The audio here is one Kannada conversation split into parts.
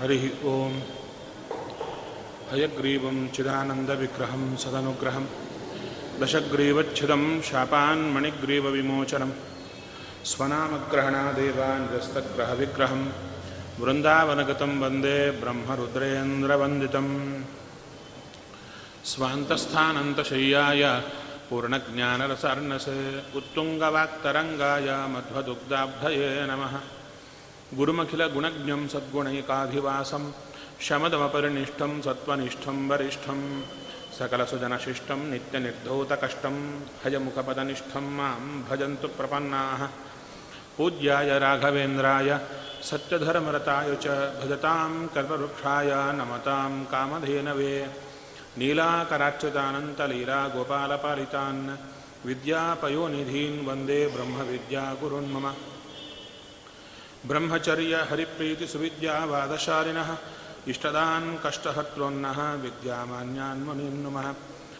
हरिः ॐ हयग्रीवं चिदानन्दविग्रहं सदनुग्रहं। दशग्रीवच्छिदं शापान्मणिग्रीवविमोचनं स्वनामग्रहणादेवान्यस्तग्रहविग्रहं वृन्दावनगतं वंदे ब्रह्मरुद्रेन्द्रवन्दितम्। स्वान्तस्थानन्तशय्याय पूर्णज्ञानरसार्णसे। उत्तुङ्गवाक्तरङ्गाय मध्वदुग्धाब्धये नमः। गुरुमखिलगुणज्ञं सद्गुणैकाधिवासं शमदमपरिनिष्ठं सत्त्वनिष्ठं वरिष्ठं सकलसुजनशिष्टं नित्यनिर्धौतकष्टं हयमुखपदनिष्ठं माँ भजन्तु प्रपन्नाः। पूज्याय राघवेन्द्राय, सत्यधर्मरताय च भजतां कल्पवृक्षाय नमतां कामधेनवे, नीलाकराच्युतानन्तलीलागोपालपालितान्, विद्यापयोनिधीन् वंदे ब्रह्मविद्यागुरुन् ब्रह्मचर्य हरिप्रीति हरिप्रीतिसुविद्यावादशालिनः इष्टदान् कष्टहर्त्रोन्नः विद्यामान्यान् मुनीन् नुमः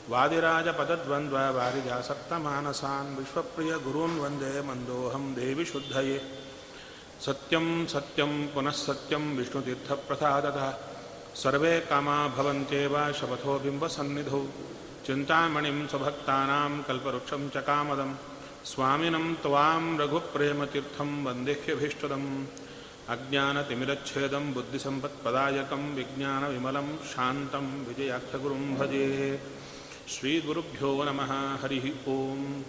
वादिराजपदद्वन्द्ववारिजासक्तमानसान् विश्वप्रियगुरून् वंदे मन्दोऽहं देवि शुद्धये। सत्यं सत्यं, पुनः सत्यं, विष्णुतीर्थप्रसादतः। सर्वे कामा भवन्त्येव शपथो बिम्बसन्निधौ। चिन्तामणिं स्वभक्तानां कल्पवृक्षं च कामदं स्वामिनं त्वां रघुप्रेमतीर्थं वन्देह्यभीष्टदम् अज्ञानतिमिरच्छेदं, बुद्धिसम्पत्पदायकं, विज्ञानविमलं, शान्तं विजयाख्यगुरुं भजे। श्रीगुरुभ्यो नमः, हरिः ॐ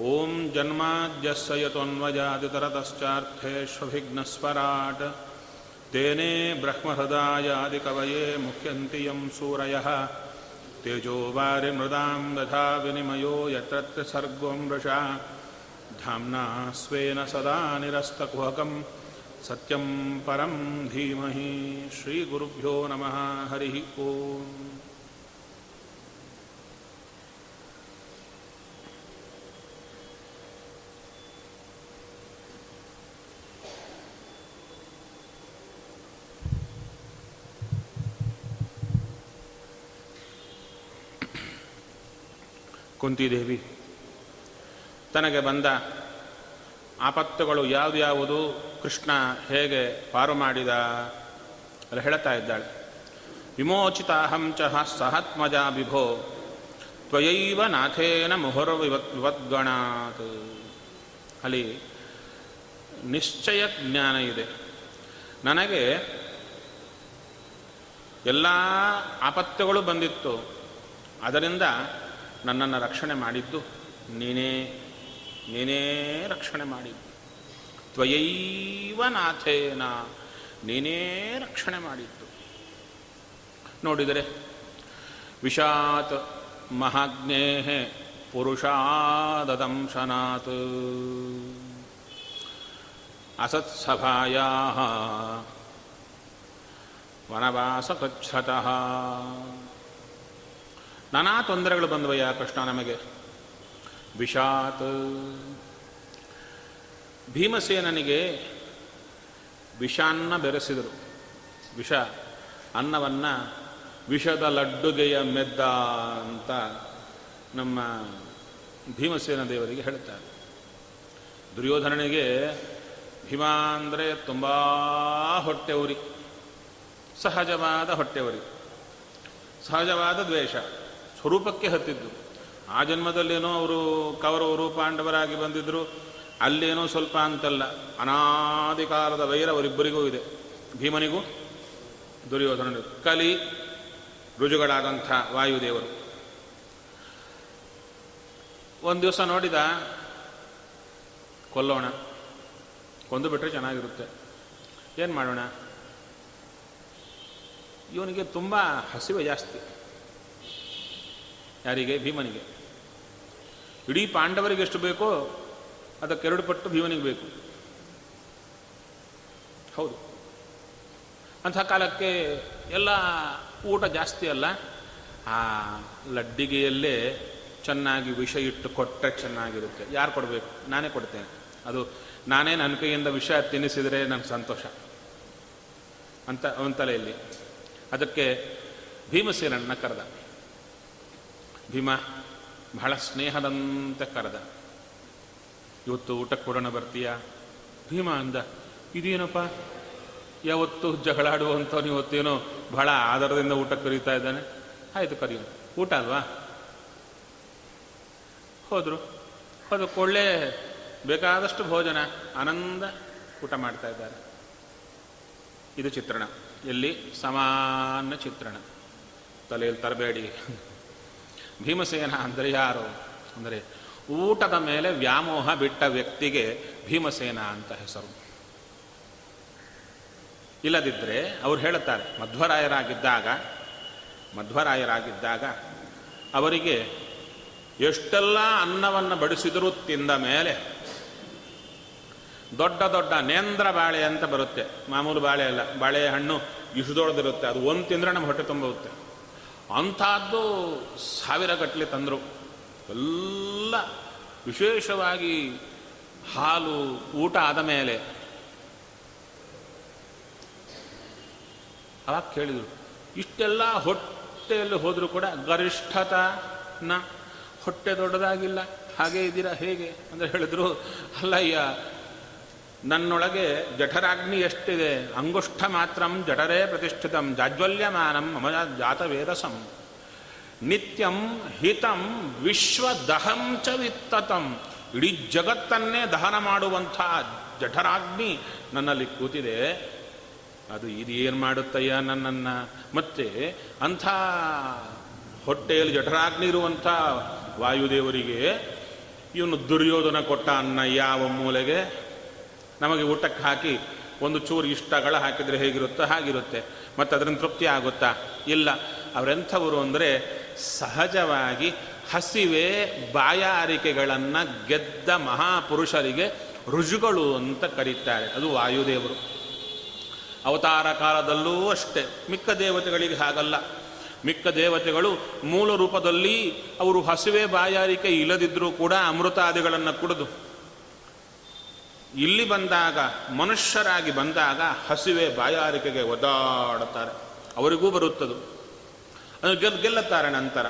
ॐ जन्माद्यस्य यतोऽन्वजादितरतश्चार्थेष्वभिघ्नस्वराट् तेने ब्रह्महृदायादिकवये मुह्यन्ति यं सूरयः। तेजोवारिमृदां दधा विनिमयो यत्र सर्गो मृषा धाम्ना स्वेन सदा निरस्तकुहकं सत्यं परं धीमहि श्रीगुरुभ्यो नमः हरिः ओम् ಕುಂತಿದೇವಿ ತನಗೆ ಬಂದ ಆಪತ್ತುಗಳು ಯಾವ್ದ್ಯಾವುದು ಕೃಷ್ಣ ಹೇಗೆ ಪಾರು ಮಾಡಿದ ಅಲ್ಲಿ ಹೇಳ್ತಾ ಇದ್ದಾಳೆ. ವಿಮೋಚಿತಾಹಂ ಚ ಸಹತ್ಮಜ ವಿಭೋ ತ್ವಯೈವ ನಾಥೇನ ಮುಹುರ್ ವಿವದ್ಗಣಾತ್. ಅಲ್ಲಿ ನಿಶ್ಚಯ ಜ್ಞಾನ ಇದೆ. ನನಗೆ ಎಲ್ಲ ಆಪತ್ತುಗಳು ಬಂದಿತ್ತು. ಅದರಿಂದ ನನ್ನನ್ನು ರಕ್ಷಣೆ ಮಾಡಿದ್ದು ನೀನೇ ನೀನೇ ರಕ್ಷಣೆ ಮಾಡಿದ್ದು. ತ್ವಯೈವ ನಾಥೇನ, ನೀನೇ ರಕ್ಷಣೆ ಮಾಡಿದ್ದು. ನೋಡಿದರೆ ವಿಷಾತ್ ಮಹಾಜ್ಞೇ ಪುರುಷಾದದಂಶನಾತ್. ವನವಾಸ ವನವಾಸಕಚ್ಛತಃ ನಾನಾ ತೊಂದರೆಗಳು ಬಂದವಯ್ಯ ಕೃಷ್ಣ ನಮಗೆ. ವಿಷಾತ್. ಭೀಮಸೇನನಿಗೆ ವಿಷಾನ್ನ ಬೆರೆಸಿದರು. ವಿಷ, ಅನ್ನವನ್ನು ವಿಷದ ಲಡ್ಡುಗೆಯ ಮೆದ್ದ ಅಂತ ನಮ್ಮ ಭೀಮಸೇನ ದೇವರಿಗೆ ಹೇಳ್ತಾರೆ. ದುರ್ಯೋಧನನಿಗೆ ಭೀಮ ಅಂದರೆ ತುಂಬ ಹೊಟ್ಟೆ ಉರಿ. ಸಹಜವಾದ ಹೊಟ್ಟೆ ಉರಿ. ಸಹಜವಾದ ದ್ವೇಷ. ಸ್ವರೂಪಕ್ಕೆ ಹತ್ತಿದ್ದು. ಆ ಜನ್ಮದಲ್ಲೇನೋ ಅವರು ಕೌರವರು, ಪಾಂಡವರಾಗಿ ಬಂದಿದ್ದರು ಅಲ್ಲೇನೋ ಸ್ವಲ್ಪ ಅಂತಲ್ಲ. ಅನಾದಿ ಕಾಲದ ವೈರ ಅವರಿಬ್ಬರಿಗೂ ಇದೆ. ಭೀಮನಿಗೂ ದುರ್ಯೋಧನ ಕಲಿ, ರುಜುಗಳಾದಂಥ ವಾಯುದೇವರು. ಒಂದು ದಿವಸ ನೋಡಿದ, ಕೊಲ್ಲೋಣ. ಕೊಂದು ಬಿಟ್ಟರೆ ಚೆನ್ನಾಗಿರುತ್ತೆ. ಏನು ಮಾಡೋಣ? ಇವನಿಗೆ ತುಂಬ ಹಸಿವೆ ಜಾಸ್ತಿ. ಯಾರಿಗೆ? ಭೀಮನಿಗೆ. ಇಡೀ ಪಾಂಡವರಿಗೆ ಎಷ್ಟು ಬೇಕೋ ಅದಕ್ಕೆರಡು ಪಟ್ಟು ಭೀಮನಿಗೆ ಬೇಕು. ಹೌದು. ಅಂಥ ಕಾಲಕ್ಕೆ ಎಲ್ಲ ಊಟ ಜಾಸ್ತಿ ಅಲ್ಲ. ಆ ಲಡ್ಡಿಗೆಯಲ್ಲೇ ಚೆನ್ನಾಗಿ ವಿಷ ಇಟ್ಟು ಕೊಟ್ಟರೆ ಚೆನ್ನಾಗಿರುತ್ತೆ. ಯಾರು ಕೊಡಬೇಕು? ನಾನೇ ಕೊಡ್ತೇನೆ. ಅದು ನಾನೇ ನನ್ನ ಕೈಯಿಂದ ವಿಷ ತಿನ್ನಿಸಿದರೆ ನನಗೆ ಸಂತೋಷ. ಅಂತ ಒಂತಲೆಯಲ್ಲಿ ಅದಕ್ಕೆ ಭೀಮಸೇನನ್ನ ಕರೆದ. ಭೀಮ ಬಹಳ ಸ್ನೇಹದಂತೆ ಕರೆದ. ಇವತ್ತು ಊಟಕ್ಕೆ ಕೊಡೋಣ ಬರ್ತೀಯಾ? ಭೀಮ ಅಂದ, ಇದೇನಪ್ಪ? ಯಾವತ್ತು ಜಗಳಾಡುವಂಥವ್ನು ಇವತ್ತೇನೋ ಬಹಳ ಆಧಾರದಿಂದ ಊಟ ಕರೀತಾ ಇದ್ದಾನೆ. ಆಯಿತು ಕರಿಯೋಣ. ಊಟ ಅಲ್ವಾ? ಹೋದರು. ಅದು ಒಳ್ಳೆ ಬೇಕಾದಷ್ಟು ಭೋಜನ, ಆನಂದ ಊಟ ಮಾಡ್ತಾ ಇದ್ದಾರೆ. ಇದು ಚಿತ್ರಣ. ಎಲ್ಲಿ? ಸಮಾನ ಚಿತ್ರಣ. ತಲೆಯಲ್ಲಿ ತರಬೇಡಿ. ಭೀಮಸೇನ ಅಂದರೆ ಯಾರು? ಅಂದರೆ ಊಟದ ಮೇಲೆ ವ್ಯಾಮೋಹ ಬಿಟ್ಟ ವ್ಯಕ್ತಿಗೆ ಭೀಮಸೇನ ಅಂತ ಹೆಸರು. ಇಲ್ಲದಿದ್ದರೆ ಅವ್ರು ಹೇಳುತ್ತಾರೆ, ಮಧ್ವರಾಯರಾಗಿದ್ದಾಗ ಮಧ್ವರಾಯರಾಗಿದ್ದಾಗ ಅವರಿಗೆ ಎಷ್ಟೆಲ್ಲ ಅನ್ನವನ್ನು ಬಡಿಸಿದರೂ ತಿಂದ ಮೇಲೆ ದೊಡ್ಡ ದೊಡ್ಡ ನೇಂದ್ರ ಬಾಳೆ ಅಂತ ಬರುತ್ತೆ. ಮಾಮೂಲು ಬಾಳೆ ಅಲ್ಲ ಬಾಳೆ ಹಣ್ಣು ದೊಡ್ಡದಿರುತ್ತೆ ಅದು ಒಂದು ತಿಂದರೆ ನಮ್ಮ ಹೊಟ್ಟೆ ತುಂಬುತ್ತೆ. ಅಂಥದ್ದು ಸಾವಿರ ಗಟ್ಟಲೆ ತಂದರು. ಎಲ್ಲ ವಿಶೇಷವಾಗಿ ಹಾಲು, ಊಟ ಆದ ಮೇಲೆ. ಅವಾಗ ಕೇಳಿದರು, ಇಷ್ಟೆಲ್ಲ ಹೊಟ್ಟೆಯಲ್ಲಿ ಹೋದರೂ ಕೂಡ ಗರಿಷ್ಠತನ, ಹೊಟ್ಟೆ ದೊಡ್ಡದಾಗಿಲ್ಲ, ಹಾಗೆ ಇದ್ದೀರಾ ಹೇಗೆ? ಅಂದರೆ ಹೇಳಿದ್ರು, ಅಲ್ಲಯ್ಯ ನನ್ನೊಳಗೆ ಜಠರಾಗ್ನಿ ಎಷ್ಟಿದೆ? ಅಂಗುಷ್ಠ ಮಾತ್ರಂ ಜಠರೇ ಪ್ರತಿಷ್ಠಿತಂ, ಜಾಜ್ವಲ್ಯಮಾನಂ ಮಮ ಜಾತವೇದಸಂ. ನಿತ್ಯಂ ಹಿತಂ ವಿಶ್ವದಹಂ ಚ ವಿತ್ತತಂ. ಇಡೀ ಜಗತ್ತನ್ನೇ ದಹನ ಮಾಡುವಂಥ ಜಠರಾಗ್ನಿ ನನ್ನಲ್ಲಿ ಕೂತಿದೆ. ಅದು ಇದು ಏನು ಮಾಡುತ್ತಯ್ಯ ನನ್ನನ್ನು? ಮತ್ತೆ ಅಂಥ ಹೊಟ್ಟೆಯಲ್ಲಿ ಜಠರಾಗ್ನಿ ಇರುವಂಥ ವಾಯುದೇವರಿಗೆ ಇವನು ದುರ್ಯೋಧನ ಕೊಟ್ಟ ಅನ್ನ ಯಾವ ಮೂಲೆಗೆ? ನಮಗೆ ಊಟಕ್ಕೆ ಹಾಕಿ ಒಂದು ಚೂರು ಇಷ್ಟಗಳ ಹಾಕಿದರೆ ಹೇಗಿರುತ್ತೋ ಹಾಗಿರುತ್ತೆ. ಮತ್ತು ಅದರಿಂದ ತೃಪ್ತಿ ಆಗುತ್ತಾ? ಇಲ್ಲ. ಅವರೆಂಥವರು ಅಂದರೆ ಸಹಜವಾಗಿ ಹಸಿವೆ ಬಾಯಾರಿಕೆಗಳನ್ನು ಗೆದ್ದ ಮಹಾಪುರುಷರಿಗೆ ರುಜುಗಳು ಅಂತ ಕರೀತಾರೆ. ಅದು ವಾಯುದೇವರು. ಅವತಾರ ಕಾಲದಲ್ಲೂ ಅಷ್ಟೇ. ಮಿಕ್ಕ ದೇವತೆಗಳಿಗೆ ಹಾಗಲ್ಲ. ಮಿಕ್ಕ ದೇವತೆಗಳು ಮೂಲ ರೂಪದಲ್ಲಿ ಅವರು ಹಸಿವೆ ಬಾಯಾರಿಕೆ ಇಲ್ಲದಿದ್ದರೂ ಕೂಡ ಅಮೃತಾದಿಗಳನ್ನು ಕುಡಿದು ಇಲ್ಲಿ ಬಂದಾಗ, ಮನುಷ್ಯರಾಗಿ ಬಂದಾಗ ಹಸಿವೆ ಬಾಯಾರಿಕೆಗೆ ಒದ್ದಾಡುತ್ತಾರೆ. ಅವರಿಗೂ ಬರುತ್ತದು. ಅದು ಗೆಲ್ ಗೆಲ್ಲುತ್ತಾರೆ ನಂತರ.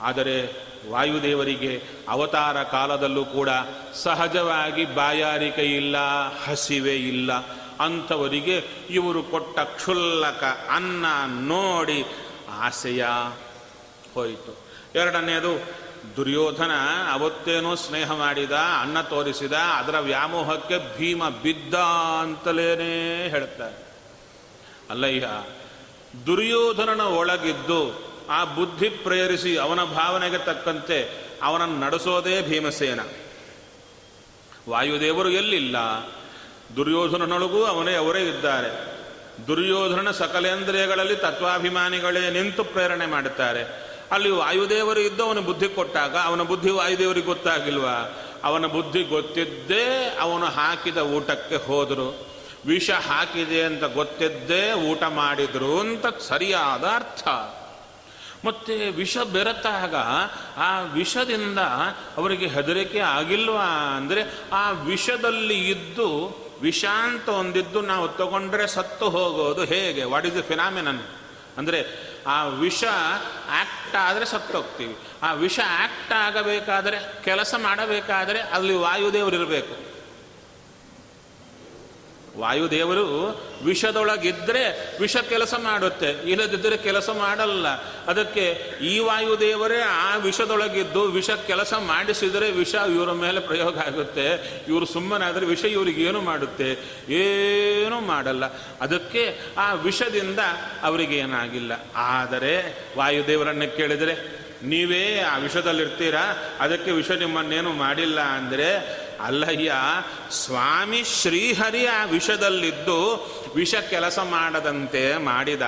ಆದರೆ ವಾಯುದೇವರಿಗೆ ಅವತಾರ ಕಾಲದಲ್ಲೂ ಕೂಡ ಸಹಜವಾಗಿ ಬಾಯಾರಿಕೆ ಇಲ್ಲ ಹಸಿವೆ ಇಲ್ಲ. ಅಂಥವರಿಗೆ ಇವರು ಕೊಟ್ಟ ಕ್ಷುಲ್ಲಕ ಅನ್ನ ನೋಡಿ ಆಸೆಯ ಹೋಯಿತು. ಎರಡನೆಯದು ದುರ್ಯೋಧನ ಅವತ್ತೇನೋ ಸ್ನೇಹ ಮಾಡಿದ, ಅನ್ನ ತೋರಿಸಿದ, ಅದರ ವ್ಯಾಮೋಹಕ್ಕೆ ಭೀಮ ಬಿದ್ದ ಅಂತಲೇನೇ ಹೇಳ್ತಾರೆ ಅಲ್ಲಯ್ಯ ದುರ್ಯೋಧನನ ಒಳಗಿದ್ದು ಆ ಬುದ್ಧಿ ಪ್ರೇರಿಸಿ ಅವನ ಭಾವನೆಗೆ ತಕ್ಕಂತೆ ಅವನನ್ನು ನಡೆಸೋದೇ ಭೀಮಸೇನ. ವಾಯುದೇವರು ಎಲ್ಲಿಲ್ಲ? ದುರ್ಯೋಧನನೊಳಗೂ ಅವನೇ ಅವರೇ ಇದ್ದಾರೆ. ದುರ್ಯೋಧನ ಸಕಲೇಂದ್ರಿಯಗಳಲ್ಲಿ ತತ್ವಾಭಿಮಾನಿಗಳೇ ನಿಂತು ಪ್ರೇರಣೆ ಮಾಡುತ್ತಾರೆ. ಅಲ್ಲಿ ವಾಯುದೇವರು ಇದ್ದು ಅವನ ಬುದ್ಧಿ ಕೊಟ್ಟಾಗ ಅವನ ಬುದ್ಧಿ ವಾಯುದೇವರಿಗೆ ಗೊತ್ತಾಗಿಲ್ವಾ? ಅವನ ಬುದ್ಧಿ ಗೊತ್ತಿದ್ದೇ ಅವನು ಹಾಕಿದ ಊಟಕ್ಕೆ ಹೋದರು. ವಿಷ ಹಾಕಿದೆ ಅಂತ ಗೊತ್ತಿದ್ದೇ ಊಟ ಮಾಡಿದ್ರು ಅಂತ ಸರಿಯಾದ ಅರ್ಥ. ಮತ್ತೆ ವಿಷ ಬೆರೆತಾಗ ಆ ವಿಷದಿಂದ ಅವರಿಗೆ ಹೆದರಿಕೆ ಆಗಿಲ್ವಾ ಅಂದರೆ ಆ ವಿಷದಲ್ಲಿ ಇದ್ದು ವಿಷ ಅಂತ ಒಂದಿದ್ದು ನಾವು ತಗೊಂಡ್ರೆ ಸತ್ತು ಹೋಗೋದು ಹೇಗೆ? ವಾಟ್ ಇಸ್ ದ ಫಿನಾಮಿನನ್ ಅಂದರೆ ಆ ವಿಷ ಆಕ್ಟ್ ಆದರೆ ಸತ್ತೋಗ್ತೀವಿ. ಆ ವಿಷ ಆಕ್ಟ್ ಆಗಬೇಕಾದರೆ ಕೆಲಸ ಮಾಡಬೇಕಾದರೆ ಅಲ್ಲಿ ವಾಯುದೇವರು ಇರಬೇಕು ವಾಯುದೇವರು ವಿಷದೊಳಗಿದ್ದರೆ ವಿಷ ಕೆಲಸ ಮಾಡುತ್ತೆ ಇಲ್ಲದಿದ್ದರೆ ಕೆಲಸ ಮಾಡಲ್ಲ. ಅದಕ್ಕೆ ಈ ವಾಯುದೇವರೇ ಆ ವಿಷದೊಳಗಿದ್ದು ವಿಷ ಕೆಲಸ ಮಾಡಿಸಿದರೆ ವಿಷ ಇವರ ಮೇಲೆ ಪ್ರಯೋಗ ಆಗುತ್ತೆ. ಇವರು ಸುಮ್ಮನಾದರೆ ವಿಷ ಇವರಿಗೆ ಏನು ಮಾಡುತ್ತೆ? ಏನೂ ಮಾಡಲ್ಲ. ಅದಕ್ಕೆ ಆ ವಿಷದಿಂದ ಅವರಿಗೇನಾಗಿಲ್ಲ. ಆದರೆ ವಾಯುದೇವರನ್ನು ಕೇಳಿದರೆ ನೀವೇ ಆ ವಿಷದಲ್ಲಿರ್ತೀರ? ಅದಕ್ಕೆ ವಿಷ ನಿಮ್ಮನ್ನೇನು ಮಾಡಿಲ್ಲ ಅಂದರೆ, ಅಲ್ಲಯ್ಯ, ಸ್ವಾಮಿ ಶ್ರೀಹರಿ ಆ ವಿಷದಲ್ಲಿದ್ದು ವಿಷ ಕೆಲಸ ಮಾಡದಂತೆ ಮಾಡಿದ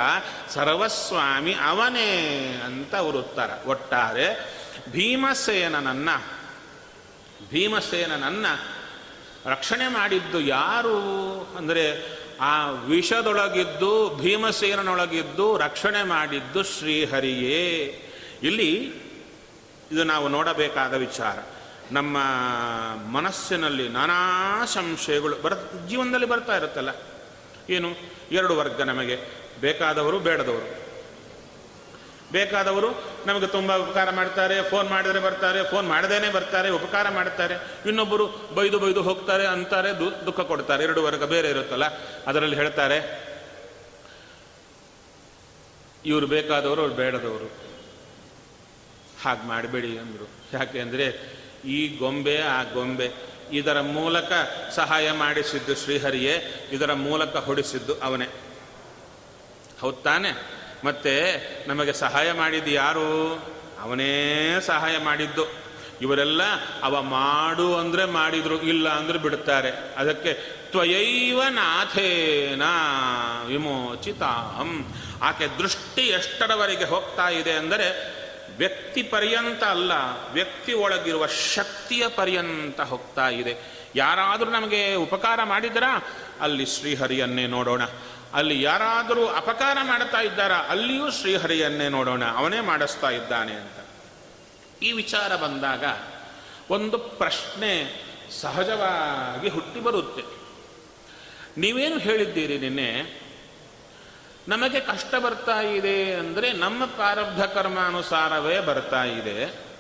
ಸರ್ವಸ್ವಾಮಿ ಅವನೇ ಅಂತ ಅವರು ಉತ್ತರ. ಒಟ್ಟಾರೆ ಭೀಮಸೇನನನ್ನ ಭೀಮಸೇನನನ್ನ ರಕ್ಷಣೆ ಮಾಡಿದ್ದು ಯಾರು? ಅಂದರೆ ಆ ವಿಷದೊಳಗಿದ್ದು ಭೀಮಸೇನನೊಳಗಿದ್ದು ರಕ್ಷಣೆ ಮಾಡಿದ್ದು ಶ್ರೀಹರಿಯೇ. ಇಲ್ಲಿ ಇದು ನಾವು ನೋಡಬೇಕಾದ ವಿಚಾರ. ನಮ್ಮ ಮನಸ್ಸಿನಲ್ಲಿ ನಾನಾ ಸಂಶಯಗಳು ಬರ, ಜೀವನದಲ್ಲಿ ಬರ್ತಾ ಇರುತ್ತಲ್ಲ. ಏನು? ಎರಡು ವರ್ಗ ನಮಗೆ. ಬೇಕಾದವರು, ಬೇಡದವರು. ಬೇಕಾದವರು ನಮಗೆ ತುಂಬ ಉಪಕಾರ ಮಾಡ್ತಾರೆ ಫೋನ್ ಮಾಡಿದರೆ ಬರ್ತಾರೆ ಫೋನ್ ಮಾಡದೇನೆ ಬರ್ತಾರೆ, ಉಪಕಾರ ಮಾಡ್ತಾರೆ. ಇನ್ನೊಬ್ಬರು ಬೈದು ಬೈದು ಹೋಗ್ತಾರೆ, ಅಂತಾರೆ, ದು- ದುಃಖ ಕೊಡ್ತಾರೆ. ಎರಡು ವರ್ಗ ಬೇರೆ ಇರುತ್ತಲ್ಲ. ಅದರಲ್ಲಿ ಹೇಳ್ತಾರೆ, ಇವರು ಬೇಕಾದವರು, ಅವ್ರು ಬೇಡದವರು. ಹಾಗೆ ಮಾಡಬೇಡಿ ಅಂದರು. ಯಾಕೆ ಅಂದರೆ ಈ ಗೊಂಬೆ, ಆ ಗೊಂಬೆ ಇದರ ಮೂಲಕ ಸಹಾಯ ಮಾಡಿಸಿದ್ದು ಶ್ರೀಹರಿಯೇ, ಇದರ ಮೂಲಕ ಹೊಡಿಸಿದ್ದು ಅವನೇ. ಹೌದ್ ತಾನೆ? ಮತ್ತೆ ನಮಗೆ ಸಹಾಯ ಮಾಡಿದ್ದು ಯಾರು? ಅವನೇ ಸಹಾಯ ಮಾಡಿದ್ದು. ಇವರೆಲ್ಲ ಅವ ಮಾಡು ಅಂದರೆ ಮಾಡಿದ್ರು, ಇಲ್ಲ ಅಂದ್ರೆ ಬಿಡುತ್ತಾರೆ. ಅದಕ್ಕೆ ತ್ವಯೈವ ನಾಥೇನ ವಿಮೋಚಿತಾಹಂ. ಆಕೆ ದೃಷ್ಟಿ ಎಷ್ಟರವರೆಗೆ ಹೋಗ್ತಾ ಇದೆ ಅಂದರೆ ವ್ಯಕ್ತಿ ಪರ್ಯಂತ ಅಲ್ಲ, ವ್ಯಕ್ತಿ ಒಳಗಿರುವ ಶಕ್ತಿಯ ಪರ್ಯಂತ ಹೋಗ್ತಾ ಇದೆ. ಯಾರಾದರೂ ನಮಗೆ ಉಪಕಾರ ಮಾಡಿದರಾ ಅಲ್ಲಿ ಶ್ರೀಹರಿಯನ್ನೇ ನೋಡೋಣ. ಅಲ್ಲಿ ಯಾರಾದರೂ ಅಪಕಾರ ಮಾಡ್ತಾ ಇದ್ದಾರಾ? ಅಲ್ಲಿಯೂ ಶ್ರೀಹರಿಯನ್ನೇ ನೋಡೋಣ. ಅವನೇ ಮಾಡಿಸ್ತಾ ಇದ್ದಾನೆ ಅಂತ. ಈ ವಿಚಾರ ಬಂದಾಗ ಒಂದು ಪ್ರಶ್ನೆ ಸಹಜವಾಗಿ ಹುಟ್ಟಿ ಬರುತ್ತೆ. ನೀವೇನು ಹೇಳಿದ್ದೀರಿ ನಿನ್ನೆ? ನಮಗೆ ಕಷ್ಟ ಬರ್ತಾ ಇದೆ ಅಂದರೆ ನಮ್ಮ ಪ್ರಾರಬ್ಧ ಕರ್ಮಾನುಸಾರವೇ ಬರ್ತಾ ಇದೆ.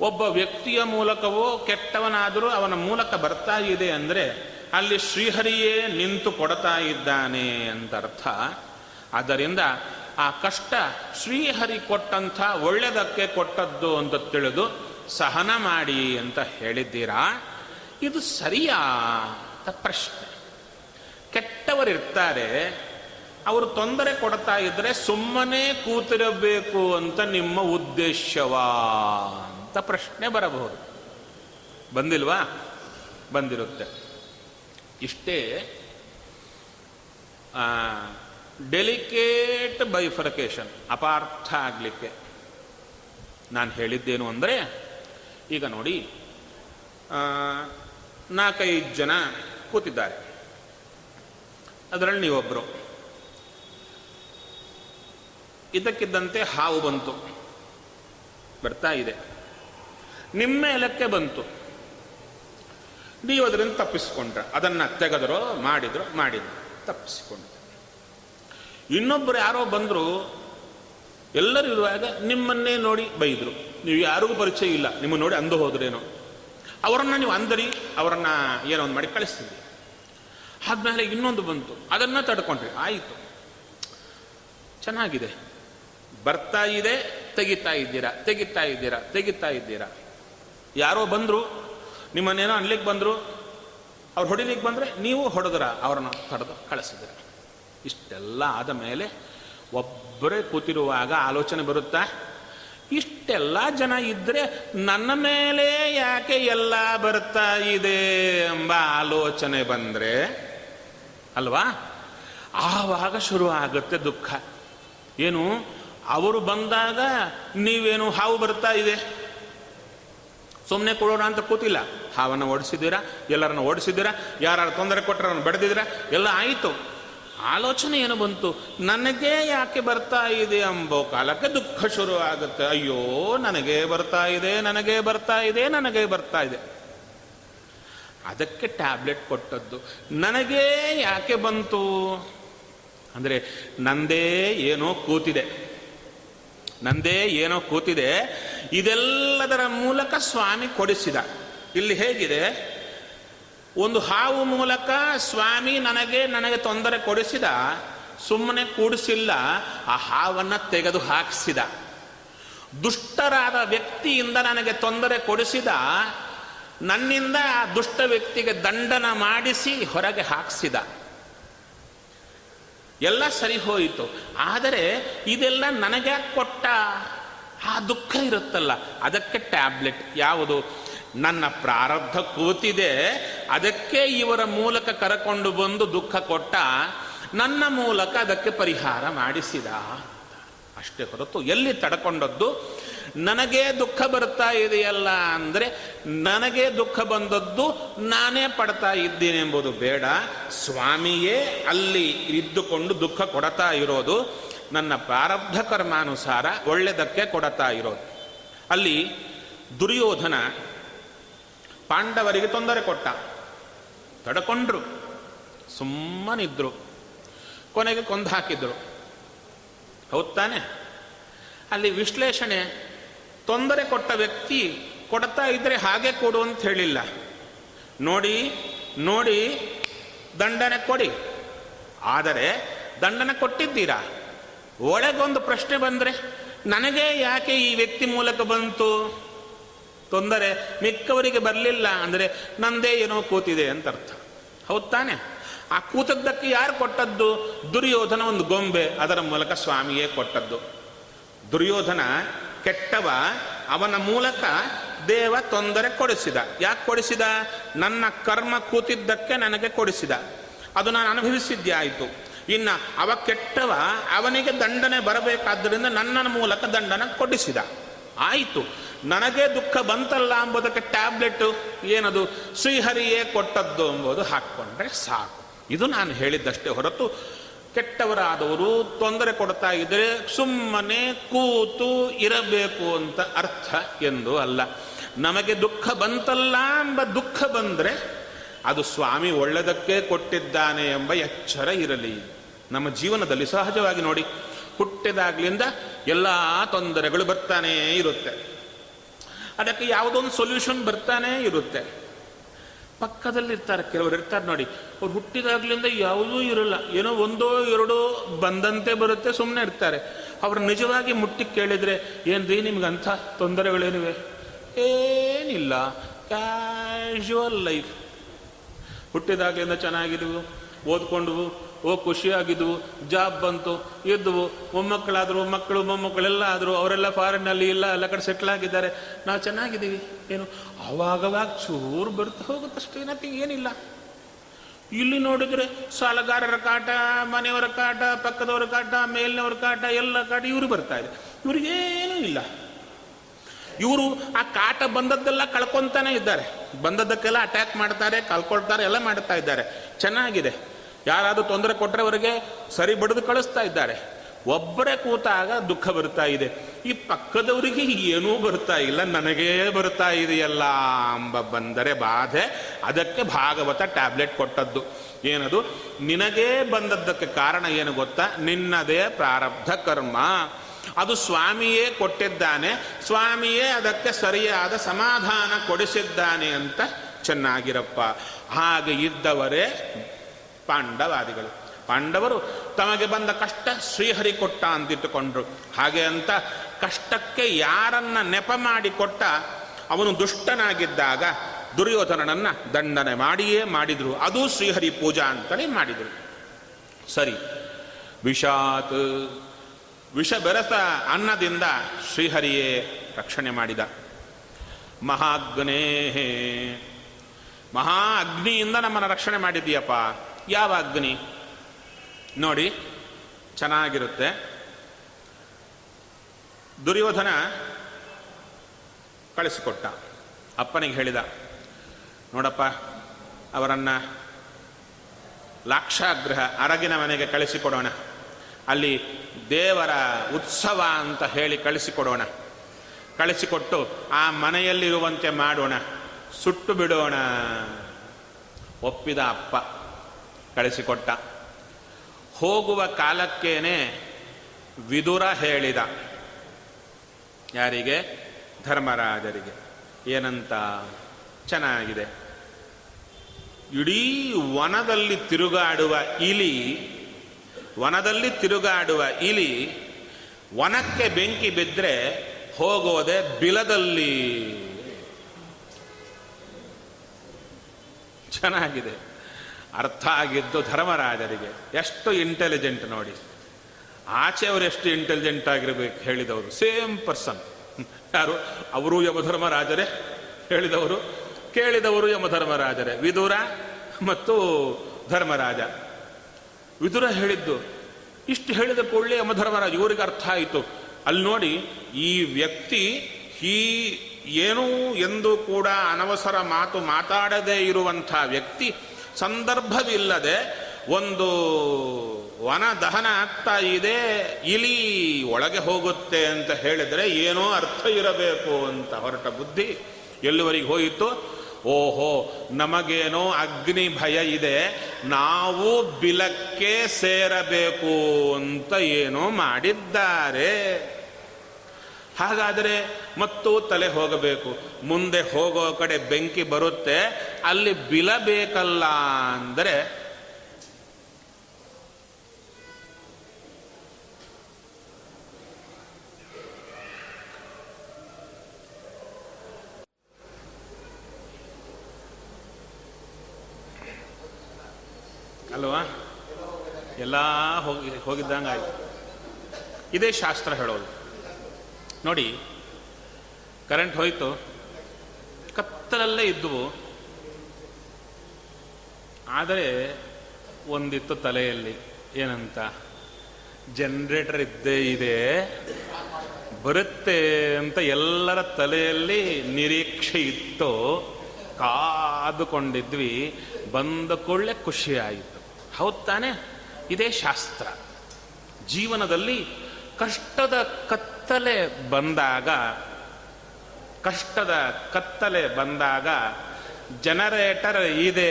ಒಬ್ಬ ವ್ಯಕ್ತಿಯ ಮೂಲಕವೋ ಕೆಟ್ಟವನಾದರೂ ಅವನ ಮೂಲಕ ಬರ್ತಾ ಇದೆ ಅಂದರೆ ಅಲ್ಲಿ ಶ್ರೀಹರಿಯೇ ನಿಂತು ಕೊಡ್ತಾ ಇದ್ದಾನೆ ಅಂತ ಅರ್ಥ ಆದ್ದರಿಂದ ಆ ಕಷ್ಟ ಶ್ರೀಹರಿ ಕೊಟ್ಟಂಥ ಒಳ್ಳೆಯದಕ್ಕೆ ಕೊಟ್ಟದ್ದು ಅಂತ ತಿಳಿದು ಸಹನ ಮಾಡಿ ಅಂತ ಹೇಳಿದ್ದೀರಾ? ಇದು ಸರಿಯಾ ಪ್ರಶ್ನೆ. ಕೆಟ್ಟವರಿರ್ತಾರೆ ಅವರು ತೊಂದರೆ ಕೊಡ್ತಾ ಇದ್ರೆ ಸುಮ್ಮನೆ ಕೂತಿರಬೇಕು ಅಂತ ನಿಮ್ಮ ಉದ್ದೇಶವಾ ಅಂತ ಪ್ರಶ್ನೆ ಬರಬಹುದು. ಬಂದಿಲ್ವಾ? ಬಂದಿರುತ್ತೆ. ಇಷ್ಟೇ ಡೆಲಿಕೇಟ್ ಬೈಫರ್ಕೇಶನ್ ಅಪಾರ್ಥ ಆಗಲಿಕ್ಕೆ. ನಾನು ಹೇಳಿದ್ದೇನು ಅಂದರೆ, ಈಗ ನೋಡಿ ನಾಲ್ಕೈದು ಜನ ಕೂತಿದ್ದಾರೆ. ಅದರಲ್ಲಿ ನೀವೊಬ್ಬರು ಇದಕ್ಕಿದ್ದಂತೆ ಹಾವು ಬಂತು. ಬರ್ತಾ ಇದೆ. ನಿಮ್ಮ ಎಲಕ್ಕೆ ಬಂತು. ನೀವು ಅದರಿಂದ ತಪ್ಪಿಸಿಕೊಂಡ್ರ. ಅದನ್ನ ತೆಗೆದ್ರೋ, ಮಾಡಿದ್ರು ಮಾಡಿದ್ರು. ತಪ್ಪಿಸಿಕೊಂಡ ಇನ್ನೊಬ್ಬರು ಯಾರೋ ಬಂದರು, ಎಲ್ಲರೂ ಇರುವಾಗ ನಿಮ್ಮನ್ನೇ ನೋಡಿ ಬೈದರು. ನೀವು ಯಾರಿಗೂ ಪರಿಚಯ ಇಲ್ಲ. ನಿಮ್ಮನ್ನು ನೋಡಿ ಅಂದು ಹೋದ್ರೇನೋ. ಅವರನ್ನ ನೀವು ಅಂದರಿ, ಅವರನ್ನ ಏನೋ ಒಂದು ಮಾಡಿ ಕಳಿಸ್ತೀವಿ ಆದ್ಮೇಲೆ ಇನ್ನೊಂದು ಬಂತು. ಅದನ್ನ ತಡ್ಕೊಂಡ್ರಿ. ಆಯಿತು. ಚೆನ್ನಾಗಿದೆ. ಬರ್ತಾ ಇದೆ, ತೆಗಿತಾ ಇದ್ದೀರಾ ತೆಗಿತಾ ಇದ್ದೀರಾ ತೆಗಿತಾ ಇದ್ದೀರಾ? ಯಾರೋ ಬಂದರು, ನಿಮ್ಮನ್ನೇನೋ ಅನ್ಲಿಕ್ಕೆ ಬಂದರು, ಅವ್ರು ಹೊಡಿಲಿಕ್ಕೆ ಬಂದರೆ ನೀವು ಹೊಡೆದ್ರ, ಅವ್ರನ್ನ ತಡೆದು ಕಳಿಸಿದ್ರ. ಇಷ್ಟೆಲ್ಲ ಆದ ಮೇಲೆ ಒಬ್ಬರೇ ಕೂತಿರುವಾಗ ಆಲೋಚನೆ ಬರುತ್ತಾ, ಇಷ್ಟೆಲ್ಲ ಜನ ಇದ್ದರೆ ನನ್ನ ಮೇಲೆ ಯಾಕೆ ಎಲ್ಲ ಬರ್ತಾ ಇದೆ ಎಂಬ ಆಲೋಚನೆ ಬಂದರೆ, ಅಲ್ವಾ? ಆವಾಗ ಶುರು ಆಗುತ್ತೆ ದುಃಖ. ಏನು? ಅವರು ಬಂದಾಗ ನೀವೇನು ಹಾವು ಬರ್ತಾ ಇದೆ? ಸುಮ್ಮನೆ ಕೊಡೋಣ ಅಂತ ಕೂತಿಲ್ಲ. ಹಾವನ್ನು ಓಡಿಸಿದ್ದೀರಾ? ಎಲ್ಲರನ್ನ ಓಡಿಸಿದ್ದೀರಾ? ಯಾರು ತೊಂದರೆ ಕೊಟ್ಟರನ್ನು ಬಡ್ದಿದ್ದೀರಾ? ಎಲ್ಲ ಆಯಿತು. ಆಲೋಚನೆ ಏನು ಬಂತು? ನನಗೆ ಯಾಕೆ ಬರ್ತಾ ಇದೆ ಎಂಬೋ ಕಾಲಕ್ಕೆ ದುಃಖ ಶುರು ಆಗುತ್ತೆ. ಅಯ್ಯೋ, ನನಗೆ ಬರ್ತಾ ಇದೆ, ನನಗೆ ಬರ್ತಾ ಇದೆ, ನನಗೆ ಬರ್ತಾ ಇದೆ. ಅದಕ್ಕೆ ಟ್ಯಾಬ್ಲೆಟ್ ಕೊಟ್ಟದ್ದು. ನನಗೆ ಯಾಕೆ ಬಂತು? ಅಂದರೆ ನಂದೇ ಏನೋ ಕೂತಿದೆ. ನಂದೇ ಏನೋ ಕೂತಿದೆ, ಇದೆಲ್ಲದರ ಮೂಲಕ ಸ್ವಾಮಿ ಕೊಡಿಸಿದ. ಇಲ್ಲಿ ಹೇಗಿದೆ, ಒಂದು ಹಾವು ಮೂಲಕ ಸ್ವಾಮಿ ನನಗೆ ನನಗೆ ತೊಂದರೆ ಕೊಡಿಸಿದ, ಸುಮ್ಮನೆ ಕೂಡಿಸಿಲ್ಲ, ಆ ಹಾವನ್ನು ತೆಗೆದು ಹಾಕಿಸಿದ. ದುಷ್ಟರಾದ ವ್ಯಕ್ತಿಯಿಂದ ನನಗೆ ತೊಂದರೆ ಕೊಡಿಸಿದ, ನನ್ನಿಂದ ಆ ದುಷ್ಟ ವ್ಯಕ್ತಿಗೆ ದಂಡನ ಮಾಡಿಸಿ ಹೊರಗೆ ಹಾಕಿಸಿದ. ಎಲ್ಲ ಸರಿ ಹೋಯಿತು. ಆದರೆ ಇದೆಲ್ಲ ನನಗೆ ಕೊಟ್ಟ? ಆ ದುಃಖ ಇರುತ್ತಲ್ಲ. ಅದಕ್ಕೆ ಟ್ಯಾಬ್ಲೆಟ್. ಯಾವುದು? ನನ್ನ ಪ್ರಾರಬ್ಧ ಕೂತಿದೆ. ಅದಕ್ಕೆ ಇವರ ಮೂಲಕ ಕರಕೊಂಡು ಬಂದು ದುಃಖ ಕೊಟ್ಟ? ನನ್ನ ಮೂಲಕ ಅದಕ್ಕೆ ಪರಿಹಾರ ಮಾಡಿಸಿದ? ಅಷ್ಟೇ ಹೊರತು ಎಲ್ಲಿ ತಡ್ಕೊಂಡದ್ದು? ನನಗೆ ದುಃಖ ಬರ್ತಾ ಇದೆಯಲ್ಲ ಅಂದರೆ ನನಗೆ ದುಃಖ ಬಂದದ್ದು ನಾನೇ ಪಡ್ತಾ ಇದ್ದೀನಿ ಎಂಬುದು ಬೇಡ. ಸ್ವಾಮಿಯೇ ಅಲ್ಲಿ ಇದ್ದುಕೊಂಡು ದುಃಖ ಕೊಡತಾ ಇರೋದು ನನ್ನ ಪ್ರಾರಬ್ಧ ಕರ್ಮಾನುಸಾರ ಒಳ್ಳೆಯದಕ್ಕೆ ಕೊಡತಾ ಇರೋದು. ಅಲ್ಲಿ ದುರ್ಯೋಧನ ಪಾಂಡವರಿಗೆ ತೊಂದರೆ ಕೊಟ್ಟ. ತಡಕೊಂಡ್ರು. ಸುಮ್ಮನಿದ್ರು. ಕೊನೆಗೆ ಕೊಂದು ಹಾಕಿದ್ರು. ಹೌದ್ ತಾನೆ? ಅಲ್ಲಿ ವಿಶ್ಲೇಷಣೆ ತೊಂದರೆ ಕೊಟ್ಟ ವ್ಯಕ್ತಿ ಕೊಡ್ತಾ ಇದ್ರೆ ಹಾಗೆ ಕೊಡು ಅಂತ ಹೇಳಿಲ್ಲ. ನೋಡಿ ನೋಡಿ, ದಂಡನೆ ಕೊಡಿ. ಆದರೆ ದಂಡನೆ ಕೊಟ್ಟಿದ್ದೀರಾ? ಒಳಗೊಂದು ಪ್ರಶ್ನೆ ಬಂದರೆ, ನನಗೆ ಯಾಕೆ ಈ ವ್ಯಕ್ತಿ ಮೂಲಕ ಬಂತು? ತೊಂದರೆ ಮಿಕ್ಕವರಿಗೆ ಬರಲಿಲ್ಲ ಅಂದರೆ ನಂದೇ ಏನೋ ಕೂತಿದೆ ಅಂತ ಅರ್ಥ. ಹೌದ್ ತಾನೆ? ಆ ಕೂತದ್ದಕ್ಕೆ ಯಾರು ಕೊಟ್ಟದ್ದು? ದುರ್ಯೋಧನ ಒಂದು ಗೊಂಬೆ ಅದರ ಮೂಲಕ ಸ್ವಾಮಿಯೇ ಕೊಟ್ಟದ್ದು. ದುರ್ಯೋಧನ ಕೆಟ್ಟವ ಅವನ ಮೂಲಕ ದೇವ ತೊಂದರೆ ಕೊಡಿಸಿದ. ಯಾಕೆ ಕೊಡಿಸಿದ? ನನ್ನ ಕರ್ಮ ಕೂತಿದ್ದಕ್ಕೆ ನನಗೆ ಕೊಡಿಸಿದ. ಅದು ನಾನು ಅನುಭವಿಸಿದ್ದೆ ಆಯಿತು. ಇನ್ನು ಅವ ಕೆಟ್ಟವ ಅವನಿಗೆ ದಂಡನೆ ಬರಬೇಕಾದ್ದರಿಂದ ನನ್ನ ಮೂಲಕ ದಂಡನ ಕೊಡಿಸಿದ. ಆಯಿತು. ನನಗೆ ದುಃಖ ಬಂತಲ್ಲ ಎಂಬುದಕ್ಕೆ ಟ್ಯಾಬ್ಲೆಟ್ ಏನದು? ಶ್ರೀಹರಿಯೇ ಕೊಟ್ಟದ್ದು ಎಂಬುದು ಹಾಕ್ಕೊಂಡ್ರೆ ಸಾಕು. ಇದು ನಾನು ಹೇಳಿದ್ದಷ್ಟೇ ಹೊರತು ಕೆಟ್ಟವರಾದವರು ತೊಂದರೆ ಕೊಡ್ತಾ ಇದ್ದರೆ ಸುಮ್ಮನೆ ಕೂತು ಇರಬೇಕು ಅಂತ ಅರ್ಥ ಎಂದು ಅಲ್ಲ. ನಮಗೆ ದುಃಖ ಬಂತಲ್ಲ ಎಂಬ ದುಃಖ ಬಂದರೆ ಅದು ಸ್ವಾಮಿ ಒಳ್ಳೆದಕ್ಕೆ ಕೊಟ್ಟಿದ್ದಾನೆ ಎಂಬ ಎಚ್ಚರ ಇರಲಿ. ನಮ್ಮ ಜೀವನದಲ್ಲಿ ಸಹಜವಾಗಿ ನೋಡಿ, ಹುಟ್ಟಿದಾಗ್ಲಿಂದ ಎಲ್ಲ ತೊಂದರೆಗಳು ಬರ್ತಾನೇ ಇರುತ್ತೆ. ಅದಕ್ಕೆ ಯಾವುದೊಂದು ಸೊಲ್ಯೂಷನ್ ಬರ್ತಾನೇ ಇರುತ್ತೆ. ಪಕ್ಕದಲ್ಲಿರ್ತಾರೆ, ಕೆಲವರು ಇರ್ತಾರೆ ನೋಡಿ ಅವ್ರು ಹುಟ್ಟಿದಾಗ್ಲಿಂದ ಯಾವುದೂ ಇರಲ್ಲ. ಏನೋ ಒಂದೋ ಎರಡೋ ಬಂದಂತೆ ಬರುತ್ತೆ ಸುಮ್ಮನೆ ಇರ್ತಾರೆ. ಅವ್ರು ನಿಜವಾಗಿ ಮುಟ್ಟಿ ಕೇಳಿದರೆ ರೀ ನಿಮ್ಗೆ ಅಂಥ ತೊಂದರೆಗಳೇನಿವೆ? ಏನಿಲ್ಲ. ಕ್ಯಾಶುವಲ್ ಲೈಫ್ ಹುಟ್ಟಿದಾಗ್ಲಿಂದ ಚೆನ್ನಾಗಿದ್ವು, ಓದ್ಕೊಂಡ್ವು, ಓ, ಖುಷಿಯಾಗಿದ್ವು ಜಾಬ್ ಬಂತು, ಇದ್ವು. ಮೊಮ್ಮಕ್ಕಳಾದರು, ಮಕ್ಕಳು, ಮೊಮ್ಮಕ್ಕಳೆಲ್ಲ ಆದರು, ಅವರೆಲ್ಲ ಫಾರಿನ್ನಲ್ಲಿ ಇಲ್ಲ, ಎಲ್ಲ ಕಡೆ ಸೆಟ್ಲ್ ಆಗಿದ್ದಾರೆ. ನಾವು ಚೆನ್ನಾಗಿದ್ದೀವಿ. ಏನು? ಅವಾಗವಾಗ ಚೂರು ಬರ್ತಾ ಹೋಗುತ್ತಷ್ಟೇ ಏನಿಲ್ಲ. ಇಲ್ಲಿ ನೋಡಿದ್ರೆ ಸಾಲಗಾರರ ಕಾಟ, ಮನೆಯವರ ಕಾಟ, ಪಕ್ಕದವರ ಕಾಟ, ಮೇಲಿನವರ ಕಾಟ, ಎಲ್ಲ ಕಾಟ ಇವರು ಬರ್ತಾ ಇದೆ. ಇವ್ರಿಗೇನೂ ಇಲ್ಲ. ಇವರು ಆ ಕಾಟ ಬಂದದ್ದೆಲ್ಲ ಕಳ್ಕೊಂತಾನೆ ಇದ್ದಾರೆ. ಬಂದದ್ದಕ್ಕೆಲ್ಲ ಅಟ್ಯಾಕ್ ಮಾಡ್ತಾರೆ ಕಳ್ಕೊಳ್ತಾರೆ ಎಲ್ಲ ಮಾಡ್ತಾ ಇದ್ದಾರೆ. ಚೆನ್ನಾಗಿದೆ. ಯಾರಾದರೂ ತೊಂದರೆ ಕೊಟ್ಟರೆ ಅವರಿಗೆ ಸರಿ ಬಡಿದು ಕಳಿಸ್ತಾ ಇದ್ದಾರೆ. ಒಬ್ಬರೇ ಕೂತಾಗ ದುಃಖ ಬರ್ತಾ ಇದೆ. ಈ ಪಕ್ಕದವರಿಗೆ ಏನೂ ಬರ್ತಾ ಇಲ್ಲ, ನನಗೇ ಬರ್ತಾ ಇದೆಯಲ್ಲ ಅಂಬ ಬಂದರೆ ಬಾಧೆ. ಅದಕ್ಕೆ ಭಾಗವತ ಟ್ಯಾಬ್ಲೆಟ್ ಕೊಟ್ಟದ್ದು. ಏನದು? ನಿನಗೇ ಬಂದದ್ದಕ್ಕೆ ಕಾರಣ ಏನು ಗೊತ್ತಾ? ನಿನ್ನದೇ ಪ್ರಾರಬ್ಧ ಕರ್ಮ. ಅದು ಸ್ವಾಮಿಯೇ ಕೊಟ್ಟಿದ್ದಾನೆ. ಸ್ವಾಮಿಯೇ ಅದಕ್ಕೆ ಸರಿಯಾದ ಸಮಾಧಾನ ಕೊಡಿಸಿದ್ದಾನೆ ಅಂತ ಚೆನ್ನಾಗಿರಪ್ಪ. ಹಾಗೆ ಇದ್ದವರೇ ಪಾಂಡವಾದಿಗಳು. ಪಾಂಡವರು ತಮಗೆ ಬಂದ ಕಷ್ಟ ಶ್ರೀಹರಿ ಕೊಟ್ಟ ಅಂತಿಟ್ಟುಕೊಂಡ್ರು ಹಾಗೆ ಅಂತ ಕಷ್ಟಕ್ಕೆ ಯಾರನ್ನ ನೆಪ ಮಾಡಿ ಕೊಟ್ಟ ಅವನು ದುಷ್ಟನಾಗಿದ್ದಾಗ ದುರ್ಯೋಧನನನ್ನ ದಂಡನೆ ಮಾಡಿಯೇ ಮಾಡಿದ್ರು. ಅದು ಶ್ರೀಹರಿ ಪೂಜಾ ಅಂತಲೇ ಮಾಡಿದರು. ಸರಿ. ವಿಷಾತ್, ವಿಷ ಬೆರೆತ ಅನ್ನದಿಂದ ಶ್ರೀಹರಿಯೇ ರಕ್ಷಣೆ ಮಾಡಿದ. ಮಹಾಗ್ನೇ ಮಹಾ ಅಗ್ನಿಯಿಂದ ನಮ್ಮನ್ನು ರಕ್ಷಣೆ ಮಾಡಿದೀಯಪ್ಪ ಯಾವ ಅಗ್ನಿ? ನೋಡಿ, ಚೆನ್ನಾಗಿರುತ್ತೆ. ದುರ್ಯೋಧನ ಕಳಿಸಿಕೊಟ್ಟ. ಅಪ್ಪನಿಗೆ ಹೇಳಿದ, ನೋಡಪ್ಪ, ಅವರನ್ನು ಲಾಕ್ಷಾಗ್ರಹ ಅರಗಿನ ಮನೆಗೆ ಕಳಿಸಿಕೊಡೋಣ. ಅಲ್ಲಿ ದೇವರ ಉತ್ಸವ ಅಂತ ಹೇಳಿ ಕಳಿಸಿಕೊಡೋಣ. ಕಳಿಸಿಕೊಟ್ಟು ಆ ಮನೆಯಲ್ಲಿರುವಂತೆ ಮಾಡೋಣ. ಸುಟ್ಟು ಬಿಡೋಣ. ಒಪ್ಪಿದ ಅಪ್ಪ, ಕಳಿಸಿಕೊಟ್ಟ. ಹೋಗುವ ಕಾಲಕ್ಕೇನೆ ವಿದುರ ಹೇಳಿದ. ಯಾರಿಗೆ? ಧರ್ಮರಾಜರಿಗೆ. ಏನಂತ? ಚೆನ್ನಾಗಿದೆ. ಇಡೀ ವನದಲ್ಲಿ ತಿರುಗಾಡುವ ಇಲಿ, ವನದಲ್ಲಿ ತಿರುಗಾಡುವ ಇಲಿ, ವನಕ್ಕೆ ಬೆಂಕಿ ಬಿದ್ದರೆ ಹೋಗೋದೆ ಬಿಲದಲ್ಲಿ. ಚೆನ್ನಾಗಿದೆ. ಅರ್ಥ ಆಗಿದ್ದು ಧರ್ಮರಾಜರಿಗೆ. ಎಷ್ಟು ಇಂಟೆಲಿಜೆಂಟ್ ನೋಡಿ. ಆಚೆಯವರು ಎಷ್ಟು ಇಂಟೆಲಿಜೆಂಟ್ ಆಗಿರಬೇಕು ಹೇಳಿದವರು. ಸೇಮ್ ಪರ್ಸನ್ ಯಾರು? ಅವರು ಯಮಧರ್ಮರಾಜರೇ ಹೇಳಿದವರು. ಕೇಳಿದವರು ಯಮಧರ್ಮರಾಜರೇ ವಿದುರ ಮತ್ತು ಧರ್ಮರಾಜ. ವಿದುರ ಹೇಳಿದ್ದು, ಇಷ್ಟು ಹೇಳಿದ ಕೂಡಲೇ ಯಮಧರ್ಮರಾಜ ಇವರಿಗೆ ಅರ್ಥ ಆಯಿತು. ಅಲ್ಲಿ ನೋಡಿ, ಈ ವ್ಯಕ್ತಿ ಈ ಏನೂ ಎಂದು ಕೂಡ ಅನವಸರ ಮಾತು ಮಾತಾಡದೇ ಇರುವಂಥ ವ್ಯಕ್ತಿ ಸಂದರ್ಭವಿಲ್ಲದೆ ಒಂದು ವನ ದಹನ ಆಗ್ತಾ ಇದೆ, ಇಲಿ ಒಳಗೆ ಹೋಗುತ್ತೆ ಅಂತ ಹೇಳಿದರೆ ಏನೋ ಅರ್ಥ ಇರಬೇಕು ಅಂತ ಹೊರಟ ಬುದ್ಧಿ ಎಲ್ಲಿವರೆಗೆ ಹೋಯಿತು? ಓಹೋ, ನಮಗೇನೋ ಅಗ್ನಿ ಭಯ ಇದೆ, ನಾವು ಬಿಲಕ್ಕೆ ಸೇರಬೇಕು ಅಂತ ಏನೋ ಮಾಡಿದ್ದಾರೆ. ಹಾಗಾದರೆ ಮತ್ತು ತಲೆ ಹೋಗಬೇಕು. ಮುಂದೆ ಹೋಗೋ ಕಡೆ ಬೆಂಕಿ ಬರುತ್ತೆ, ಅಲ್ಲಿ ಬಿಲಬೇಕಲ್ಲ ಅಂದರೆ ಅಲ್ವಾ? ಎಲ್ಲ ಹೋಗಿ ಹೋಗಿದ್ದಂಗಾಯ್ತು. ಇದೇ ಶಾಸ್ತ್ರ ಹೇಳೋದು. ನೋಡಿ ಕರೆಂಟ್ ಹೋಯ್ತು. ಕತ್ತಲಲ್ಲೇ ಇದ್ದುವು. ಆದರೆ ಒಂದಿತ್ತು ತಲೆಯಲ್ಲಿ. ಏನಂತ? ಜನರೇಟರ್ ಇದ್ದೇ ಇದೆ. ಬರುತ್ತೆ ಅಂತ ಎಲ್ಲರ ತಲೆಯಲ್ಲಿ ನಿರೀಕ್ಷೆ ಇತ್ತು. ಕಾದುಕೊಂಡಿದ್ವಿ. ಬಂದ ಕೂಡಲೇ ಖುಷಿ ಆಯಿತು. ಹೌದು ತಾನೆ? ಇದೇ ಶಾಸ್ತ್ರ. ಜೀವನದಲ್ಲಿ ಕಷ್ಟದ ಕತ್ತಲೆ ಬಂದಾಗ, ಕಷ್ಟದ ಕತ್ತಲೆ ಬಂದಾಗ ಜನರೇಟರ್ ಇದೆ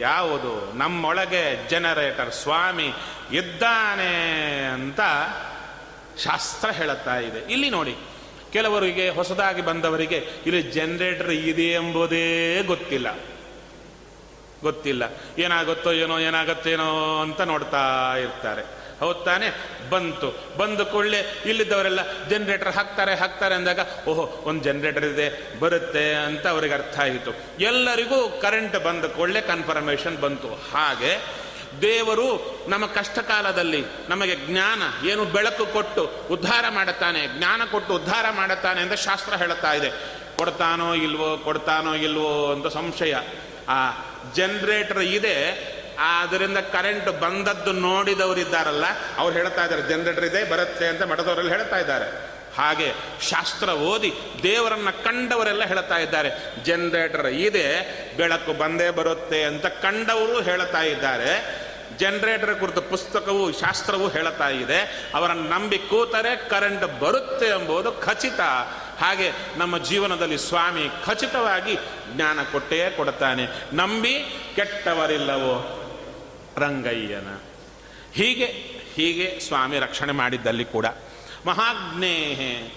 ಯಾವುದು? ನಮ್ಮೊಳಗೆ ಜನರೇಟರ್ ಸ್ವಾಮಿ ಇದ್ದಾನೆ ಅಂತ ಶಾಸ್ತ್ರ ಹೇಳುತ್ತಾ ಇದೆ. ಇಲ್ಲಿ ನೋಡಿ, ಕೆಲವರಿಗೆ ಹೊಸದಾಗಿ ಬಂದವರಿಗೆ ಇಲ್ಲಿ ಜನರೇಟರ್ ಇದೆ ಎಂಬುದೇ ಗೊತ್ತಿಲ್ಲ. ಗೊತ್ತಿಲ್ಲ. ಏನಾಗುತ್ತೋ ಏನೋ, ಏನಾಗುತ್ತೇನೋ ಅಂತ ನೋಡ್ತಾ ಇರ್ತಾರೆ. ಹೌದ್ ತಾನೆ? ಬಂತು. ಬಂದ ಕೂಡಲೇ ಇಲ್ಲಿದ್ದವರೆಲ್ಲ ಜನರೇಟರ್ ಹಾಕ್ತಾರೆ ಹಾಕ್ತಾರೆ ಅಂದಾಗ, ಓಹೋ, ಒಂದು ಜನರೇಟರ್ ಇದೆ, ಬರುತ್ತೆ ಅಂತ ಅವರಿಗೆ ಅರ್ಥ ಆಯಿತು. ಎಲ್ಲರಿಗೂ ಕರೆಂಟ್ ಬಂದ ಕೂಡಲೇ ಕನ್ಫರ್ಮೇಷನ್ ಬಂತು. ಹಾಗೆ ದೇವರು ನಮ್ಮ ಕಷ್ಟ ಕಾಲದಲ್ಲಿ ನಮಗೆ ಜ್ಞಾನ, ಏನು ಬೆಳಕು ಕೊಟ್ಟು ಉದ್ಧಾರ ಮಾಡುತ್ತಾನೆ, ಜ್ಞಾನ ಕೊಟ್ಟು ಉದ್ಧಾರ ಮಾಡುತ್ತಾನೆ ಅಂತ ಶಾಸ್ತ್ರ ಹೇಳುತ್ತಾ ಇದೆ. ಕೊಡ್ತಾನೋ ಇಲ್ವೋ ಕೊಡ್ತಾನೋ ಇಲ್ವೋ ಅಂತ ಸಂಶಯ. ಆ ಜನರೇಟರ್ ಇದೆ ಅದರಿಂದ ಕರೆಂಟ್ ಬಂದದ್ದು ನೋಡಿದವರಿದ್ದಾರಲ್ಲ ಅವ್ರು ಹೇಳ್ತಾ ಇದ್ದಾರೆ ಜನರೇಟರ್ ಇದೆ, ಬರುತ್ತೆ ಅಂತ ಮಠದವರೆಲ್ಲ ಹೇಳ್ತಾ ಇದ್ದಾರೆ. ಹಾಗೆ ಶಾಸ್ತ್ರ ಓದಿ ದೇವರನ್ನ ಕಂಡವರೆಲ್ಲ ಹೇಳ್ತಾ ಇದ್ದಾರೆ ಜನರೇಟರ್ ಇದೆ, ಬೆಳಕು ಬಂದೇ ಬರುತ್ತೆ ಅಂತ ಕಂಡವರು ಹೇಳ್ತಾ ಇದ್ದಾರೆ. ಜನರೇಟರ್ ಕುರಿತು ಪುಸ್ತಕವು, ಶಾಸ್ತ್ರವು ಹೇಳ್ತಾ ಇದೆ, ಅವರನ್ನು ನಂಬಿ ಕೂತರೆ ಕರೆಂಟ್ ಬರುತ್ತೆ ಎಂಬುದು ಖಚಿತ. ಹಾಗೆ ನಮ್ಮ ಜೀವನದಲ್ಲಿ ಸ್ವಾಮಿ ಖಚಿತವಾಗಿ ಜ್ಞಾನ ಕೊಟ್ಟೇ ಕೊಡುತ್ತಾನೆ ನಂಬಿ ಕೆಟ್ಟವರಿಲ್ಲವೋ? ರಂಗಯ್ಯನ. ಹೀಗೆ ಹೀಗೆ ಸ್ವಾಮಿ ರಕ್ಷಣೆ ಮಾಡಿದ್ದಲ್ಲಿ ಕೂಡ ಮಹಾಜ್ಞೇಹೆ.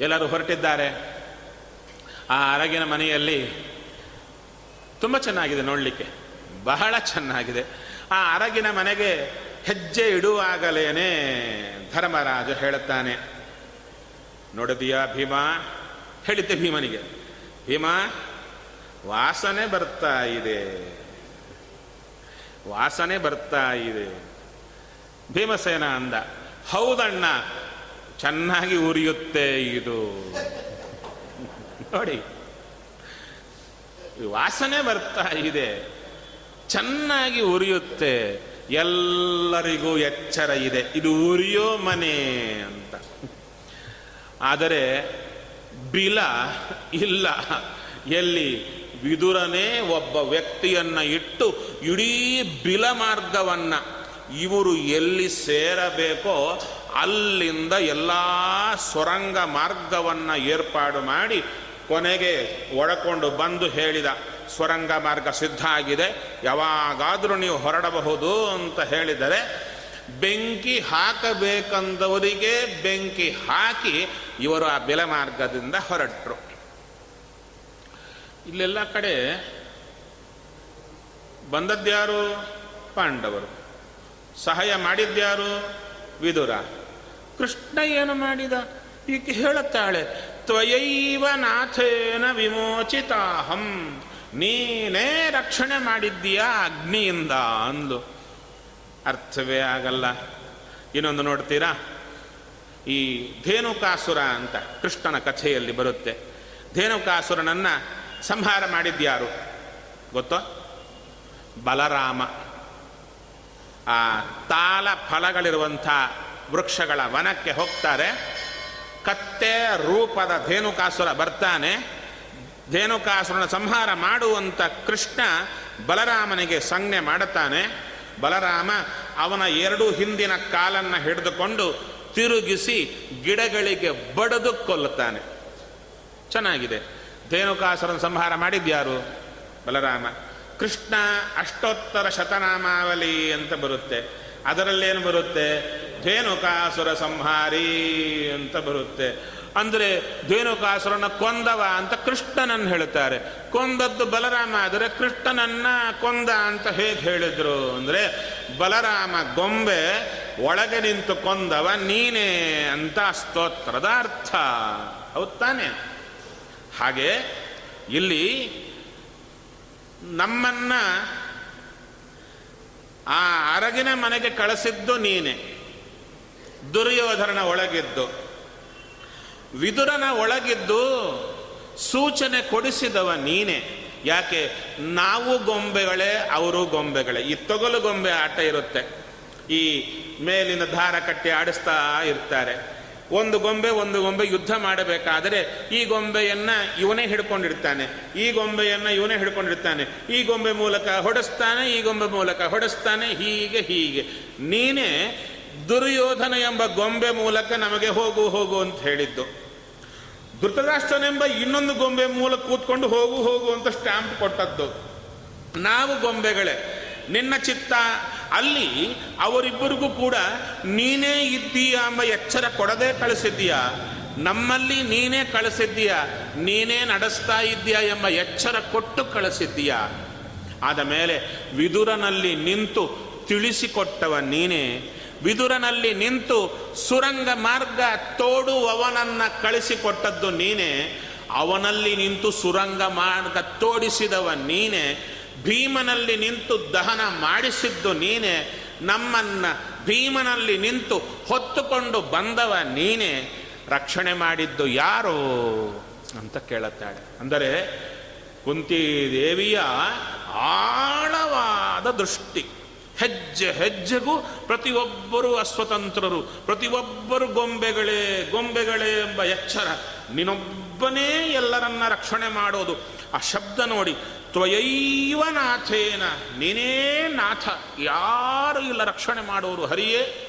ಎಲ್ಲರೂ ಹೊರಟಿದ್ದಾರೆ. ಆ ಅರಗಿನ ಮನೆಯಲ್ಲಿ ತುಂಬ ಚೆನ್ನಾಗಿದೆ ನೋಡಲಿಕ್ಕೆ. ಬಹಳ ಚೆನ್ನಾಗಿದೆ. ಆ ಅರಗಿನ ಮನೆಗೆ ಹೆಜ್ಜೆ ಇಡುವಾಗಲೇನೆ ಧರ್ಮರಾಜ ಹೇಳುತ್ತಾನೆ. ನೋಡಿದೀಯಾ ಭೀಮಾ? ಹೇಳಿದ್ದೆ ಭೀಮನಿಗೆ. ಭೀಮಾ, ವಾಸನೆ ಬರ್ತಾ ಇದೆ. ವಾಸನೆ ಬರ್ತಾ ಇದೆ. ಭೀಮಸೇನ ಅಂದ, ಹೌದಣ್ಣ, ಚೆನ್ನಾಗಿ ಉರಿಯುತ್ತೆ ಇದು. ನೋಡಿ, ವಾಸನೆ ಬರ್ತಾ ಇದೆ. ಚೆನ್ನಾಗಿ ಉರಿಯುತ್ತೆ. ಎಲ್ಲರಿಗೂ ಎಚ್ಚರ ಇದೆ. ಇದು ಉರಿಯೋ ಮನೆ ಅಂತ. ಆದರೆ ಬಿಲ ಇಲ್ಲ. ಎಲ್ಲಿ? ವಿದುರನೇ ಒಬ್ಬ ವ್ಯಕ್ತಿಯನ್ನ ಇಟ್ಟು ಇಡೀ ಬಿಲ ಮಾರ್ಗವನ್ನ ಇವರು ಎಲ್ಲಿ ಸೇರಬೇಕೋ ಅಲ್ಲಿಂದ ಎಲ್ಲ ಸೊರಂಗ ಮಾರ್ಗವನ್ನ ಏರ್ಪಾಡು ಮಾಡಿ ಕೊನೆಗೆ ಒಳಕೊಂಡು ಬಂದು ಹೇಳಿದ ಸ್ವರಂಗ ಮಾರ್ಗ ಸಿದ್ಧ ಆಗಿದೆ, ಯಾವಾಗಾದರೂ ನೀವು ಹೊರಡಬಹುದು ಅಂತ ಹೇಳಿದರೆ, ಬೆಂಕಿ ಹಾಕಬೇಕಂದವರಿಗೆ ಬೆಂಕಿ ಹಾಕಿ ಇವರು ಆ ಬೆಲೆ ಮಾರ್ಗದಿಂದ ಹೊರಟರು. ಇಲ್ಲೆಲ್ಲ ಕಡೆ ಬಂದದ್ಯಾರು ಪಾಂಡವರು. ಸಹಾಯ ಮಾಡಿದ್ಯಾರು ವಿದುರ. ಕೃಷ್ಣ ಏನು ಮಾಡಿದ? ಈಕೆ ಹೇಳುತ್ತಾಳೆ, ತ್ವಯೈವ ನಾಥೇನ ವಿಮೋಚಿತಾಹಂ. ನೀನೇ ರಕ್ಷಣೆ ಮಾಡಿದ್ದೀಯಾ ಅಗ್ನಿಯಿಂದ? ಅಂದು ಅರ್ಥವೇ ಆಗಲ್ಲ. ಇನ್ನೊಂದು ನೋಡ್ತೀರಾ? ಈ ಧೇನುಕಾಸುರ ಅಂತ ಕೃಷ್ಣನ ಕಥೆಯಲ್ಲಿ ಬರುತ್ತೆ. ಧೇನುಕಾಸುರನನ್ನ ಸಂಹಾರ ಮಾಡಿದ್ಯಾರು ಗೊತ್ತೋ? ಬಲರಾಮ. ಆ ತಾಲ ಫಲಗಳಿರುವಂಥ ವೃಕ್ಷಗಳ ವನಕ್ಕೆ ಹೋಗ್ತಾರೆ. ಕತ್ತೆ ರೂಪದ ಧೇನುಕಾಸುರ ಬರ್ತಾನೆ. ಧೇನುಕಾಸುರನ ಸಂಹಾರ ಮಾಡುವಂಥ ಕೃಷ್ಣ ಬಲರಾಮನಿಗೆ ಸಂಜ್ಞೆ ಮಾಡುತ್ತಾನೆ. ಬಲರಾಮ ಅವನ ಎರಡು ಹಿಂದಿನ ಕಾಲನ್ನು ಹಿಡಿದುಕೊಂಡು ತಿರುಗಿಸಿ ಗಿಡಗಳಿಗೆ ಬಡದು ಕೊಲ್ಲುತ್ತಾನೆ. ಚೆನ್ನಾಗಿದೆ. ಧೇನುಕಾಸುರನ ಸಂಹಾರ ಮಾಡಿದ್ಯಾರು? ಬಲರಾಮ, ಕೃಷ್ಣ ಅಷ್ಟೋತ್ತರ ಶತನಾಮಾವಲಿ ಅಂತ ಬರುತ್ತೆ. ಅದರಲ್ಲೇನು ಬರುತ್ತೆ? ಧೇನುಕಾಸುರ ಸಂಹಾರಿ ಅಂತ ಬರುತ್ತೆ. ಅಂದರೆ ಧೇನುಕಾಸುರನ ಕೊಂದವ ಅಂತ ಕೃಷ್ಣನನ್ನು ಹೇಳುತ್ತಾರೆ. ಕೊಂದದ್ದು ಬಲರಾಮ, ಆದರೆ ಕೃಷ್ಣನನ್ನ ಕೊಂದ ಅಂತ ಹೇಗೆ ಹೇಳಿದ್ರು? ಅಂದರೆ ಬಲರಾಮ ಗೊಂಬೆ ಒಳಗೆ ನಿಂತು ಕೊಂದವ ನೀನೇ ಅಂತ ಸ್ತೋತ್ರದ ಅರ್ಥ ಹೌದ್ ತಾನೆ? ಹಾಗೆ ಇಲ್ಲಿ ನಮ್ಮನ್ನ ಆ ಅರಗಿನ ಮನೆಗೆ ಕಳಿಸಿದ್ದು ನೀನೆ. ದುರ್ಯೋಧನ ಒಳಗಿದ್ದು. ವಿದುರನ ಒಳಗಿದ್ದು ಸೂಚನೆ ಕೊಡಿಸಿದವ ನೀನೆ. ಯಾಕೆ? ನಾವು ಗೊಂಬೆಗಳೇ, ಅವರು ಗೊಂಬೆಗಳೇ. ಈ ತೊಗಲು ಗೊಂಬೆ ಆಟ ಇರುತ್ತೆ. ಈ ಮೇಲಿನ ದಾರ ಕಟ್ಟಿ ಆಡಿಸ್ತಾ ಇರ್ತಾರೆ. ಒಂದು ಗೊಂಬೆ ಒಂದು ಗೊಂಬೆ ಯುದ್ಧ ಮಾಡಬೇಕಾದರೆ ಈ ಗೊಂಬೆಯನ್ನು ಇವನೇ ಹಿಡ್ಕೊಂಡಿರ್ತಾನೆ. ಈ ಗೊಂಬೆಯನ್ನು ಇವನೇ ಹಿಡ್ಕೊಂಡಿರ್ತಾನೆ. ಈ ಗೊಂಬೆ ಮೂಲಕ ಹೊಡೆಸ್ತಾನೆ, ಈ ಗೊಂಬೆ ಮೂಲಕ ಹೊಡೆಸ್ತಾನೆ, ಹೀಗೆ ಹೀಗೆ. ನೀನೇ ದುರ್ಯೋಧನ ಎಂಬ ಗೊಂಬೆ ಮೂಲಕ ನಮಗೆ ಹೋಗು ಹೋಗು ಅಂತ ಹೇಳಿದ್ದು. ಧೃತರಾಷ್ಟ್ರನೆಂಬ ಇನ್ನೊಂದು ಗೊಂಬೆ ಮೂಲಕ ಕೂತ್ಕೊಂಡು ಹೋಗು ಹೋಗು ಅಂತ ಸ್ಟ್ಯಾಂಪ್ ಕೊಟ್ಟದ್ದು. ನಾವು ಗೊಂಬೆಗಳೇ. ನಿನ್ನ ಚಿತ್ತ. ಅಲ್ಲಿ ಅವರಿಬ್ಬರಿಗೂ ಕೂಡ ನೀನೇ ಇದ್ದೀಯ ಎಂಬ ಎಚ್ಚರ ಕೊಡದೆ ಕಳಿಸಿದ್ದೀಯ? ನಮ್ಮಲ್ಲಿ ನೀನೇ ಕಳಿಸಿದ್ದೀಯ? ನೀನೇ ನಡೆಸ್ತಾ ಇದ್ದೀಯ ಎಂಬ ಎಚ್ಚರ ಕೊಟ್ಟು ಕಳಿಸಿದ್ದೀಯ? ಆದ ಮೇಲೆ ವಿದುರನಲ್ಲಿ ನಿಂತು ತಿಳಿಸಿಕೊಟ್ಟವ ನೀನೇ. ವಿದುರನಲ್ಲಿ ನಿಂತು ಸುರಂಗ ಮಾರ್ಗ ತೋಡುವವನನ್ನ ಕಳಿಸಿಕೊಟ್ಟದ್ದು ನೀನೇ. ಅವನಲ್ಲಿ ನಿಂತು ಸುರಂಗ ಮಾರ್ಗ ತೋಡಿಸಿದವ ನೀನೇ. ಭೀಮನಲ್ಲಿ ನಿಂತು ದಹನ ಮಾಡಿಸಿದ್ದು ನೀನೇ, ನಮ್ಮನ್ನ ಭೀಮನಲ್ಲಿ ನಿಂತು ಹೊತ್ತುಕೊಂಡು ಬಂದವ ನೀನೇ, ರಕ್ಷಣೆ ಮಾಡಿದ್ದು ಯಾರು ಅಂತ ಕೇಳುತ್ತಾಳೆ. ಅಂದರೆ ಕುಂತಿದೇವಿಯ ಆಳವಾದ ದೃಷ್ಟಿ. ಹೆಜ್ಜೆ ಹೆಜ್ಜೆಗೂ ಪ್ರತಿಯೊಬ್ಬರು ಅಸ್ವತಂತ್ರರು, ಪ್ರತಿಯೊಬ್ಬರು ಗೊಂಬೆಗಳೇ ಗೊಂಬೆಗಳೇ ಎಂಬ ಎಚ್ಚರ. ನಿನ್ನೊಬ್ಬನೇ ಎಲ್ಲರನ್ನ ರಕ್ಷಣೆ ಮಾಡೋದು. ಆ ಶಬ್ದ ನೋಡಿ ತ್ವಯೈವ ನಾಥೇನ ನೀನೇ ನಾಥ. ಯಾರು ಇಲ್ಲ ರಕ್ಷಣೆ ಮಾಡೋರು? ಹರಿಯೇ,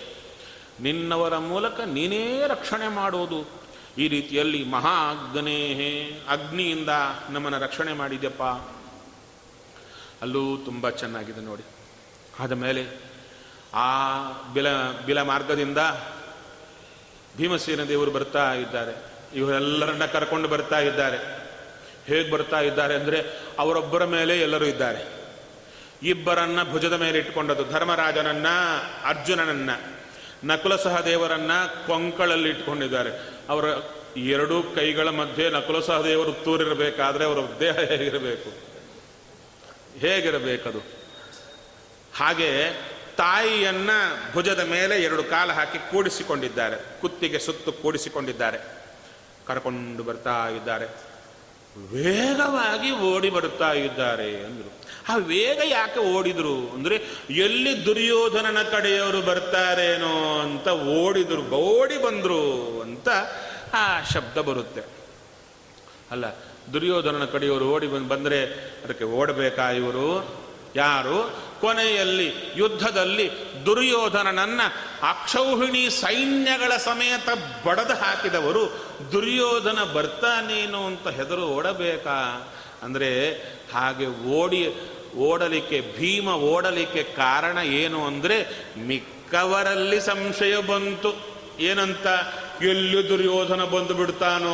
ನಿನ್ನವರ ಮೂಲಕ ನೀನೇ ರಕ್ಷಣೆ ಮಾಡೋದು. ಈ ರೀತಿಯಲ್ಲಿ ಮಹಾ ಅಗ್ನೇಹೇ ಅಗ್ನಿಯಿಂದ ನಮ್ಮನ್ನು ರಕ್ಷಣೆ ಮಾಡಿದ್ಯಪ್ಪ. ಅಲ್ಲೂ ತುಂಬ ಚೆನ್ನಾಗಿದೆ ನೋಡಿ. ಆದ ಮೇಲೆ ಆ ಬಿಲ ಬಿಲ ಮಾರ್ಗದಿಂದ ಭೀಮಸೇನ ದೇವರು ಬರ್ತಾ ಇದ್ದಾರೆ. ಇವರೆಲ್ಲರನ್ನ ಕರ್ಕೊಂಡು ಬರ್ತಾ ಇದ್ದಾರೆ. ಹೇಗೆ ಬರ್ತಾ ಇದ್ದಾರೆ ಅಂದರೆ ಅವರೊಬ್ಬರ ಮೇಲೆ ಎಲ್ಲರೂ ಇದ್ದಾರೆ. ಇಬ್ಬರನ್ನ ಭುಜದ ಮೇಲೆ ಇಟ್ಕೊಂಡದ್ದು ಧರ್ಮರಾಜನನ್ನ, ಅರ್ಜುನನನ್ನ ನಕುಲ ಸಹದೇವರನ್ನ ಕೊಂಕಳಲ್ಲಿ ಇಟ್ಕೊಂಡಿದ್ದಾರೆ. ಅವರ ಎರಡೂ ಕೈಗಳ ಮಧ್ಯೆ ನಕುಲ ಸಹದೇವರು ತೂರಿರಬೇಕಾದ್ರೆ ಅವರ ದೇಹ ಹೇಗಿರಬೇಕು? ಹೇಗಿರಬೇಕದು? ಹಾಗೆ ತಾಯಿಯನ್ನ ಭುಜದ ಮೇಲೆ ಎರಡು ಕಾಲು ಹಾಕಿ ಕೂಡಿಸಿಕೊಂಡಿದ್ದಾರೆ. ಕುತ್ತಿಗೆ ಸುತ್ತು ಕೂಡಿಸಿಕೊಂಡಿದ್ದಾರೆ. ಕರ್ಕೊಂಡು ಬರ್ತಾ ಇದ್ದಾರೆ. ವೇಗವಾಗಿ ಓಡಿ ಬರುತ್ತಾ ಇದ್ದಾರೆ ಅಂದರು. ಆ ವೇಗ ಯಾಕೆ ಓಡಿದ್ರು? ಅಂದ್ರೆ ಎಲ್ಲಿ ದುರ್ಯೋಧನನ ಕಡೆಯವರು ಬರ್ತಾರೇನೋ ಅಂತ ಓಡಿದ್ರು, ಓಡಿ ಬಂದರು ಅಂತ ಆ ಶಬ್ದ ಬರುತ್ತೆ. ಅಲ್ಲ, ದುರ್ಯೋಧನನ ಕಡೆಯವರು ಓಡಿ ಬಂದು ಬಂದರೆ ಅದಕ್ಕೆ ಓಡಬೇಕಾ ಇವರು? ಯಾರು? ಕೊನೆಯಲ್ಲಿ ಯುದ್ಧದಲ್ಲಿ ದುರ್ಯೋಧನನನ್ನ ಅಕ್ಷೌಹಿಣಿ ಸೈನ್ಯಗಳ ಸಮೇತ ಬಡದು ಹಾಕಿದವರು, ದುರ್ಯೋಧನ ಬರ್ತಾನೇನು ಅಂತ ಹೆದರು ಓಡಬೇಕಾ? ಅಂದರೆ ಹಾಗೆ ಓಡಿ, ಓಡಲಿಕ್ಕೆ, ಭೀಮ ಓಡಲಿಕ್ಕೆ ಕಾರಣ ಏನು ಅಂದರೆ, ಮಿಕ್ಕವರಲ್ಲಿ ಸಂಶಯ ಬಂತು. ಏನಂತ? ಎಲ್ಲಿ ದುರ್ಯೋಧನ ಬಂದು ಬಿಡ್ತಾನೋ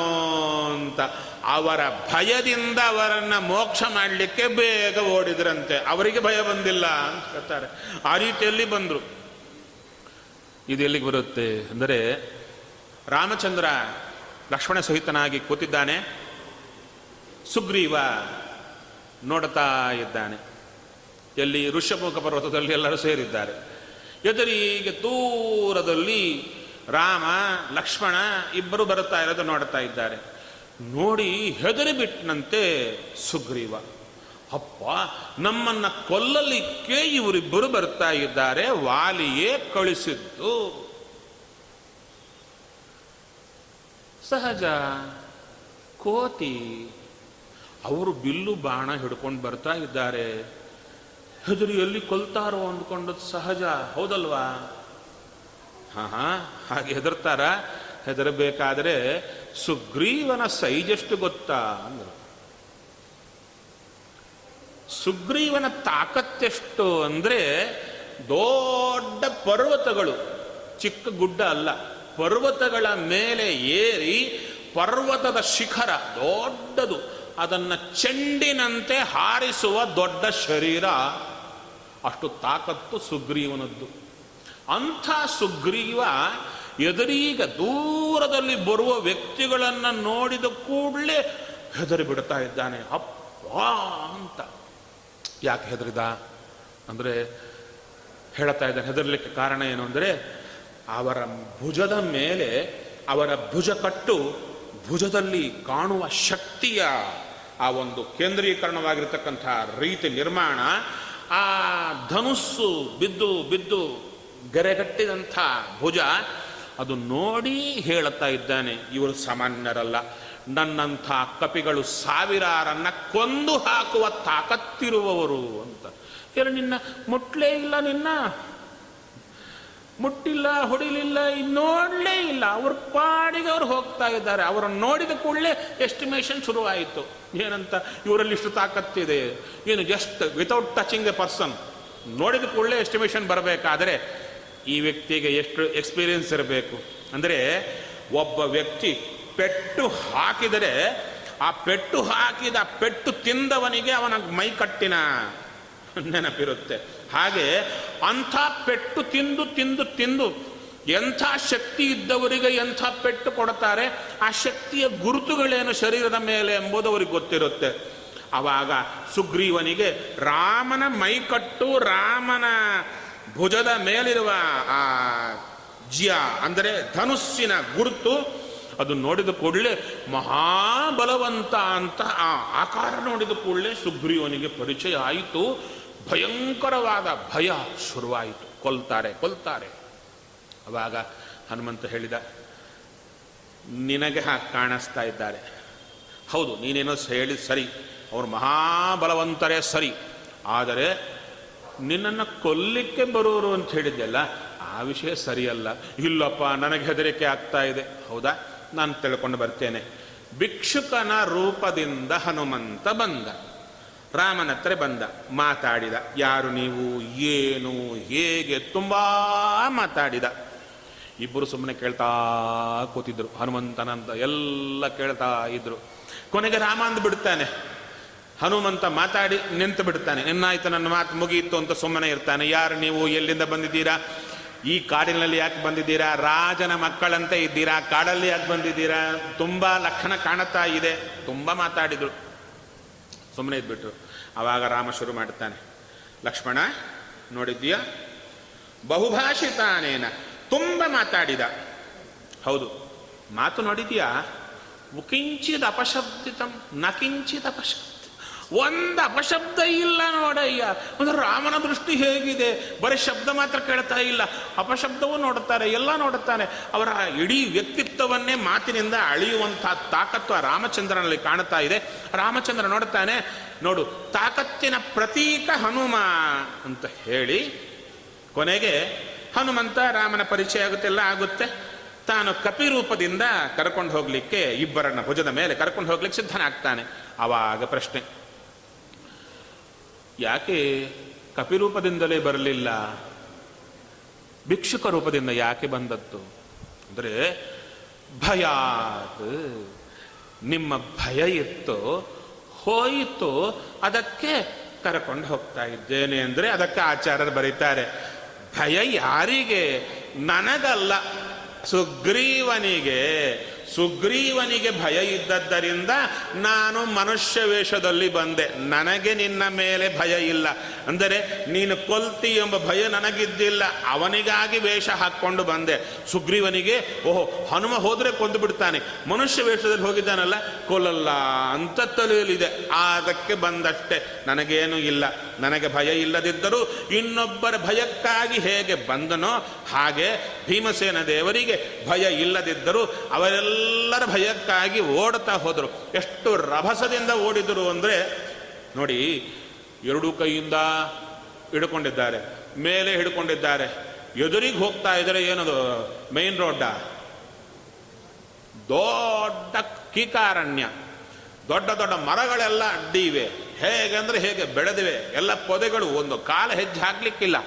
ಅಂತ. ಅವರ ಭಯದಿಂದ ಅವರನ್ನು ಮೋಕ್ಷ ಮಾಡಲಿಕ್ಕೆ ಬೇಗ ಓಡಿದ್ರಂತೆ. ಅವರಿಗೆ ಭಯ ಬಂದಿಲ್ಲ ಅಂತ ಹೇಳ್ತಾರೆ. ಆ ರೀತಿಯಲ್ಲಿ ಬಂದರು. ಇದು ಎಲ್ಲಿಗೆ ಬರುತ್ತೆ ಅಂದರೆ ರಾಮಚಂದ್ರ ಲಕ್ಷ್ಮಣ ಸಹಿತನಾಗಿ ಕೂತಿದ್ದಾನೆ. ಸುಗ್ರೀವ ನೋಡ್ತಾ ಇದ್ದಾನೆ. ಎಲ್ಲಿ ಋಷ್ಯಮುಖ ಪರ್ವತದಲ್ಲಿ ಎಲ್ಲರೂ ಸೇರಿದ್ದಾರೆ. ಎದುರಿಗೆ ದೂರದಲ್ಲಿ ರಾಮ, ಲಕ್ಷ್ಮಣ ಇಬ್ಬರು ಬರುತ್ತಾ ಇರೋದು ನೋಡ್ತಾ ಇದ್ದಾರೆ. ನೋಡಿ ಹೆದರಿ ಬಿಟ್ಟನಂತೆ ಸುಗ್ರೀವ. ಅಪ್ಪ, ನಮ್ಮನ್ನ ಕೊಲ್ಲಲಿಕ್ಕೆ ಇವರಿಬ್ಬರು ಬರ್ತಾ ಇದ್ದಾರೆ, ವಾಲಿಯೇ ಕಳಿಸಿದ್ದು. ಸಹಜ, ಕೋತಿ. ಅವರು ಬಿಲ್ಲು ಬಾಣ ಹಿಡ್ಕೊಂಡು ಬರ್ತಾ ಇದ್ದಾರೆ. ಹೆದರಿ ಎಲ್ಲಿ ಕೊಲ್ತಾರೋ ಅಂದ್ಕೊಂಡದ್ದು ಸಹಜ, ಹೌದಲ್ವಾ? ಹಾ ಹಾ, ಹಾಗೆ ಹೆದರ್ತಾರ. ಹೆದರಬೇಕಾದ್ರೆ ಸುಗ್ರೀವನ ಸೈಜೆಷ್ಟು ಗೊತ್ತಾ ಅಂದರು. ಸುಗ್ರೀವನ ತಾಕತ್ತೆಷ್ಟು ಅಂದ್ರೆ ದೊಡ್ಡ ಪರ್ವತಗಳು, ಚಿಕ್ಕ ಗುಡ್ಡ ಅಲ್ಲ, ಪರ್ವತಗಳ ಮೇಲೆ ಏರಿ ಪರ್ವತದ ಶಿಖರ ದೊಡ್ಡದು, ಅದನ್ನು ಚೆಂಡಿನಂತೆ ಹಾರಿಸುವ ದೊಡ್ಡ ಶರೀರ. ಅಷ್ಟು ತಾಕತ್ತು ಸುಗ್ರೀವನದ್ದು. ಅಂಥ ಸುಗ್ರೀವ ಎದುರೀಗ ದೂರದಲ್ಲಿ ಬರುವ ವ್ಯಕ್ತಿಗಳನ್ನು ನೋಡಿದ ಕೂಡಲೇ ಹೆದರಿ ಬಿಡ್ತಾ ಇದ್ದಾನೆ. ಅಪ್ಪ ಅಂತ. ಯಾಕೆ ಹೆದರಿದ? ಅಂದರೆ ಹೇಳ್ತಾ ಇದ್ದಾನೆ, ಹೆದರ್ಲಿಕ್ಕೆ ಕಾರಣ ಏನು ಅಂದರೆ ಅವರ ಭುಜದ ಮೇಲೆ, ಅವರ ಭುಜ ಕಟ್ಟು ಭುಜದಲ್ಲಿ ಕಾಣುವ ಶಕ್ತಿಯ ಆ ಒಂದು ಕೇಂದ್ರೀಕರಣವಾಗಿರ್ತಕ್ಕಂಥ ರೀತಿ ನಿರ್ಮಾಣ, ಆ ಧನುಸ್ಸು ಬಿದ್ದು ಬಿದ್ದು ಗೆರೆಗಟ್ಟಿದಂಥ ಭುಜ ಅದು ನೋಡಿ ಹೇಳುತ್ತಾ ಇದ್ದಾನೆ. ಇವರು ಸಾಮಾನ್ಯರಲ್ಲ. ನನ್ನಂಥ ಕಪಿಗಳು ಸಾವಿರಾರನ್ನ ಕೊಂದು ಹಾಕುವ ತಾಕತ್ತಿರುವವರು ಅಂತ. ಏನು ನಿನ್ನ? ಮುಟ್ಲೇ ಇಲ್ಲ ನಿನ್ನ. ಮುಟ್ಟಿಲ್ಲ, ಹೊಡಿಲಿಲ್ಲ ನೋಡಲೇ ಇಲ್ಲ. ಅವ್ರ ಪಾಡಿಗೆ ಅವ್ರು ಹೋಗ್ತಾ ಇದ್ದಾರೆ. ಅವರನ್ನು ನೋಡಿದ ಕೂಡಲೇ ಎಸ್ಟಿಮೇಷನ್ ಶುರುವಾಯಿತು. ಏನಂತ? ಇವರಲ್ಲಿ ಇಷ್ಟು ತಾಕತ್ತಿದೆ. ಏನು just without touching a person ನೋಡಿದ ಕೂಡಲೇ ಎಸ್ಟಿಮೇಷನ್ ಬರಬೇಕಾದರೆ ಈ ವ್ಯಕ್ತಿಗೆ ಎಷ್ಟು ಎಕ್ಸ್ಪೀರಿಯನ್ಸ್ ಇರಬೇಕು? ಅಂದರೆ ಒಬ್ಬ ವ್ಯಕ್ತಿ ಪೆಟ್ಟು ಹಾಕಿದರೆ ಆ ಪೆಟ್ಟು ಹಾಕಿದ ಪೆಟ್ಟು ತಿಂದವನಿಗೆ ಅವನ ಮೈ ಕಟ್ಟಿನ ನೆನಪಿರುತ್ತೆ. ಹಾಗೆ ಅಂಥ ಪೆಟ್ಟು ತಿಂದು ತಿಂದು ತಿಂದು ಎಂಥ ಶಕ್ತಿ ಇದ್ದವರಿಗೆ ಎಂಥ ಪೆಟ್ಟು ಕೊಡ್ತಾರೆ, ಆ ಶಕ್ತಿಯ ಗುರುತುಗಳೇನು ಶರೀರದ ಮೇಲೆ ಎಂಬುದು ಅವ್ರಿಗೆ ಗೊತ್ತಿರುತ್ತೆ. ಆವಾಗ ಸುಗ್ರೀವನಿಗೆ ರಾಮನ ಮೈಕಟ್ಟು ರಾಮನ ಭುಜದ ಮೇಲಿರುವ ಆ ಜಿಯ, ಅಂದರೆ ಧನುಸ್ಸಿನ ಗುರುತು, ಅದು ನೋಡಿದ ಕೂಡಲೇ ಮಹಾಬಲವಂತ ಅಂತ ಆ ಆಕಾರ ನೋಡಿದ ಕೂಡಲೇ ಸುಗ್ರೀವನಿಗೆ ಪರಿಚಯ ಆಯಿತು. ಭಯಂಕರವಾದ ಭಯ ಶುರುವಾಯಿತು. ಕೊಲ್ತಾರೆ ಕೊಲ್ತಾರೆ. ಅವಾಗ ಹನುಮಂತ ಹೇಳಿದ, ನಿನಗೆ ಕಾಣಿಸ್ತಾ ಇದ್ದಾರೆ. ಹೌದು, ನೀನೇನೋ ಹೇಳಿದ ಸರಿ, ಅವರು ಮಹಾಬಲವಂತರೇ ಸರಿ. ಆದರೆ ನಿನ್ನನ್ನು ಕೊಲ್ಲಿಕ್ಕೆ ಬರೋರು ಅಂತ ಹೇಳಿದ್ದೆಲ್ಲ ಆ ವಿಷಯ ಸರಿಯಲ್ಲ. ಇಲ್ಲಪ್ಪ, ನನಗೆ ಹೆದರಿಕೆ ಆಗ್ತಾ ಇದೆ. ಹೌದಾ? ನಾನು ತಿಳ್ಕೊಂಡು ಬರ್ತೇನೆ. ಭಿಕ್ಷುಕನ ರೂಪದಿಂದ ಹನುಮಂತ ಬಂದ. ರಾಮನ ಹತ್ರ ಬಂದ. ಮಾತಾಡಿದ. ಯಾರು ನೀವು? ಏನು? ಹೇಗೆ? ತುಂಬ ಮಾತಾಡಿದ. ಇಬ್ಬರು ಸುಮ್ಮನೆ ಕೇಳ್ತಾ ಕೂತಿದ್ರು. ಹನುಮಂತನಂತ ಎಲ್ಲ ಕೇಳ್ತಾ ಇದ್ರು. ಕೊನೆಗೆ ರಾಮ ಅಂದು ಬಿಡ್ತಾನೆ ಹನುಮಂತ ಮಾತಾಡಿ ನಿಂತು ಬಿಡ್ತಾನೆ. ನಿನ್ನಾಯ್ತು ನನ್ನ ಮಾತು ಮುಗಿಯಿತು ಅಂತ ಸುಮ್ಮನೆ ಇರ್ತಾನೆ. ಯಾರು ನೀವು? ಎಲ್ಲಿಂದ ಬಂದಿದ್ದೀರಾ? ಈ ಕಾಡಿನಲ್ಲಿ ಯಾಕೆ ಬಂದಿದ್ದೀರಾ? ರಾಜನ ಮಕ್ಕಳಂತೆ ಇದ್ದೀರಾ? ಕಾಡಲ್ಲಿ ಯಾಕೆ ಬಂದಿದ್ದೀರಾ? ತುಂಬ ಲಕ್ಷಣ ಕಾಣುತ್ತಾ ಇದೆ. ತುಂಬ ಮಾತಾಡಿದ್ರು. ಸುಮ್ಮನೆ ಇದ್ಬಿಟ್ರು. ಆವಾಗ ರಾಮ ಶುರು ಮಾಡ್ತಾನೆ ಲಕ್ಷ್ಮಣ, ನೋಡಿದ್ದೀಯಾ? ಬಹುಭಾಷಿತಾನೇನ? ತುಂಬ ಮಾತಾಡಿದ. ಹೌದು. ಮಾತು ನೋಡಿದ್ಯಾ ಉಕಿಂಚಿದ ಅಪಶಬ್ದಿತಂ, ನಕಿಂಚಿದ ಅಪಶಬ್ದ ಒಂದು ಅಪಶಬ್ದ ಇಲ್ಲ ನೋಡಯ್ಯ. ಒಂದು ರಾಮನ ದೃಷ್ಟಿ ಹೇಗಿದೆ. ಬರೀ ಶಬ್ದ ಮಾತ್ರ ಕೇಳ್ತಾ ಇಲ್ಲ. ಅಪಶಬ್ದವೂ ನೋಡುತ್ತಾರೆ, ಎಲ್ಲ ನೋಡುತ್ತಾನೆ. ಅವರ ಇಡೀ ವ್ಯಕ್ತಿತ್ವವನ್ನೇ ಮಾತಿನಿಂದ ಅಳಿಯುವಂತಹ ತಾಕತ್ವ ರಾಮಚಂದ್ರನಲ್ಲಿ ಕಾಣ್ತಾ ಇದೆ. ರಾಮಚಂದ್ರ ನೋಡುತ್ತಾನೆ, ನೋಡು, ತಾಕತ್ತಿನ ಪ್ರತೀಕ ಹನುಮ ಅಂತ ಹೇಳಿ ಕೊನೆಗೆ ಹನುಮಂತ ರಾಮನ ಪರಿಚಯ ಆಗುತ್ತೆಲ್ಲ ಆಗುತ್ತೆ. ತಾನು ಕಪಿರೂಪದಿಂದ ಕರ್ಕೊಂಡು ಹೋಗ್ಲಿಕ್ಕೆ ಇಬ್ಬರನ್ನ ಭುಜದ ಮೇಲೆ ಕರ್ಕೊಂಡು ಹೋಗ್ಲಿಕ್ಕೆ ಸಿದ್ಧನಾಗ್ತಾನೆ. ಆವಾಗ ಪ್ರಶ್ನೆ ಯಾಕೆ ಕಪಿರೂಪದಿಂದಲೇ ಬರಲಿಲ್ಲ? ಭಿಕ್ಷುಕ ರೂಪದಿಂದ ಯಾಕೆ ಬಂದದ್ದು? ಅಂದರೆ ಭಯಾತ್, ನಿಮ್ಮ ಭಯ ಇತ್ತು, ಹೋಯಿತು, ಅದಕ್ಕೆ ಕರ್ಕೊಂಡು ಹೋಗ್ತಾ ಇದ್ದೇನೆ ಅಂದರೆ ಅದಕ್ಕೆ ಆಚಾರ್ಯರು ಬರೀತಾರೆ, ಭಯ ಯಾರಿಗೆ? ನನಗಲ್ಲ, ಸುಗ್ರೀವನಿಗೆ. ಸುಗ್ರೀವನಿಗೆ ಭಯ ಇದ್ದದ್ದರಿಂದ ನಾನು ಮನುಷ್ಯ ವೇಷದಲ್ಲಿ ಬಂದೆ. ನನಗೆ ನಿನ್ನ ಮೇಲೆ ಭಯ ಇಲ್ಲ. ಅಂದರೆ ನೀನು ಕೊಲ್ತಿ ಎಂಬ ಭಯ ನನಗಿದ್ದಿಲ್ಲ. ಅವನಿಗಾಗಿ ವೇಷ ಹಾಕ್ಕೊಂಡು ಬಂದೆ. ಸುಗ್ರೀವನಿಗೆ, ಓಹೋ, ಹನುಮ ಹೋದರೆ ಕೊಂದು ಬಿಡ್ತಾನೆ. ಮನುಷ್ಯ ವೇಷದಲ್ಲಿ ಹೋಗಿದ್ದಾನಲ್ಲ, ಕೊಲ್ಲಲ್ಲ ಅಂತ ತಲೆಯಲ್ಲಿದೆ. ಅದಕ್ಕೆ ಬಂದಷ್ಟೇ. ನನಗೇನು ಇಲ್ಲ. ನನಗೆ ಭಯ ಇಲ್ಲದಿದ್ದರೂ ಇನ್ನೊಬ್ಬರ ಭಯಕ್ಕಾಗಿ ಹೇಗೆ ಬಂದನೋ ಹಾಗೆ ಭೀಮಸೇನ ದೇವರಿಗೆ ಭಯ ಇಲ್ಲದಿದ್ದರೂ ಅವರೆಲ್ಲರ ಭಯಕ್ಕಾಗಿ ಓಡ್ತಾ ಹೋದರು. ಎಷ್ಟು ರಭಸದಿಂದ ಓಡಿದರು ಅಂದರೆ, ನೋಡಿ, ಎರಡು ಕೈಯಿಂದ ಹಿಡ್ಕೊಂಡಿದ್ದಾರೆ, ಮೇಲೆ ಹಿಡ್ಕೊಂಡಿದ್ದಾರೆ. ಎದುರಿಗೆ ಹೋಗ್ತಾ ಇದ್ದಾರೆ ಏನದು? ಮೈನ್ ರೋಡ್ಡ ದೊಡ್ಡ ಕೀಕಾರಣ್ಯ. ದೊಡ್ಡ ದೊಡ್ಡ ಮರಗಳೆಲ್ಲ ಅಡ್ಡಿ ಇವೆ. ಹೇಗಂದ್ರೆ ಹೇಗೆ ಬೆಳೆದಿವೆ? ಎಲ್ಲ ಪೊದೆಗಳು ಒಂದು ಕಾಲ ಹೆಜ್ಜೆ ಹಾಕ್ಲಿಕ್ಕಿಲ್ಲ.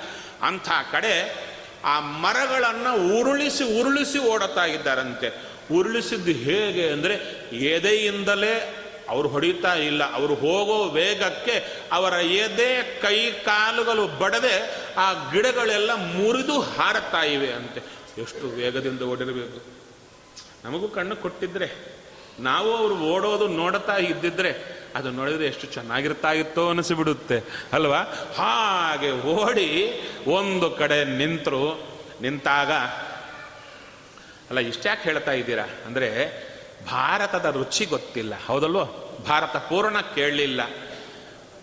ಅಂಥ ಕಡೆ ಆ ಮರಗಳನ್ನು ಉರುಳಿಸಿ ಉರುಳಿಸಿ ಓಡುತ್ತಾ ಇದ್ದಾರಂತೆ. ಉರುಳಿಸಿದ್ದು ಹೇಗೆ ಅಂದರೆ ಎದೆಯಿಂದಲೇ ಅವರು ಹೊಡಿತಾ ಇಲ್ಲ. ಅವರು ಹೋಗೋ ವೇಗಕ್ಕೆ ಅವರ ಎದೆ, ಕೈ, ಕಾಲುಗಳು ಬಡದೆ ಆ ಗಿಡಗಳೆಲ್ಲ ಮುರಿದು ಹಾರುತ್ತಾ ಇವೆ ಅಂತೆ. ಎಷ್ಟು ವೇಗದಿಂದ ಓಡಿರಬೇಕು. ನಮಗೂ ಕಣ್ಣು ಕೊಟ್ಟಿದ್ರೆ, ನಾವು ಅವರು ಓಡೋದು ನೋಡುತ್ತಾ ಇದ್ದಿದ್ರೆ ಅದು ನೋಡಿದ್ರೆ ಎಷ್ಟು ಚೆನ್ನಾಗಿರ್ತಾ ಇತ್ತೋ ಅನಿಸಿಬಿಡುತ್ತೆ, ಅಲ್ವಾ? ಹಾಗೆ ಓಡಿ ಒಂದು ಕಡೆ ನಿಂತರು, ನಿಂತಾಗ, ಅಲ್ಲ, ಇಷ್ಟ್ಯಾಕೆ ಹೇಳ್ತಾ ಇದ್ದೀರಾ? ಅಂದರೆ ಭಾರತದ ರುಚಿ ಗೊತ್ತಿಲ್ಲ. ಹೌದಲ್ವೋ? ಭಾರತ ಪೂರ್ಣ ಕೇಳಲಿಲ್ಲ.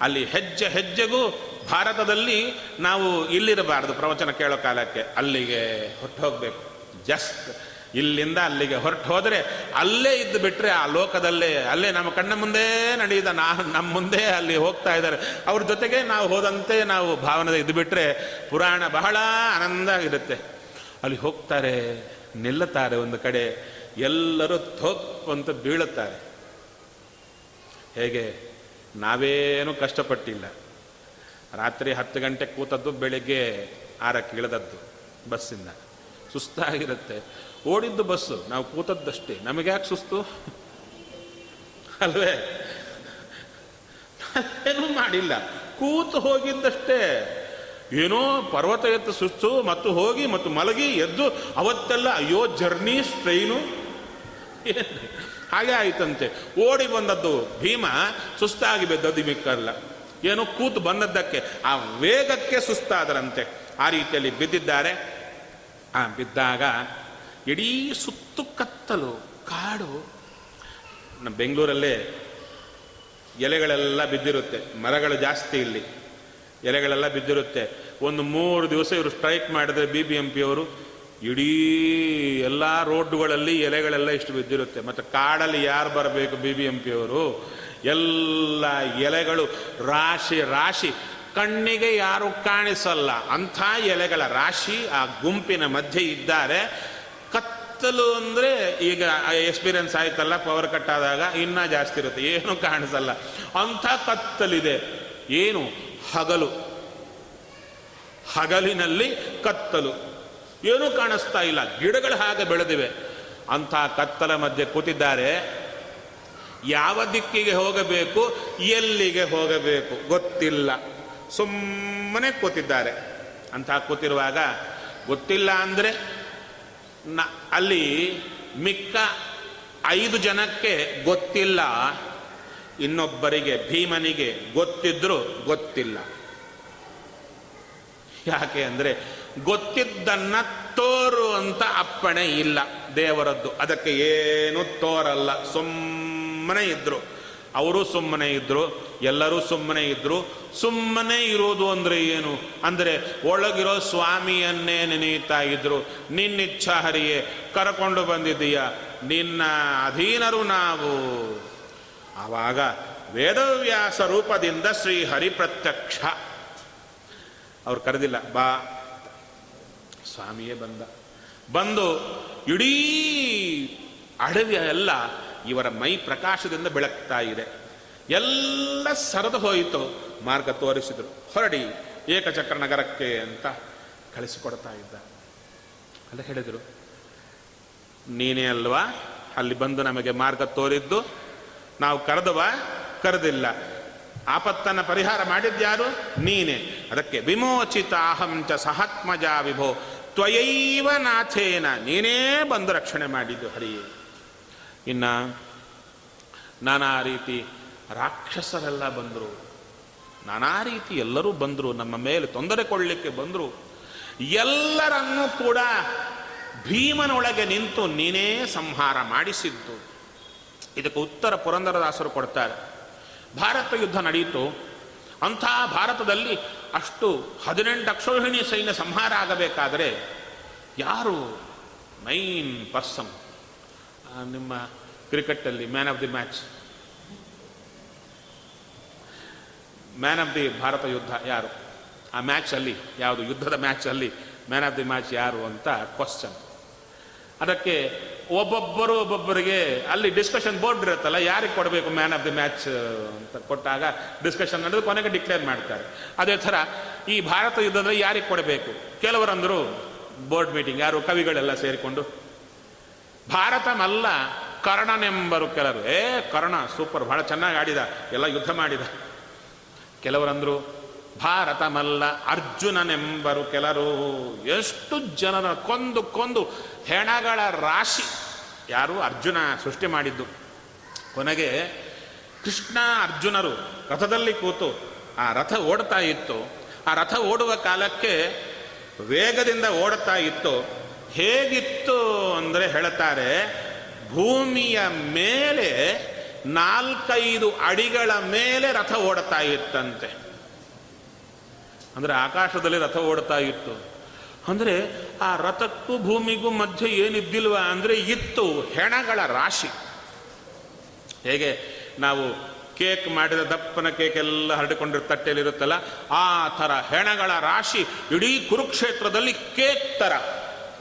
ಅಲ್ಲಿ ಹೆಜ್ಜೆ ಹೆಜ್ಜೆಗೂ ಭಾರತದಲ್ಲಿ ನಾವು ಇಲ್ಲಿರಬಾರ್ದು ಪ್ರವಚನ ಕೇಳೋ ಕಾಲಕ್ಕೆ. ಅಲ್ಲಿಗೆ ಹೊರಟು ಹೋಗಬೇಕು ಜಸ್ಟ್ ಇಲ್ಲಿಂದ ಅಲ್ಲಿಗೆ ಹೊರಟು ಹೋದರೆ ಅಲ್ಲೇ ಇದ್ದು ಬಿಟ್ಟರೆ ಆ ಲೋಕದಲ್ಲೇ, ಅಲ್ಲೇ ನಮ್ಮ ಕಣ್ಣ ಮುಂದೆ ನಡೆಯಿದ. ನಾ, ನಮ್ಮ ಮುಂದೆ ಅಲ್ಲಿ ಹೋಗ್ತಾ ಇದ್ದಾರೆ. ಅವ್ರ ಜೊತೆಗೆ ನಾವು ಹೋದಂತೆ ನಾವು ಭಾವನೆ ಇದ್ದು ಬಿಟ್ಟರೆ ಪುರಾಣ ಬಹಳ ಆನಂದ ಇರುತ್ತೆ. ಅಲ್ಲಿ ಹೋಗ್ತಾರೆ, ನಿಲ್ಲುತ್ತಾರೆ ಒಂದು ಕಡೆ. ಎಲ್ಲರೂ ಥೋಪ್ ಅಂತ ಬೀಳುತ್ತಾರೆ. ಹೇಗೆ? ನಾವೇನು ಕಷ್ಟಪಟ್ಟಿಲ್ಲ. ರಾತ್ರಿ ಹತ್ತು ಗಂಟೆ ಕೂತದ್ದು, ಬೆಳಿಗ್ಗೆ ಆರಕ್ಕೆ ಇಳಿದದ್ದು, ಬಸ್ಸಿಂದ. ಸುಸ್ತಾಗಿರುತ್ತೆ. ಓಡಿದ್ದು ಬಸ್ಸು. ನಾವು ಕೂತದ್ದಷ್ಟೇ. ನಮಗೆ ಯಾಕೆ ಸುಸ್ತು? ಅಲ್ವೇ? ಏನೂ ಮಾಡಿಲ್ಲ. ಕೂತು ಹೋಗಿದ್ದಷ್ಟೇ. ಏನೋ ಪರ್ವತ ಎತ್ತು ಸುಸ್ತು, ಮತ್ತು ಹೋಗಿ, ಮತ್ತು ಮಲಗಿ, ಎದ್ದು, ಅವತ್ತೆಲ್ಲ ಅಯ್ಯೋ, ಜರ್ನಿ, ಸ್ಟ್ರೈನು. ಹಾಗೆ ಆಯ್ತಂತೆ. ಓಡಿ ಬಂದದ್ದು ಭೀಮ, ಸುಸ್ತಾಗಿ ಬಿದ್ದದ್ದು ಮಿಕ್ಕಲ್ಲ. ಏನೋ ಕೂತು ಬಂದದ್ದಕ್ಕೆ, ಆ ವೇಗಕ್ಕೆ ಸುಸ್ತಾದರಂತೆ. ಆ ರೀತಿಯಲ್ಲಿ ಬಿದ್ದಿದ್ದಾರೆ. ಆ, ಬಿದ್ದಾಗ ಇಡೀ ಸುತ್ತು ಕತ್ತಲು, ಕಾಡು. ನಮ್ಮ ಬೆಂಗಳೂರಲ್ಲೇ ಎಲೆಗಳೆಲ್ಲ ಬಿದ್ದಿರುತ್ತೆ, ಮರಗಳು ಜಾಸ್ತಿ ಇಲ್ಲಿ. ಎಲೆಗಳೆಲ್ಲ ಬಿದ್ದಿರುತ್ತೆ. ಒಂದು ಮೂರು ದಿವಸ ಇವರು ಸ್ಟ್ರೈಕ್ ಮಾಡಿದ್ರೆ ಬಿ ಬಿ ಎಂ ಪಿ ಅವರು ಇಡೀ ಎಲ್ಲ ರೋಡ್ಗಳಲ್ಲಿ ಎಲೆಗಳೆಲ್ಲ ಇಷ್ಟು ಬಿದ್ದಿರುತ್ತೆ. ಮತ್ತು ಕಾಡಲ್ಲಿ ಯಾರು ಬರಬೇಕು ಬಿ ಬಿ ಎಂ ಪಿ ಅವರು? ಎಲ್ಲ ಎಲೆಗಳು ರಾಶಿ ರಾಶಿ. ಕಣ್ಣಿಗೆ ಯಾರು ಕಾಣಿಸಲ್ಲ. ಅಂಥ ಎಲೆಗಳ ರಾಶಿ ಆ ಗುಂಪಿನ ಮಧ್ಯೆ ಇದ್ದಾರೆ. ಕತ್ತಲು ಅಂದರೆ ಈಗ ಎಕ್ಸ್ಪೀರಿಯನ್ಸ್ ಆಯ್ತಲ್ಲ ಪವರ್ ಕಟ್ ಆದಾಗ ಇನ್ನೂ ಜಾಸ್ತಿ ಇರುತ್ತೆ. ಏನು ಕಾಣಿಸಲ್ಲ. ಅಂಥ ಕತ್ತಲಿದೆ. ಏನು? ಹಗಲು. ಹಗಲಿನಲ್ಲಿ ಕತ್ತಲು. ಏನೂ ಕಾಣಿಸ್ತಾ ಇಲ್ಲ. ಗಿಡಗಳು ಹಾಗೆ ಬೆಳೆದಿವೆ. ಅಂಥ ಕತ್ತಲ ಮಧ್ಯೆ ಕೂತಿದ್ದಾರೆ. ಯಾವ ದಿಕ್ಕಿಗೆ ಹೋಗಬೇಕು? ಎಲ್ಲಿಗೆ ಹೋಗಬೇಕು? ಗೊತ್ತಿಲ್ಲ. ಸುಮ್ಮನೆ ಕೂತಿದ್ದಾರೆ. ಅಂತ ಕೂತಿರುವಾಗ ಗೊತ್ತಿಲ್ಲ ಅಂದರೆ ನ, ಅಲ್ಲಿ ಮಿಕ್ಕ ಐದು ಜನಕ್ಕೆ ಗೊತ್ತಿಲ್ಲ. ಇನ್ನೊಬ್ಬರಿಗೆ, ಭೀಮನಿಗೆ ಗೊತ್ತಿದ್ರೂ ಗೊತ್ತಿಲ್ಲ. ಯಾಕೆ ಅಂದರೆ ಗೊತ್ತಿದ್ದನ್ನ ತೋರು ಅಂತ ಅಪ್ಪಣೆ ಇಲ್ಲ ದೇವರದ್ದು. ಅದಕ್ಕೆ ಏನು ತೋರಲ್ಲ. ಸುಮ್ಮನೆ ಇದ್ರು. ಅವರು ಸುಮ್ಮನೆ ಇದ್ರು. ಎಲ್ಲರೂ ಸುಮ್ಮನೆ ಇದ್ರು. ಸುಮ್ಮನೆ ಇರೋದು ಅಂದರೆ ಏನು? ಅಂದರೆ ಒಳಗಿರೋ ಸ್ವಾಮಿಯನ್ನೇ ನೆನೆಯುತ್ತಾ ಇದ್ರು. ನಿನ್ನಿಚ್ಛ ಹರಿಯೇ, ಕರ್ಕೊಂಡು ಬಂದಿದ್ದೀಯ? ನಿನ್ನ ಅಧೀನರು ನಾವು. ಆವಾಗ ವೇದವ್ಯಾಸ ರೂಪದಿಂದ ಶ್ರೀ ಹರಿ ಪ್ರತ್ಯಕ್ಷ. ಅವ್ರು ಕರೆದಿಲ್ಲ, ಬಾ. ಸ್ವಾಮಿಯೇ ಬಂದ. ಬಂದು ಇಡೀ ಅಡವಿಯ ಎಲ್ಲ ಇವರ ಮೈ ಪ್ರಕಾಶದಿಂದ ಬೆಳಗ್ತಾ ಇದೆ. ಎಲ್ಲ ಸರದು ಹೋಯಿತು. ಮಾರ್ಗ ತೋರಿಸಿದರು. ಹೊರಡಿ ಏಕಚಕ್ರ ನಗರಕ್ಕೆ ಅಂತ ಕಳಿಸಿಕೊಡ್ತಾ ಇದ್ದ. ಅಲ್ಲ ಹೇಳಿದರು, ನೀನೇ ಅಲ್ವಾ? ಅಲ್ಲಿ ಬಂದು ನಮಗೆ ಮಾರ್ಗ ತೋರಿದ್ದು. ನಾವು ಕರೆದವ, ಕರೆದಿಲ್ಲ. ಆಪತ್ತನ್ನು ಪರಿಹಾರ ಮಾಡಿದ್ಯಾರು? ನೀನೇ. ಅದಕ್ಕೆ ವಿಮೋಚಿತ ಅಹಂಚ ಸಹಾತ್ಮಜ ವಿಭೋ. ತ್ವಯೈವ ನಾಥೇನ. ನೀನೇ ಬಂದು ರಕ್ಷಣೆ ಮಾಡಿದ್ದು, ಹರಿಯೇ. ಇನ್ನು ನಾನಾ ರೀತಿ ರಾಕ್ಷಸರೆಲ್ಲ ಬಂದರು. ನಾನಾ ರೀತಿ ಎಲ್ಲರೂ ಬಂದರು. ನಮ್ಮ ಮೇಲೆ ತೊಂದರೆ ಕೊಡಲಿಕ್ಕೆ ಬಂದರು. ಎಲ್ಲರನ್ನೂ ಕೂಡ ಭೀಮನೊಳಗೆ ನಿಂತು ನೀನೇ ಸಂಹಾರ ಮಾಡಿಸಿದ್ದು. ಇದಕ್ಕೆ ಉತ್ತರ ಪುರಂದರದಾಸರು ಕೊಡ್ತಾರೆ. ಭಾರತ ಯುದ್ಧ ನಡೆಯಿತು ಅಂಥ ಭಾರತದಲ್ಲಿ ಅಷ್ಟು ಹದಿನೆಂಟು ಅಕ್ಷೋಹಿಣಿ ಸೈನ್ಯ ಸಂಹಾರ ಆಗಬೇಕಾದರೆ ಯಾರು? Main person. ನಿಮ್ಮ ಕ್ರಿಕೆಟಲ್ಲಿ man of the match. Man of the Bharat ಯುದ್ಧ ಯಾರು? ಆ ಮ್ಯಾಚಲ್ಲಿ ಯಾವುದು ಯುದ್ಧದ ಮ್ಯಾಚಲ್ಲಿ ಮ್ಯಾನ್ ಆಫ್ ದಿ ಮ್ಯಾಚ್ ಯಾರು ಅಂತ ಕ್ವಶನ್ ಅದಕ್ಕೆ ಒಬ್ಬೊಬ್ಬರು ಒಬ್ಬೊಬ್ಬರಿಗೆ ಅಲ್ಲಿ ಡಿಸ್ಕಷನ್ ಬೋರ್ಡ್ ಇರುತ್ತಲ್ಲ, ಯಾರಿಗೆ ಕೊಡಬೇಕು ಮ್ಯಾನ್ ಆಫ್ ದಿ ಮ್ಯಾಚ್ ಅಂತ ಕೊಟ್ಟಾಗ ಡಿಸ್ಕಷನ್ ನಡೆದು ಕೊನೆಗೆ ಡಿಕ್ಲೇರ್ ಮಾಡ್ತಾರೆ. ಅದೇ ಥರ ಈ ಭಾರತ ಯುದ್ಧದಲ್ಲಿ ಯಾರಿಗೆ ಕೊಡಬೇಕು? ಕೆಲವರಂದರು ಬೋರ್ಡ್ ಮೀಟಿಂಗ್ ಯಾರು ಕವಿಗಳೆಲ್ಲ ಸೇರಿಕೊಂಡು. ಭಾರತ ಮಲ್ಲ ಕರ್ಣನೆಂಬರು ಕೆಲವರು ಏ, ಕರ್ಣ ಸೂಪರ್ ಭಾಳ ಚೆನ್ನಾಗಿ ಆಡಿದ, ಎಲ್ಲ ಯುದ್ಧ ಮಾಡಿದ. ಕೆಲವರಂದ್ರು ಭಾರತ ಮಲ್ಲ ಅರ್ಜುನನೆಂಬರು ಕೆಲರು. ಎಷ್ಟು ಜನರ ಕೊಂದು ಕೊಂದು ಹೆಣಗಳ ರಾಶಿ. ಯಾರು? ಅರ್ಜುನ ಸೃಷ್ಟಿ ಮಾಡಿದ್ದು. ಕೊನೆಗೆ ಕೃಷ್ಣ ಅರ್ಜುನರು ರಥದಲ್ಲಿ ಕೂತು ಆ ರಥ ಓಡ್ತಾ ಇತ್ತು. ಆ ರಥ ಓಡುವ ಕಾಲಕ್ಕೆ ವೇಗದಿಂದ ಓಡುತ್ತಾ ಇತ್ತು. ಹೇಗಿತ್ತು ಅಂದರೆ ಹೇಳ್ತಾರೆ, ಭೂಮಿಯ ಮೇಲೆ ನಾಲ್ಕೈದು ಅಡಿಗಳ ಮೇಲೆ ರಥ ಓಡ್ತಾ ಇತ್ತಂತೆ. ಅಂದರೆ ಆಕಾಶದಲ್ಲಿ ರಥ ಓಡ್ತಾ ಇತ್ತು. ಅಂದರೆ ಆ ರಥಕ್ಕೂ ಭೂಮಿಗೂ ಮಧ್ಯೆ ಏನಿದ್ದಿಲ್ವ ಅಂದರೆ ಇತ್ತು ಹೆಣಗಳ ರಾಶಿ. ಹೇಗೆ ನಾವು ಕೇಕ್ ಮಾಡಿದ ದಪ್ಪನ ಕೇಕ್ ಎಲ್ಲ ಹರಡಿಕೊಂಡಿರೋ ತಟ್ಟೆಯಲ್ಲಿರುತ್ತಲ್ಲ ಆ ಥರ ಹೆಣಗಳ ರಾಶಿ ಇಡೀ ಕುರುಕ್ಷೇತ್ರದಲ್ಲಿ ಕೇಕ್ ಥರ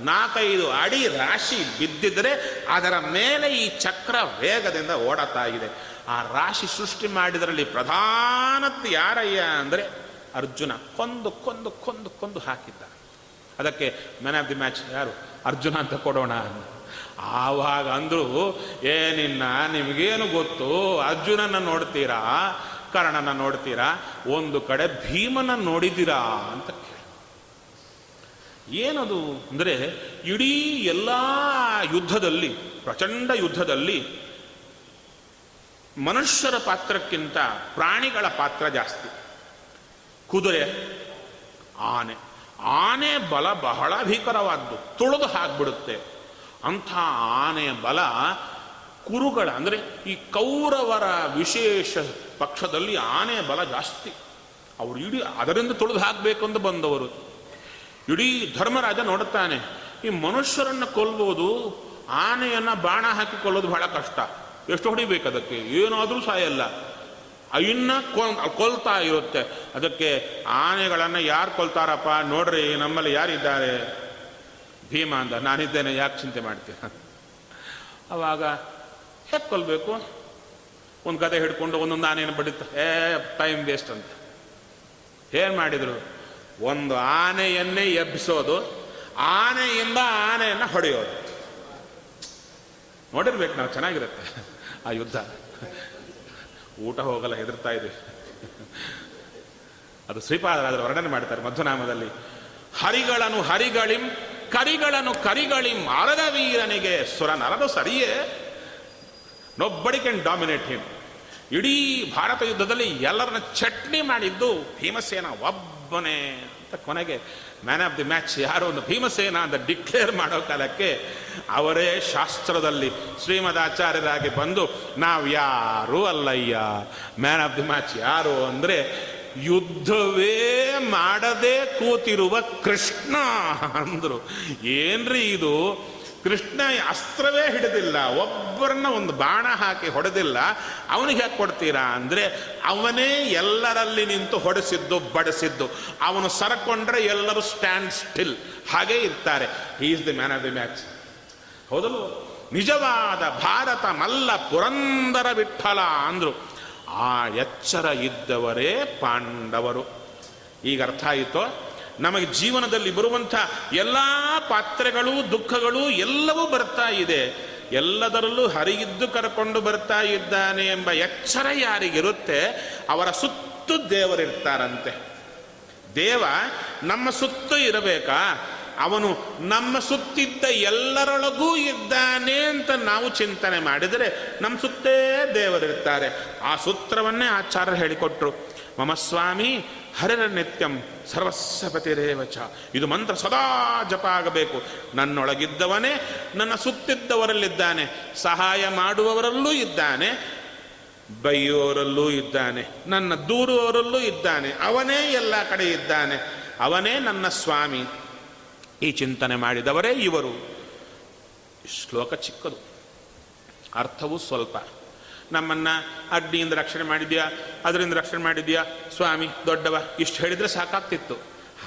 ನಾಲ್ಕೈದು ಅಡಿ ರಾಶಿ ಬಿದ್ದಿದ್ರೆ ಅದರ ಮೇಲೆ ಈ ಚಕ್ರ ವೇಗದಿಂದ ಓಡತಾ ಇದೆ. ಆ ರಾಶಿ ಸೃಷ್ಟಿ ಮಾಡಿದರಲ್ಲಿ ಪ್ರಧಾನತ್ ಯಾರಯ್ಯ ಅಂದರೆ ಅರ್ಜುನ. ಕೊಂದು ಕೊಂದು ಕೊಂದು ಕೊಂದು ಹಾಕಿದ್ದ. ಅದಕ್ಕೆ ಮ್ಯಾನ್ ಆಫ್ ದಿ ಮ್ಯಾಚ್ ಯಾರು? ಅರ್ಜುನ ಅಂತ ಕೊಡೋಣ ಆವಾಗ ಅಂದ್ರು ಏನಿನ್ನ ನಿಮಗೇನು ಗೊತ್ತು? ಅರ್ಜುನನ ನೋಡ್ತೀರಾ? ಕರ್ಣನ ನೋಡ್ತೀರಾ? ಒಂದು ಕಡೆ ಭೀಮನ ನೋಡಿದ್ದೀರಾ? ಅಂತ ಏನದು? ಅಂದರೆ ಇಡೀ ಎಲ್ಲ ಯುದ್ಧದಲ್ಲಿ, ಪ್ರಚಂಡ ಯುದ್ಧದಲ್ಲಿ ಮನುಷ್ಯರ ಪಾತ್ರಕ್ಕಿಂತ ಪ್ರಾಣಿಗಳ ಪಾತ್ರ ಜಾಸ್ತಿ. ಕುದುರೆ, ಆನೆ. ಆನೆ ಬಲ ಬಹಳ ಭೀಕರವಾದ್ದು, ತುಳಿದು ಹಾಕ್ಬಿಡುತ್ತೆ. ಅಂಥ ಆನೆಯ ಬಲ ಕುರುಗಳ, ಅಂದರೆ ಈ ಕೌರವರ ವಿಶೇಷ ಪಕ್ಷದಲ್ಲಿ ಆನೆ ಬಲ ಜಾಸ್ತಿ. ಅವರು ಇಡೀ ಅದರಿಂದ ತುಳಿದು ಹಾಕಬೇಕು ಅಂತ ಬಂದವರು. ಇಡೀ ಧರ್ಮರಾಜ ನೋಡುತ್ತಾನೆ. ಈ ಮನುಷ್ಯರನ್ನು ಕೊಲ್ಬೋದು, ಆನೆಯನ್ನು ಬಾಣ ಹಾಕಿ ಕೊಲ್ಲೋದು ಬಹಳ ಕಷ್ಟ. ಎಷ್ಟು ಹೊಡಿಬೇಕು ಅದಕ್ಕೆ? ಏನಾದರೂ ಸಾಯಲ್ಲ. ಇನ್ನ ಕೊಲ್, ಕೊಲ್ತಾ ಇರುತ್ತೆ. ಅದಕ್ಕೆ ಆನೆಗಳನ್ನು ಯಾರು ಕೊಲ್ತಾರಪ್ಪ? ನೋಡ್ರಿ, ನಮ್ಮಲ್ಲಿ ಯಾರಿದ್ದಾರೆ? ಭೀಮ ಅಂದ ನಾನಿದ್ದೇನೆ, ಯಾಕೆ ಚಿಂತೆ ಮಾಡ್ತೀರ ಅವಾಗ ಹೇಗೆ ಕೊಲ್ಲಬೇಕು ಒಂದು ಗದೆ ಹಿಡ್ಕೊಂಡು ಒಂದೊಂದು ಆನೆಯನ್ನು ಬಡಿತ ಏ ಟೈಮ್ ವೇಸ್ಟ್ ಅಂತ. ಏನು ಮಾಡಿದರು? ಒಂದು ಆನೆಯನ್ನೇ ಎಬ್ಬಿಸೋದು, ಆನೆಯಿಂದ ಆನೆಯನ್ನು ಹೊಡೆಯೋದು. ನೋಡಿರ್ಬೇಕು ನಾವು ಚೆನ್ನಾಗಿರುತ್ತೆ ಆ ಯುದ್ಧ. ಊಟ ಹೋಗಲ್ಲ, ಹೆದರ್ತಾ ಇದ್ದೀವಿ ಅದು ಶ್ರೀಪಾದರಾಜರು ವರ್ಣನೆ ಮಾಡ್ತಾರೆ ಮಧ್ವನಾಮದಲ್ಲಿ. ಹರಿಗಳನ್ನು ಹರಿಗಳಿಂ ಕರಿಗಳನ್ನು ಕರಿಗಳಿಂ ಅರದ ವೀರನಿಗೆ ಸುರ ನರದು ಸರಿಯೇ. ನೊಬ್ಬಡಿ ಕ್ಯಾನ್ ಡಾಮಿನೇಟ್ ಹಿಮ್ ಇಡೀ ಭಾರತ ಯುದ್ಧದಲ್ಲಿ ಎಲ್ಲರನ್ನ ಚಟ್ನಿ ಮಾಡಿದ್ದು ಭೀಮಸೇನ ಒಬ್ಬನೇ ಅಂತ ಕೊನೆಗೆ ಮ್ಯಾನ್ ಆಫ್ ದಿ ಮ್ಯಾಚ್ ಯಾರು ಒಂದು ಭೀಮಸೇನ ಅಂತ ಡಿಕ್ಲೇರ್ ಮಾಡೋ ಕಾಲಕ್ಕೆ ಅವರೇ ಶಾಸ್ತ್ರದಲ್ಲಿ ಶ್ರೀಮದ್ ಆಚಾರ್ಯರಾಗಿ ಬಂದು, ನಾವು ಯಾರು ಅಲ್ಲಯ್ಯ, ಮ್ಯಾನ್ ಆಫ್ ದಿ ಮ್ಯಾಚ್ ಯಾರು ಅಂದರೆ, ಯುದ್ಧವೇ ಮಾಡದೆ ಕೂತಿರುವ ಕೃಷ್ಣ ಅಂದರು. ಏನ್ರಿ ಇದು? ಕೃಷ್ಣ ಅಸ್ತ್ರವೇ ಹಿಡಿದಿಲ್ಲ, ಒಬ್ಬರನ್ನ ಒಂದು ಬಾಣ ಹಾಕಿ ಹೊಡೆದಿಲ್ಲ. ಅವನಿಗೆ ಯಾಕೆ ಕೊಡ್ತೀರಾ ಅಂದರೆ, ಅವನೇ ಎಲ್ಲರಲ್ಲಿ ನಿಂತು ಹೊಡೆಸಿದ್ದು, ಬಡಿಸಿದ್ದು. ಅವನು ಸರಕೊಂಡ್ರೆ ಎಲ್ಲರೂ ಸ್ಟ್ಯಾಂಡ್ ಸ್ಟಿಲ್ ಹಾಗೇ ಇರ್ತಾರೆ. Is the man of the match ಹೌದಲ್ಲ ನಿಜವಾದ ಭಾರತ ಮಲ್ಲ ಪುರಂದರ ವಿಠಲ ಅಂದರು. ಆ ಎಚ್ಚರ ಇದ್ದವರೇ ಪಾಂಡವರು. ಈಗ ಅರ್ಥ ಆಯಿತೋ? ನಮಗೆ ಜೀವನದಲ್ಲಿ ಬರುವಂಥ ಎಲ್ಲ ಪಾತ್ರೆಗಳು, ದುಃಖಗಳು ಎಲ್ಲವೂ ಬರ್ತಾ ಇದೆ. ಎಲ್ಲದರಲ್ಲೂ ಹರಿಯಿದ್ದು ಕರ್ಕೊಂಡು ಬರ್ತಾ ಇದ್ದಾನೆ ಎಂಬ ಎಚ್ಚರ ಯಾರಿಗಿರುತ್ತೆ, ಅವರ ಸುತ್ತು ದೇವರಿರ್ತಾರಂತೆ. ದೇವ ನಮ್ಮ ಸುತ್ತು ಇರಬೇಕಾ? ಅವನು ನಮ್ಮ ಸುತ್ತಿದ್ದ ಎಲ್ಲರೊಳಗೂ ಇದ್ದಾನೆ ಅಂತ ನಾವು ಚಿಂತನೆ ಮಾಡಿದರೆ ನಮ್ಮ ಸುತ್ತೇ ದೇವರಿರ್ತಾರೆ. ಆ ಸೂತ್ರವನ್ನೇ ಆಚಾರ್ಯರು ಹೇಳಿಕೊಟ್ರು. ಮಮ ಸ್ವಾಮಿ ಹರಿರ ನಿತ್ಯಂ ಸರ್ವಸ್ವಪತಿರೇವಚ ಇದು ಮಂತ್ರ ಸದಾ ಜಪ ಆಗಬೇಕು. ನನ್ನೊಳಗಿದ್ದವನೇ, ನನ್ನ ಸುತ್ತಿದ್ದವರಲ್ಲಿದ್ದಾನೆ, ಸಹಾಯ ಮಾಡುವವರಲ್ಲೂ ಇದ್ದಾನೆ, ಬೈಯುವವರಲ್ಲೂ ಇದ್ದಾನೆ, ನನ್ನ ದೂರುವವರಲ್ಲೂ ಇದ್ದಾನೆ, ಅವನೇ ಎಲ್ಲ ಕಡೆ ಇದ್ದಾನೆ, ಅವನೇ ನನ್ನ ಸ್ವಾಮಿ. ಈ ಚಿಂತನೆ ಮಾಡಿದವರೇ ಇವರು. ಶ್ಲೋಕ ಚಿಕ್ಕದು. ಅರ್ಥವೂ ಸ್ವಲ್ಪ. ನಮ್ಮನ್ನ ಅಗ್ನಿಯಿಂದ ರಕ್ಷಣೆ ಮಾಡಿದ್ಯಾ? ಅದರಿಂದ ರಕ್ಷಣೆ ಮಾಡಿದ್ಯಾ? ಸ್ವಾಮಿ, ದೊಡ್ಡವ, ಇಷ್ಟು ಹೇಳಿದರೆ ಸಾಕಾಗ್ತಿತ್ತು.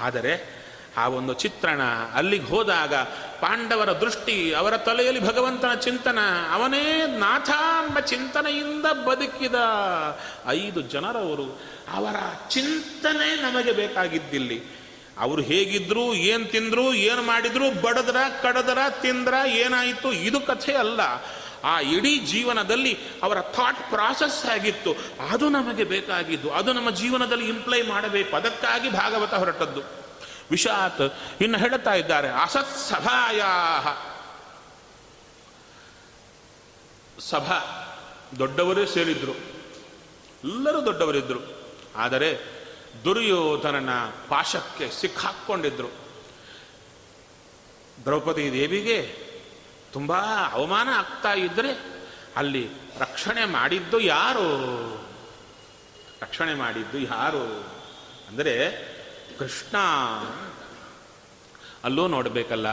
ಆದರೆ ಆ ಒಂದು ಚಿತ್ರಣ ಅಲ್ಲಿಗೆ ಹೋದಾಗ ಪಾಂಡವರ ದೃಷ್ಟಿ ಅವರ ತಲೆಯಲ್ಲಿ ಭಗವಂತನ ಚಿಂತನ, ಅವನೇ ನಾಥ ಎಂಬ ಚಿಂತನೆಯಿಂದ ಬದುಕಿದ ಐದು ಜನರವರು ಅವರ ಚಿಂತನೆ ನಮಗೆ ಬೇಕಾಗಿದ್ದಿಲ್ಲಿ. ಅವರು ಹೇಗಿದ್ರು, ಏನು ತಿಂದ್ರು, ಏನು ಮಾಡಿದ್ರು, ಬಡದ್ರ, ಕಡದ್ರ, ತಿಂದ್ರ, ಏನಾಯಿತು, ಇದು ಕಥೆ ಅಲ್ಲ. ಆ ಇಡೀ ಜೀವನದಲ್ಲಿ ಅವರ ಥಾಟ್ ಪ್ರಾಸೆಸ್ ಆಗಿತ್ತು. ಅದು ನಮಗೆ ಬೇಕಾಗಿದ್ದು. ಅದು ನಮ್ಮ ಜೀವನದಲ್ಲಿ ಇಂಪ್ಲೈ ಮಾಡಬೇಕು. ಅದಕ್ಕಾಗಿ ಭಾಗವತ ಹೊರಟದ್ದು. ವಿಷಾತ್ ಇನ್ನು ಹೇಳುತ್ತಾ ಇದ್ದಾರೆ. ಅಸತ್ ಸಭಾಯ ಸಭಾ. ದೊಡ್ಡವರೇ ಸೇರಿದ್ರು. ಎಲ್ಲರೂ ದೊಡ್ಡವರಿದ್ದರು ಆದರೆ ದುರ್ಯೋಧನನ ಪಾಶಕ್ಕೆ ಸಿಕ್ಕಾಕ್ಕೊಂಡಿದ್ರು ದ್ರೌಪದಿ ದೇವಿಗೆ ತುಂಬ ಅವಮಾನ ಆಗ್ತಾ ಇದ್ದರೆ ಅಲ್ಲಿ ರಕ್ಷಣೆ ಮಾಡಿದ್ದು ಯಾರು? ರಕ್ಷಣೆ ಮಾಡಿದ್ದು ಯಾರು? ಅಂದರೆ ಕೃಷ್ಣ. ಅಲ್ಲೂ ನೋಡಬೇಕಲ್ಲ,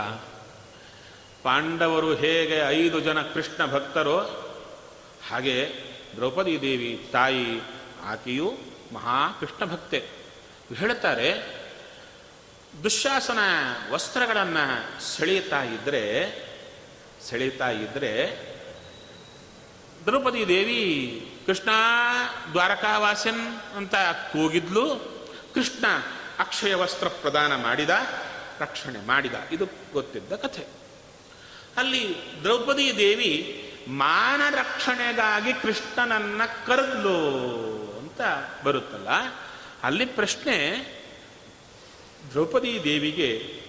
ಪಾಂಡವರು ಹೇಗೆ ಐದು ಜನ ಕೃಷ್ಣ ಭಕ್ತರೋ, ಹಾಗೆ ದ್ರೌಪದಿ ದೇವಿ ತಾಯಿ ಆಕೆಯು ಮಹಾಕೃಷ್ಣ ಭಕ್ತೆ. ಹೇಳ್ತಾರೆ ದುಶ್ಯಾಸನ ವಸ್ತ್ರಗಳನ್ನು ಸೆಳೆಯುತ್ತಾ ಇದ್ದರೆ ಸೆಳೆಯುತ್ತಾ ಇದ್ದರೆ ದ್ರೌಪದಿ ದೇವಿ, ಕೃಷ್ಣ ದ್ವಾರಕಾವಾಸನ್ ಅಂತ ಕೂಗಿದ್ಲು, ಕೃಷ್ಣ ಅಕ್ಷಯ ವಸ್ತ್ರ ಪ್ರದಾನ ಮಾಡಿದ, ರಕ್ಷಣೆ ಮಾಡಿದ. ಇದು ಗೊತ್ತಿದ್ದ ಕಥೆ. ಅಲ್ಲಿ ದ್ರೌಪದಿ ದೇವಿ, ಮಾನ ರಕ್ಷಣೆಗಾಗಿ ಕೃಷ್ಣನನ್ನ ಕರೆದ್ಲು ಅಂತ ಬರುತ್ತಲ್ಲ, ಅಲ್ಲಿ ಪ್ರಶ್ನೆ, ದ್ರೌಪದಿ ದೇವಿಗೆ,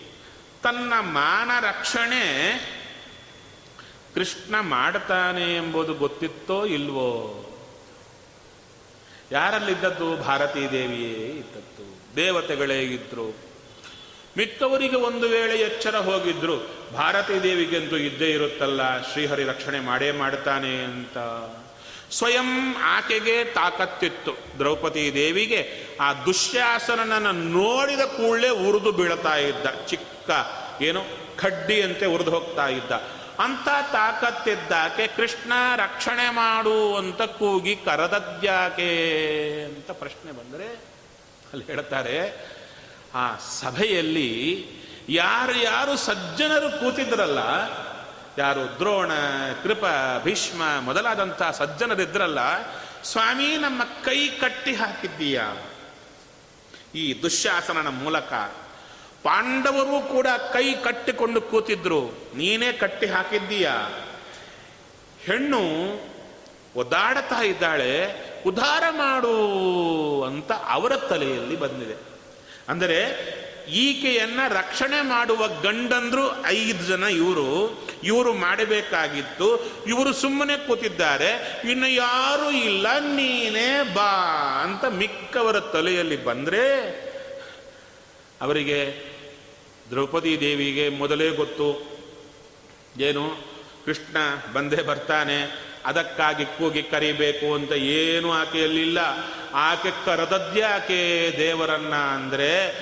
ತನ್ನ ಮಾನ ರಕ್ಷಣೆ ಕೃಷ್ಣ ಮಾಡ್ತಾನೆ ಎಂಬುದು ಗೊತ್ತಿತ್ತೋ ಇಲ್ವೋ? ಯಾರಲ್ಲಿದ್ದದ್ದು ಭಾರತೀ ದೇವಿಯೇ ಇದ್ದದ್ದು? ದೇವತೆಗಳೇ ಇದ್ರು. ಮಿಕ್ಕವರಿಗೆ ಒಂದು ವೇಳೆ ಎಚ್ಚರ ಹೋಗಿದ್ರು, ಭಾರತೀ ದೇವಿಗೆಂತೂ ಇದ್ದೇ ಇರುತ್ತಲ್ಲ, ಶ್ರೀಹರಿ ರಕ್ಷಣೆ ಮಾಡೇ ಮಾಡ್ತಾನೆ ಅಂತ. ಸ್ವಯಂ ಆಕೆಗೆ ತಾಕತ್ತಿತ್ತು. ದ್ರೌಪದಿ ದೇವಿಗೆ ಆ ದುಶ್ಯಾಸನನ್ನು ನೋಡಿದ ಕೂಡಲೇ ಉರಿದು ಬೀಳ್ತಾ ಇದ್ದ. ಚಿಕ್ಕ, ಏನು ಕಡ್ಡಿಯಂತೆ ಉರಿದು ಹೋಗ್ತಾ ಇದ್ದ. ಅಂತ ತಾಕತ್ತಿದ್ದಾಕೆ ಕೃಷ್ಣ ರಕ್ಷಣೆ ಮಾಡು ಅಂತ ಕೂಗಿ ಕರದದ್ಯಾಕೆ ಅಂತ ಪ್ರಶ್ನೆ ಬಂದರೆ ಅಲ್ಲಿ ಹೇಳ್ತಾರೆ, ಆ ಸಭೆಯಲ್ಲಿ ಯಾರು ಯಾರು ಸಜ್ಜನರು ಕೂತಿದ್ರಲ್ಲ, ಯಾರು ದ್ರೋಣ, ಕೃಪ, ಭೀಷ್ಮ ಮೊದಲಾದಂಥ ಸಜ್ಜನರಿದ್ರಲ್ಲ, ಸ್ವಾಮಿ ನಮ್ಮ ಕೈ ಕಟ್ಟಿ ಹಾಕಿದ್ದೀಯ? ಈ ದುಶ್ಯಾಸನನ ಮೂಲಕ ಪಾಂಡವರು ಕೂಡ ಕೈ ಕಟ್ಟಿಕೊಂಡು ಕೂತಿದ್ರು. ನೀನೇ ಕಟ್ಟಿ ಹಾಕಿದ್ದೀಯ? ಹೆಣ್ಣು ಒದ್ದಾಡತಾ ಇದ್ದಾಳೆ, ಉದ್ಧಾರ ಮಾಡು ಅಂತ ಅವರ ತಲೆಯಲ್ಲಿ ಬಂದಿದೆ. ಅಂದರೆ ಈಕೆಯನ್ನ ರಕ್ಷಣೆ ಮಾಡುವ ಗಂಡಂದ್ರು ಐದು ಜನ ಇವರು. ಇವರು ಮಾಡಬೇಕಾಗಿತ್ತು. ಇವರು ಸುಮ್ಮನೆ ಕೂತಿದ್ದಾರೆ. ಇನ್ನು ಯಾರೂ ಇಲ್ಲ, ನೀನೇ ಬಾ ಅಂತ ಮಿಕ್ಕವರ ತಲೆಯಲ್ಲಿ ಬಂದ್ರೆ ಅವರಿಗೆ ದ್ರೌಪದಿ ದೇವಿಗೆ ಮೊದಲೇ ಗೊತ್ತು. ಏನು? ಕೃಷ್ಣ ಬಂದೇ ಬರ್ತಾನೆ. ಅದಕ್ಕಾಗಿ ಕೂಗಿ ಕರಿಬೇಕು ಅಂತ ಏನು ಆಕೆಯಲ್ಲಿಲ್ಲ. ಆಕೆ ಕರೆದದ್ಯಾಕೆ ದೇವರನ್ನ ಅಂದರೆ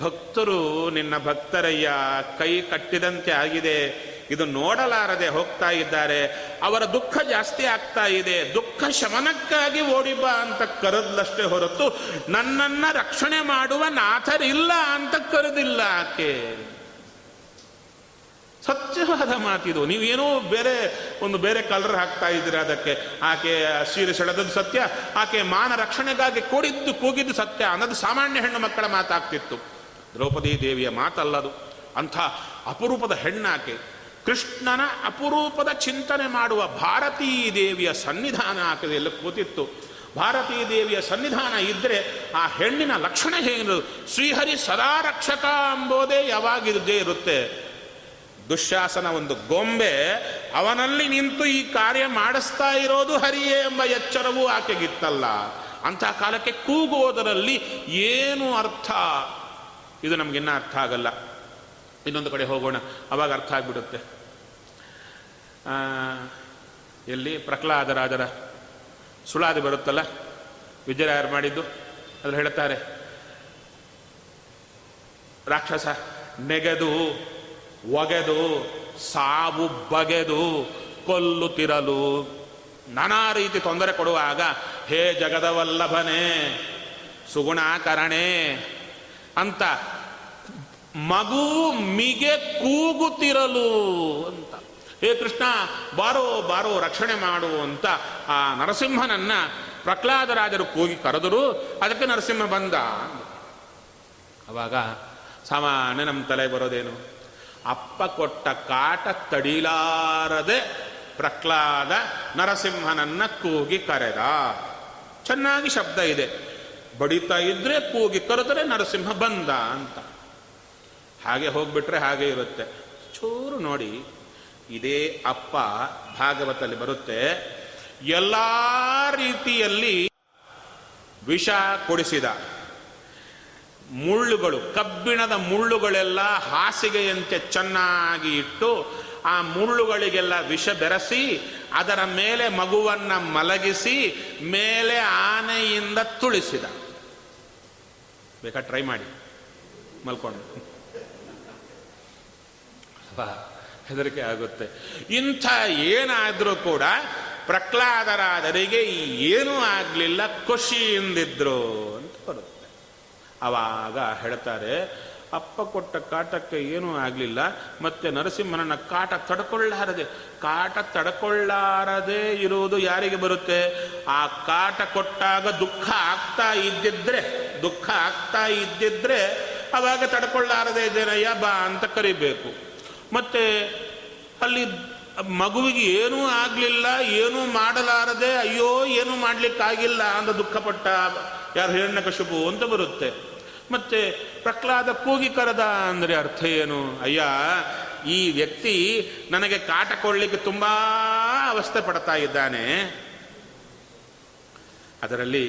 ಭಕ್ತರು ನಿನ್ನ ಭಕ್ತರಯ್ಯ ಕೈ ಕಟ್ಟಿದಂತೆ ಆಗಿದೆ. ಇದು ನೋಡಲಾರದೆ ಹೋಗ್ತಾ ಇದ್ದಾರೆ. ಅವರ ದುಃಖ ಜಾಸ್ತಿ ಆಗ್ತಾ ಇದೆ. ದುಃಖ ಶಮನಕ್ಕಾಗಿ ಓಡಿ ಬಾ ಅಂತ ಕರೆದ್ಲಷ್ಟೇ ಹೊರತು, ನನ್ನನ್ನ ರಕ್ಷಣೆ ಮಾಡುವ ನಾಥರಿಲ್ಲ ಅಂತ ಕರೆದಿಲ್ಲ ಆಕೆ. ಸ್ವಚ್ಛವಾದ ಮಾತಿದು. ನೀವೇನೋ ಬೇರೆ, ಒಂದು ಬೇರೆ ಕಲರ್ ಹಾಕ್ತಾ ಇದ್ದೀರಾ ಅದಕ್ಕೆ. ಆಕೆ ಸೀರೆ ಸೆಳೆದದ್ದು ಸತ್ಯ, ಆಕೆ ಮಾನ ರಕ್ಷಣೆಗಾಗಿ ಕೂಡಿದ್ದು ಕೂಗಿದ್ದು ಸತ್ಯ. ಅನ್ನೋದು ಸಾಮಾನ್ಯ ಹೆಣ್ಣು ಮಕ್ಕಳ ಮಾತಾಗ್ತಿತ್ತು. ದ್ರೌಪದಿ ದೇವಿಯ ಮಾತಲ್ಲದು. ಅಂಥ ಅಪರೂಪದ ಹೆಣ್ಣಾಕೆ. ಕೃಷ್ಣನ ಅಪರೂಪದ ಚಿಂತನೆ ಮಾಡುವ ಭಾರತೀ ದೇವಿಯ ಸನ್ನಿಧಾನ ಎಲ್ಲ ಕೂತಿತ್ತು. ಭಾರತೀ ದೇವಿಯ ಸನ್ನಿಧಾನ ಇದ್ದರೆ ಆ ಹೆಣ್ಣಿನ ಲಕ್ಷಣ ಏನು? ಶ್ರೀಹರಿ ಸದಾ ರಕ್ಷಕ ಎಂಬುದೇ ಯಾವಾಗಿದ್ದೇ ಇರುತ್ತೆ. ದುಶ್ಯಾಸನ ಒಂದು ಗೊಂಬೆ ಅವನಲ್ಲಿ ನಿಂತು ಈ ಕಾರ್ಯ ಮಾಡಿಸ್ತಾ ಇರೋದು ಹರಿಯೇ ಎಂಬ ಎಚ್ಚರವೂ ಆಕೆಗಿತ್ತಲ್ಲ. ಅಂಥ ಕಾಲಕ್ಕೆ ಕೂಗುವುದರಲ್ಲಿ ಏನು ಅರ್ಥ? ಇದು ನಮಗಿನ್ನ ಅರ್ಥ ಆಗಲ್ಲ. ಇನ್ನೊಂದು ಕಡೆ ಹೋಗೋಣ. ಅವಾಗ ಅರ್ಥ ಆಗಿಬಿಡುತ್ತೆ. ಆ, ಎಲ್ಲಿ ಪ್ರಹ್ಲಾದರಾಜರ ಸುಳಾದಿ ಬರುತ್ತಲ್ಲ ವಿಜಯರಾಯರು ಮಾಡಿದ್ದು? ಅದ್ರಲ್ಲಿ ಹೇಳ್ತಾರೆ ರಾಕ್ಷಸ, ನೆಗೆದು, ಒಗೆದು, ಸಾವು ಬಗೆದು ಕೊಲ್ಲುತ್ತಿರಲು ನಾನಾ ರೀತಿ ತೊಂದರೆ ಕೊಡುವಾಗ, ಹೇ ಜಗದವಲ್ಲಭನೇ, ಸುಗುಣಾಕರಣೆ, ಅಂತ ಮಗು ಮಿಗೆ ಕೂಗುತ್ತಿರಲು ಹೇ ಕೃಷ್ಣ, ಬಾರೋ ಬಾರೋ, ರಕ್ಷಣೆ ಮಾಡು ಅಂತ ಆ ನರಸಿಂಹನನ್ನ ಪ್ರಹ್ಲಾದರಾಜರು ಕೂಗಿ ಕರೆದರು. ಅದಕ್ಕೆ ನರಸಿಂಹ ಬಂದ. ಅವಾಗ ಸಾಮಾನ್ಯ ನಮ್ಮ ತಲೆ ಬರೋದೇನು? ಅಪ್ಪ ಕೊಟ್ಟ ಕಾಟ ತಡಿಲಾರದೆ ಪ್ರಹ್ಲಾದ ನರಸಿಂಹನನ್ನ ಕೂಗಿ ಕರೆದ. ಚೆನ್ನಾಗಿ ಶಬ್ದ ಇದೆ. ಬಡಿತಾ ಇದ್ರೆ ಕೂಗಿ ಕರೆದರೆ ನರಸಿಂಹ ಬಂದ ಅಂತ. ಹಾಗೆ ಹೋಗ್ಬಿಟ್ರೆ ಹಾಗೆ ಇರುತ್ತೆ. ಚೂರು ನೋಡಿ ಇದೇ ಅಪ್ಪ ಭಾಗವತಲ್ಲಿ ಬರುತ್ತೆ. ಎಲ್ಲ ರೀತಿಯಲ್ಲಿ ವಿಷ ಕೊಡಿಸಿದ. ಮುಳ್ಳುಗಳು, ಕಬ್ಬಿಣದ ಮುಳ್ಳುಗಳೆಲ್ಲ ಹಾಸಿಗೆಯಂತೆ ಚೆನ್ನಾಗಿ ಇಟ್ಟು ಆ ಮುಳ್ಳುಗಳಿಗೆಲ್ಲ ವಿಷ ಬೆರೆಸಿ, ಅದರ ಮೇಲೆ ಮಗುವನ್ನ ಮಲಗಿಸಿ, ಮೇಲೆ ಆನೆಯಿಂದ ತುಳಿಸಿದ. ಬೇಕಾ, ಟ್ರೈ ಮಾಡಿ. ಮಲ್ಕೊಂಡು. ಹೆದರಿಕೆ ಆಗುತ್ತೆ. ಇಂಥ ಏನಾದರೂ ಕೂಡ ಪ್ರಹ್ಲಾದರಾದರಿಗೆ ಏನೂ ಆಗಲಿಲ್ಲ, ಖುಷಿಯಿಂದಿದ್ರು ಅಂತ ಬರುತ್ತೆ. ಆವಾಗ ಹೇಳ್ತಾರೆ, ಅಪ್ಪ ಕೊಟ್ಟ ಕಾಟಕ್ಕೆ ಏನೂ ಆಗಲಿಲ್ಲ, ಮತ್ತೆ ನರಸಿಂಹನನ್ನ ಕಾಟ ತಡ್ಕೊಳ್ಳಾರದೆ ಕಾಟ ತಡ್ಕೊಳ್ಳಾರದೆ ಇರುವುದು ಯಾರಿಗೆ ಬರುತ್ತೆ? ಆ ಕಾಟ ಕೊಟ್ಟಾಗ ದುಃಖ ಆಗ್ತಾ ಇದ್ದಿದ್ರೆ, ದುಃಖ ಆಗ್ತಾ ಇದ್ದಿದ್ರೆ ಅವಾಗ ತಡ್ಕೊಳ್ಳಾರದೆ ಜನಯ್ಯ ಬಾ ಅಂತ ಕರಿಬೇಕು. ಮತ್ತೆ ಅಲ್ಲಿ ಮಗುವಿಗೆ ಏನೂ ಆಗಲಿಲ್ಲ, ಏನೂ ಮಾಡಲಾರದೆ, ಅಯ್ಯೋ, ಏನೂ ಮಾಡ್ಲಿಕ್ಕಾಗಿಲ್ಲ ಅಂತ ದುಃಖಪಟ್ಟ ಯಾರು ಹಿರಣ್ಯಕಶಿಪು ಅಂತ ಬರುತ್ತೆ. ಮತ್ತೆ ಪ್ರಹ್ಲಾದ ಕೂಗಿ ಕರೆದ ಅಂದರೆ ಅರ್ಥ ಏನು? ಅಯ್ಯ, ಈ ವ್ಯಕ್ತಿ ನನಗೆ ಕಾಟ ಕೊಳ್ಳಿಕ್ಕೆ ತುಂಬಾ ಅವಸ್ಥೆ ಪಡ್ತಾ ಇದ್ದಾನೆ. ಅದರಲ್ಲಿ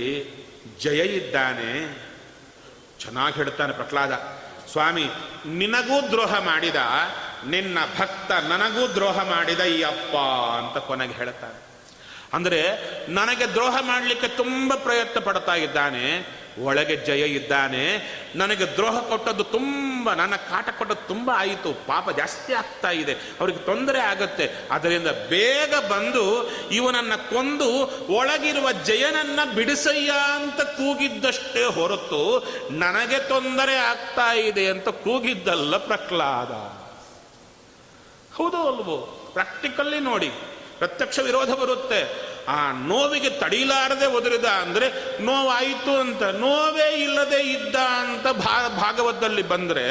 ಜಯ ಇದ್ದಾನೆ. ಚೆನ್ನಾಗಿ ಹೇಳ್ತಾನೆ ಪ್ರಹ್ಲಾದ. ಸ್ವಾಮಿ, ನಿನಗೂ ದ್ರೋಹ ಮಾಡಿದ ನಿನ್ನ ಭಕ್ತ ನನಗೂ ದ್ರೋಹ ಮಾಡಿದ ಈ ಅಪ್ಪ ಅಂತ ಕೊನೆಗೆ ಹೇಳ್ತಾನೆ. ಅಂದರೆ ನನಗೆ ದ್ರೋಹ ಮಾಡಲಿಕ್ಕೆ ತುಂಬ ಪ್ರಯತ್ನ ಪಡ್ತಾ ಇದ್ದಾನೆ, ಒಳಗೆ ಜಯ ಇದ್ದಾನೆ, ನನಗೆ ದ್ರೋಹ ಕೊಟ್ಟದ್ದು ತುಂಬ, ನನ್ನ ಕಾಟ ಕೊಟ್ಟದ್ದು ತುಂಬ ಆಯಿತು, ಪಾಪ ಜಾಸ್ತಿ ಆಗ್ತಾ ಇದೆ, ಅವ್ರಿಗೆ ತೊಂದರೆ ಆಗುತ್ತೆ, ಅದರಿಂದ ಬೇಗ ಬಂದು ಇವನನ್ನು ಕೊಂದು ಒಳಗಿರುವ ಜಯನನ್ನ ಬಿಡಿಸಯ್ಯ ಅಂತ ಕೂಗಿದ್ದಷ್ಟೇ ಹೊರತು ನನಗೆ ತೊಂದರೆ ಆಗ್ತಾ ಇದೆ ಅಂತ ಕೂಗಿದ್ದಲ್ಲ ಪ್ರಹ್ಲಾದ. ಹೌದು ಅಲ್ವೋ? ಪ್ರಾಕ್ಟಿಕಲ್ಲಿ ನೋಡಿ. ಪ್ರತ್ಯಕ್ಷ ವಿರೋಧ ಬರುತ್ತೆ. ಆ ನೋವಿಗೆ ತಡೀಲಾರದೆ ಒದರಿದ ಅಂದರೆ ನೋವಾಯಿತು ಅಂತ, ನೋವೇ ಇಲ್ಲದೆ ಇದ್ದ ಅಂತ ಭಾ, ಭಾಗವತದಲ್ಲಿ ಬಂದರೆ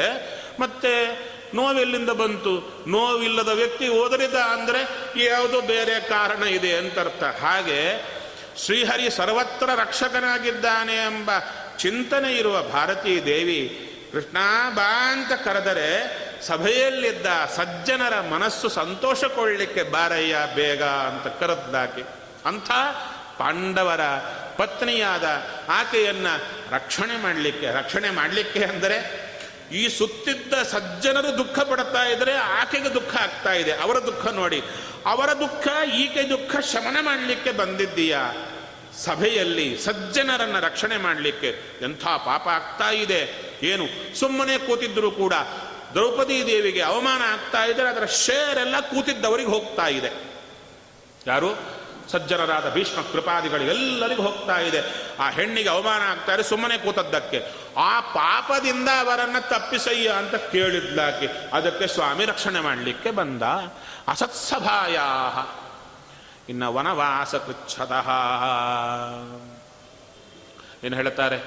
ಮತ್ತೆ ನೋವೆಲ್ಲಿಂದ ಬಂತು? ನೋವಿಲ್ಲದ ವ್ಯಕ್ತಿ ಓದರಿದ ಅಂದರೆ ಯಾವುದೋ ಬೇರೆ ಕಾರಣ ಇದೆ ಅಂತ ಅರ್ಥ. ಹಾಗೆ ಶ್ರೀಹರಿ ಸರ್ವತ್ರ ರಕ್ಷಕನಾಗಿದ್ದಾನೆ ಎಂಬ ಚಿಂತನೆ ಇರುವ ಭಾರತೀ ದೇವಿ ಕೃಷ್ಣ ಬಾ ಅಂತ ಕರೆದರೆ ಸಭೆಯಲ್ಲಿದ್ದ ಸಜ್ಜನರ ಮನಸ್ಸು ಸಂತೋಷಕೊಳ್ಳಿಕ್ಕೆ ಬಾರಯ್ಯ, ಬೇಗ ಅಂತ ಕರೆದ್ದಾಕೆ ಅಂಥ ಪಾಂಡವರ ಪತ್ನಿಯಾದ ಆಕೆಯನ್ನು ರಕ್ಷಣೆ ಮಾಡಲಿಕ್ಕೆ ರಕ್ಷಣೆ ಮಾಡಲಿಕ್ಕೆ ಅಂದರೆ ಈ ಸುತ್ತಿದ್ದ ಸಜ್ಜನರು ದುಃಖ ಪಡ್ತಾ ಇದ್ದರೆ ಆಕೆಗೆ ದುಃಖ ಆಗ್ತಾ ಇದೆ. ಅವರ ದುಃಖ ನೋಡಿ. ಅವರ ದುಃಖ, ಈಕೆ ದುಃಖ ಶಮನ ಮಾಡಲಿಕ್ಕೆ ಬಂದಿದ್ದೀಯಾ? ಸಭೆಯಲ್ಲಿ ಸಜ್ಜನರನ್ನು ರಕ್ಷಣೆ ಮಾಡಲಿಕ್ಕೆ ಎಂಥ ಪಾಪ ಆಗ್ತಾ ಇದೆ. ಏನು ಸುಮ್ಮನೆ ಕೂತಿದ್ದರೂ ಕೂಡ ದ್ರೌಪದಿ ದೇವಿಗೆ ಅವಮಾನ ಆಗ್ತಾ ಇದ್ದರೆ ಅದರ ಶೇರ್ ಎಲ್ಲ ಕೂತಿದ್ದವರಿಗೆ ಹೋಗ್ತಾ ಇದೆ. ಯಾರು? ಸಜ್ಜನರಾದ ಭೀಷ್ಮ ಕೃಪಾದಿಗಳು ಎಲ್ಲರಿಗೂ ಹೋಗ್ತಾ ಇದೆ. ಆ ಹೆಣ್ಣಿಗೆ ಅವಮಾನ ಆಗ್ತಾ ಇದೆ ಸುಮ್ಮನೆ ಕೂತದ್ದಕ್ಕೆ. ಆ ಪಾಪದಿಂದ ಅವರನ್ನ ತಪ್ಪಿಸಯ್ಯ ಅಂತ ಕೇಳಿದ್ಲಾಕೆ. ಅದಕ್ಕೆ ಸ್ವಾಮಿ ರಕ್ಷಣೆ ಮಾಡಲಿಕ್ಕೆ ಬಂದ. ಅಸತ್ಸಭಾಯ ಇನ್ನ ವನವಾಸ ಕೃಚ್ಛತಃ. ಏನು ಹೇಳ್ತಾರೆ?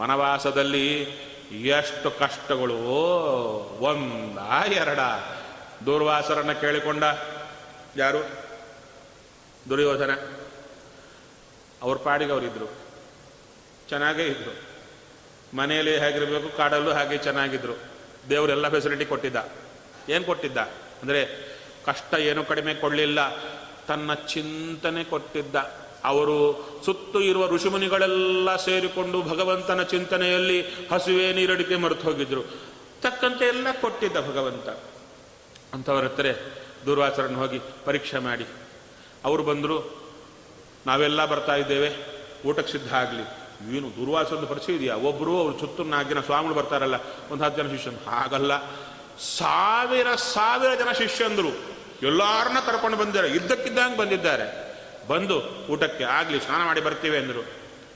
ವನವಾಸದಲ್ಲಿ ಎಷ್ಟು ಕಷ್ಟಗಳು. ಒಂದ, ಎರಡ. ದುರ್ವಾಸರನ್ನ ಕೇಳಿಕೊಂಡ. ಯಾರು? ದುರ್ಯೋಧನ. ಅವ್ರ ಪಾಡಿಗೆ ಅವರಿದ್ರು ಚೆನ್ನಾಗೇ ಇದ್ರು. ಮನೆಯಲ್ಲಿ ಹೇಗಿರಬೇಕು, ಕಾಡಲ್ಲೂ ಹಾಗೆ ಚೆನ್ನಾಗಿದ್ರು. ದೇವರೆಲ್ಲ ಫೆಸಿಲಿಟಿ ಕೊಟ್ಟಿದ್ದ. ಏನು ಕೊಟ್ಟಿದ್ದ? ಅಂದರೆ ಕಷ್ಟ ಏನು ಕಡಿಮೆ ಕೊಡಲಿಲ್ಲ. ತನ್ನ ಚಿಂತನೆ ಕೊಟ್ಟಿದ್ದ. ಅವರು ಸುತ್ತು ಇರುವ ಋಷಿಮುನಿಗಳೆಲ್ಲ ಸೇರಿಕೊಂಡು ಭಗವಂತನ ಚಿಂತನೆಯಲ್ಲಿ ಹಸುವೆ ನೀರಡಿಕೆ ಮರೆತು ಹೋಗಿದ್ರು. ತಕ್ಕಂತೆ ಎಲ್ಲ ಕೊಟ್ಟಿದ್ದ ಭಗವಂತ. ಅಂಥವ್ರ ಹತ್ರ ದೂರ್ವಾಸರನ್ನು ಹೋಗಿ ಪರೀಕ್ಷೆ ಮಾಡಿ. ಅವರು ಬಂದರು, ನಾವೆಲ್ಲ ಬರ್ತಾ ಇದ್ದೇವೆ, ಊಟಕ್ಕೆ ಸಿದ್ಧ ಆಗಲಿ. ಏನು ದುರ್ವಾಚರನ ಪರಿಚಯ ಇದೆಯಾ? ಒಬ್ಬರು ಅವರು ಸುತ್ತು ನಾಲ್ಕು ಜನ ಸ್ವಾಮಿಗಳು ಬರ್ತಾರಲ್ಲ, ಒಂದು ಹತ್ತು ಜನ ಶಿಷ್ಯನ್ ಹಾಗಲ್ಲ. ಸಾವಿರ ಸಾವಿರ ಜನ ಶಿಷ್ಯಂದರು. ಎಲ್ಲಾರನ್ನ ಕರ್ಕೊಂಡು ಬಂದಿದ್ದಾರೆ. ಇದ್ದಕ್ಕಿದ್ದಂಗೆ ಬಂದಿದ್ದಾರೆ. ಬಂದು ಊಟಕ್ಕೆ ಆಗಲಿ ಸ್ನಾನ ಮಾಡಿ ಬರ್ತೀವಿ ಅಂದರು.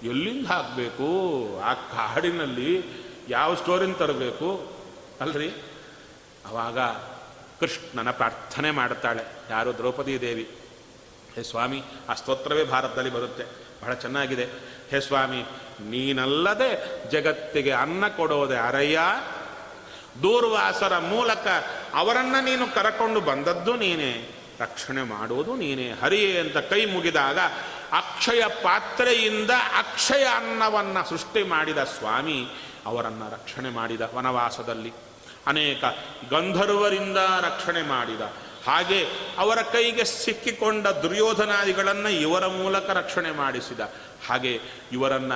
ಎಲ್ಲಿಂದ ಹಾಕಬೇಕು? ಆ ಕಾಡಿನಲ್ಲಿ ಯಾವ ಸ್ಟೋರಿನ ತರಬೇಕು? ಅಲ್ರಿ? ಆವಾಗ ಕೃಷ್ಣನ ಪ್ರಾರ್ಥನೆ ಮಾಡ್ತಾಳೆ. ಯಾರು? ದ್ರೌಪದಿ ದೇವಿ. ಹೇ ಸ್ವಾಮಿ, ಆ ಸ್ತೋತ್ರವೇ ಭಾರತದಲ್ಲಿ ಬರುತ್ತೆ. ಬಹಳ ಚೆನ್ನಾಗಿದೆ. ಹೇ ಸ್ವಾಮಿ, ನೀನಲ್ಲದೆ ಜಗತ್ತಿಗೆ ಅನ್ನ ಕೊಡೋದೆ ಅರಯ್ಯ. ದೂರ್ವಾಸರ ಮೂಲಕ ಅವರನ್ನು ನೀನು ಕರಕೊಂಡು ಬಂದದ್ದು ನೀನೇ. ರಕ್ಷಣೆ ಮಾಡುವುದು ನೀನೇ. ಹರಿಯೇ ಅಂತ ಕೈ ಮುಗಿದಾಗ ಅಕ್ಷಯ ಪಾತ್ರೆಯಿಂದ ಅಕ್ಷಯ ಅನ್ನವನ್ನು ಸೃಷ್ಟಿ ಮಾಡಿದ ಸ್ವಾಮಿ ಅವರನ್ನು ರಕ್ಷಣೆ ಮಾಡಿದ ವನವಾಸದಲ್ಲಿ. ಅನೇಕ ಗಂಧರ್ವರಿಂದ ರಕ್ಷಣೆ ಮಾಡಿದ. ಹಾಗೆ ಅವರ ಕೈಗೆ ಸಿಕ್ಕಿಕೊಂಡ ದುರ್ಯೋಧನಾದಿಗಳನ್ನು ಇವರ ಮೂಲಕ ರಕ್ಷಣೆ ಮಾಡಿಸಿದ. ಹಾಗೆ ಇವರನ್ನ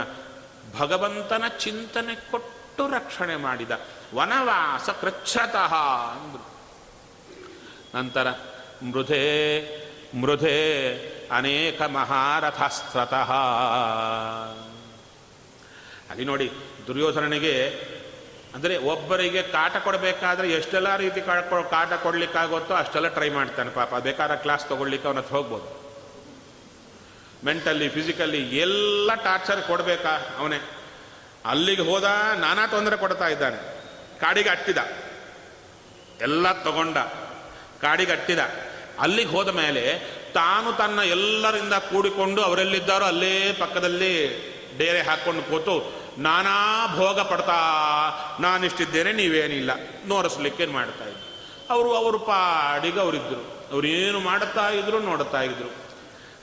ಭಗವಂತನ ಚಿಂತನೆ ಕೊಟ್ಟು ರಕ್ಷಣೆ ಮಾಡಿದ. ವನವಾಸ ಕೃಚ್ಛತಃ ಅಂದರು. ನಂತರ ಮೃಧೆ ಮೃಧೆ ಅನೇಕ ಮಹಾರಥಸ್ತ್ರತಃ. ಅಲ್ಲಿ ನೋಡಿ, ದುರ್ಯೋಧನನಿಗೆ, ಅಂದರೆ ಒಬ್ಬರಿಗೆ ಕಾಟ ಕೊಡಬೇಕಾದ್ರೆ ಎಷ್ಟೆಲ್ಲ ರೀತಿ ಕಾಟ ಕೊಡಲಿಕ್ಕಾಗುತ್ತೋ ಅಷ್ಟೆಲ್ಲ ಟ್ರೈ ಮಾಡ್ತಾನೆ ಪಾಪ. ಬೇಕಾದ ಕ್ಲಾಸ್ ತಗೊಳ್ಲಿಕ್ಕೆ ಅವನ ಹತ್ರ ಹೋಗ್ಬೋದು. ಮೆಂಟಲಿ ಫಿಸಿಕಲಿ ಎಲ್ಲ ಟಾರ್ಚರ್ ಕೊಡಬೇಕಾ ಅವನೇ. ಅಲ್ಲಿಗೆ ಹೋದ, ನಾನಾ ತೊಂದರೆ ಕೊಡ್ತಾ ಇದ್ದಾನೆ. ಕಾಡಿಗೆ ಅಟ್ಟಿದ. ಎಲ್ಲ ತಗೊಂಡ. ಕಾಡಿಗೆ ಅಟ್ಟಿದ. ಅಲ್ಲಿಗೆ ಹೋದ ಮೇಲೆ ತಾನು ತನ್ನ ಎಲ್ಲರಿಂದ ಕೂಡಿಕೊಂಡು ಅವರೆಲ್ಲಿದ್ದಾರೋ ಅಲ್ಲೇ ಪಕ್ಕದಲ್ಲಿ ಡೇರೆ ಹಾಕ್ಕೊಂಡು ಕೂತು, ನಾನಾ ಭೋಗ ಪಡ್ತಾ, ನಾನಿಷ್ಟಿದ್ದೇನೆ, ನೀವೇನಿಲ್ಲ. ನೋಡಿಸ್ಲಿಕ್ಕೆ ಮಾಡ್ತಾ ಇದ್ರು? ಅವರು ಅವರು ಪಾಡಿಗೆ ಅವರಿದ್ದರು ಅವ್ರು ಏನು ಮಾಡುತ್ತಾ ಇದ್ರು, ನೋಡುತ್ತಾ ಇದ್ರು.